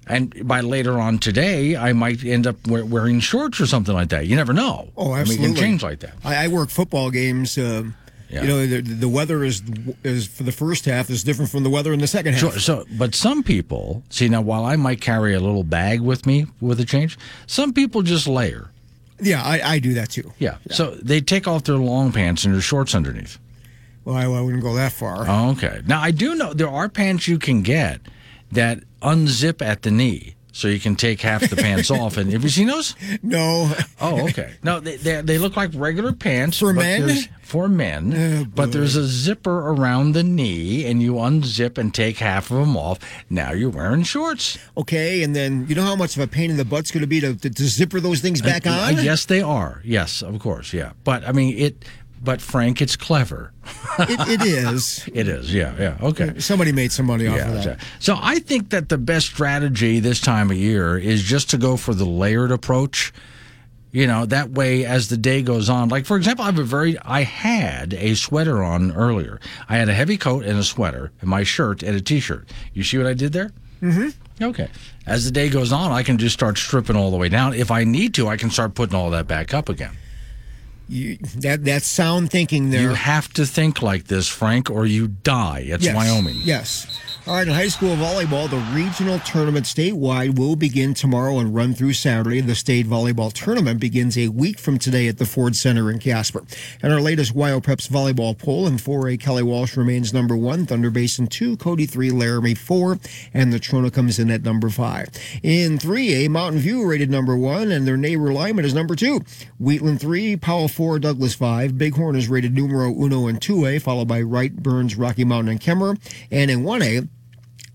And by later on today, I might end up wearing shorts or something like that. You never know. Oh, I mean, absolutely. it can change like that. I, I work football games. Um, Yeah. You know, the, the weather is is for the first half is different from the weather in the second half. Sure. So, but some people see now. While I might carry a little bag with me with a change, some people just layer. Yeah, I, I do that too. Yeah. So they take off their long pants and their shorts underneath. Well, I, I wouldn't go that far. Oh, okay. Now I do know there are pants you can get that unzip at the knee, so you can take half the pants off. And have you seen those? No. Oh, okay. No, they they, they look like regular pants For men? For men, Oh, but there's a zipper around the knee, and you unzip and take half of them off. Now you're wearing shorts. Okay, and then you know how much of a pain in the butt's going to be to, to, to zipper those things back Uh, on? uh, yes, they are. Yes, of course. Yeah, but I mean it. But Frank, it's clever. It, it is. It is. Yeah. Yeah. Okay. Somebody made some money off Yeah, of that. so I think that the best strategy this time of year is just to go for the layered approach. You know, that way as the day goes on, like for example, I have a very, I had a sweater on earlier. I had a heavy coat and a sweater, and my shirt and a t-shirt. You see what I did there? Mm-hmm. Okay. As the day goes on, I can just start stripping all the way down. If I need to, I can start putting all that back up again. You, that that's sound thinking there. You have to think like this, Frank, or you die. It's Yes, Wyoming. Yes. All right, in high school volleyball, the regional tournament statewide will begin tomorrow and run through Saturday. The state volleyball tournament begins a week from today at the Ford Center in Casper. And our latest WyoPreps volleyball poll in 4A, Kelly Walsh remains number one, Thunder Basin two, Cody three, Laramie four, and Natrona comes in at number five. In 3A, Mountain View rated number one, and their neighbor Lyman is number two. Wheatland three, Powell four, Douglas five. Bighorn is rated numero uno and 2A, followed by Wright, Burns, Rocky Mountain, and Kemmerer. And in 1A,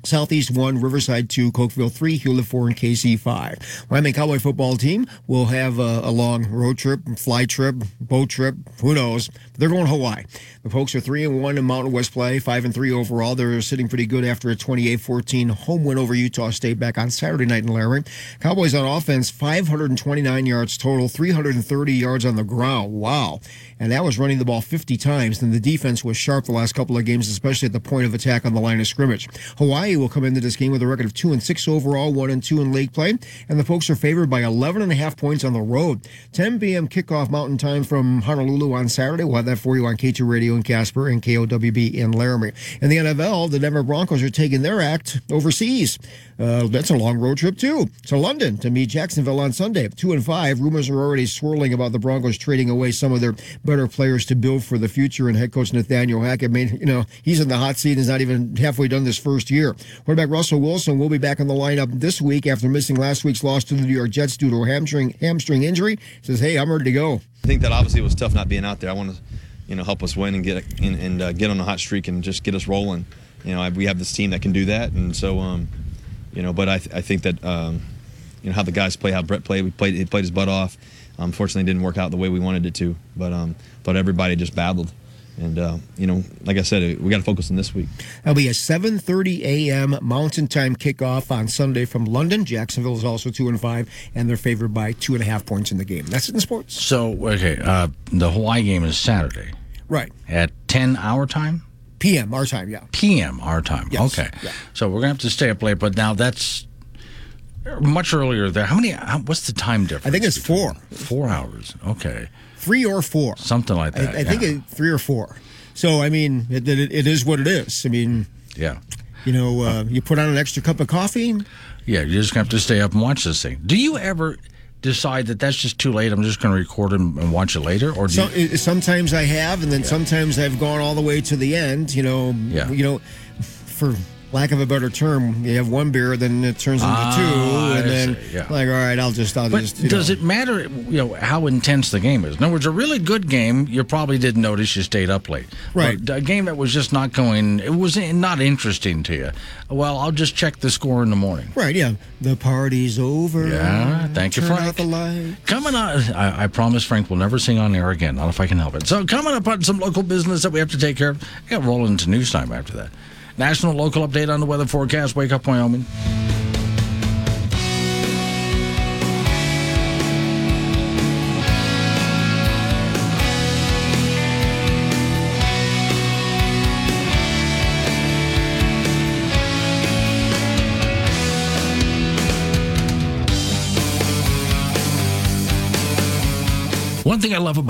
Southeast 1, Riverside 2, Cokeville 3, Hulett 4, and Kaycee 5. Wyoming Cowboy football team will have a, a long road trip, fly trip, boat trip, who knows. They're going Hawaii. The Pokes are 3 and 1 in Mountain West play, 5 and 3 overall. They're sitting pretty good after a 28 14 home win over Utah State back on Saturday night in Laramie. Cowboys on offense, 529 yards total, 330 yards on the ground. Wow. And that was running the ball 50 times. Then the defense was sharp the last couple of games, especially at the point of attack on the line of scrimmage. Hawaii will come into this game with a record of 2 and 6 overall, 1 and 2 in league play. And the Pokes are favored by 11 and a half points on the road. 10 p.m. kickoff mountain time from Honolulu on Saturday. We'll have that for you on K2 Radio in Casper and KOWB in Laramie. In the NFL, the Denver Broncos are taking their act overseas. Uh, that's a long road trip too to London to meet Jacksonville on Sunday. Two and five. Rumors are already swirling about the Broncos trading away some of their better players to build for the future. And head coach Nathaniel Hackett made, you know, he's in the hot seat He's not even halfway done this first year. Quarterback Russell Wilson will be back in the lineup this week after missing last week's loss to the New York Jets due to a hamstring hamstring injury. Says, hey, I'm ready to go. I think that obviously was tough not being out there. I want to, you know, help us win and get and, and uh, get on a hot streak and just get us rolling. You know, I, we have this team that can do that, and so, um, you know, but I, th- I think that, um, you know, how the guys play, how Brett played, we played, he played his butt off. Unfortunately, it didn't work out the way we wanted it to, but um, but everybody just battled, and uh, you know, like I said, we got to focus on this week. That'll be a 7:30 a.m. Mountain Time kickoff on Sunday from London. Jacksonville is also two and five, and they're favored by two and a half points in the game. That's it in sports. So okay, uh, the Hawaii game is Saturday Right. at 10 hour time. PM our time. Yeah. PM our time. Yes, Okay. yeah. So we're gonna have to stay up late, but now that's much earlier there. How many? How, what's the time difference? I think it's four. Four hours. Okay. Three or four. Something like that. I think yeah. it, three or four. So I mean, it, it, it is what it is. I mean, yeah. you know, uh, you put on an extra cup of coffee. Yeah, you're just gonna have to stay up and watch this thing. Do you ever decide that that's just too late? I'm just gonna record it and watch it later, or do So, you, sometimes I have, and then sometimes I've gone all the way to the end. You know, Yeah. you know, for lack of a better term, you have one beer, then it turns into Ah, two, and then see, yeah. like, all right, I'll just, I'll But just. you does know. it matter, you know, how intense the game is? In other words, a really good game, you probably didn't notice you stayed up late. Right. But a game that was just not going, it was not interesting to you. Well, I'll just check the score in the morning. Right, yeah. The party's over. Yeah, thank you, Turn Frank. out the light. Coming on, I, I promise Frank will never sing on air again, not if I can help it. So, coming up on some local business that we have to take care of. I got rolling into news time after that. National local update on the weather forecast. Wake up, Wyoming. One thing I love about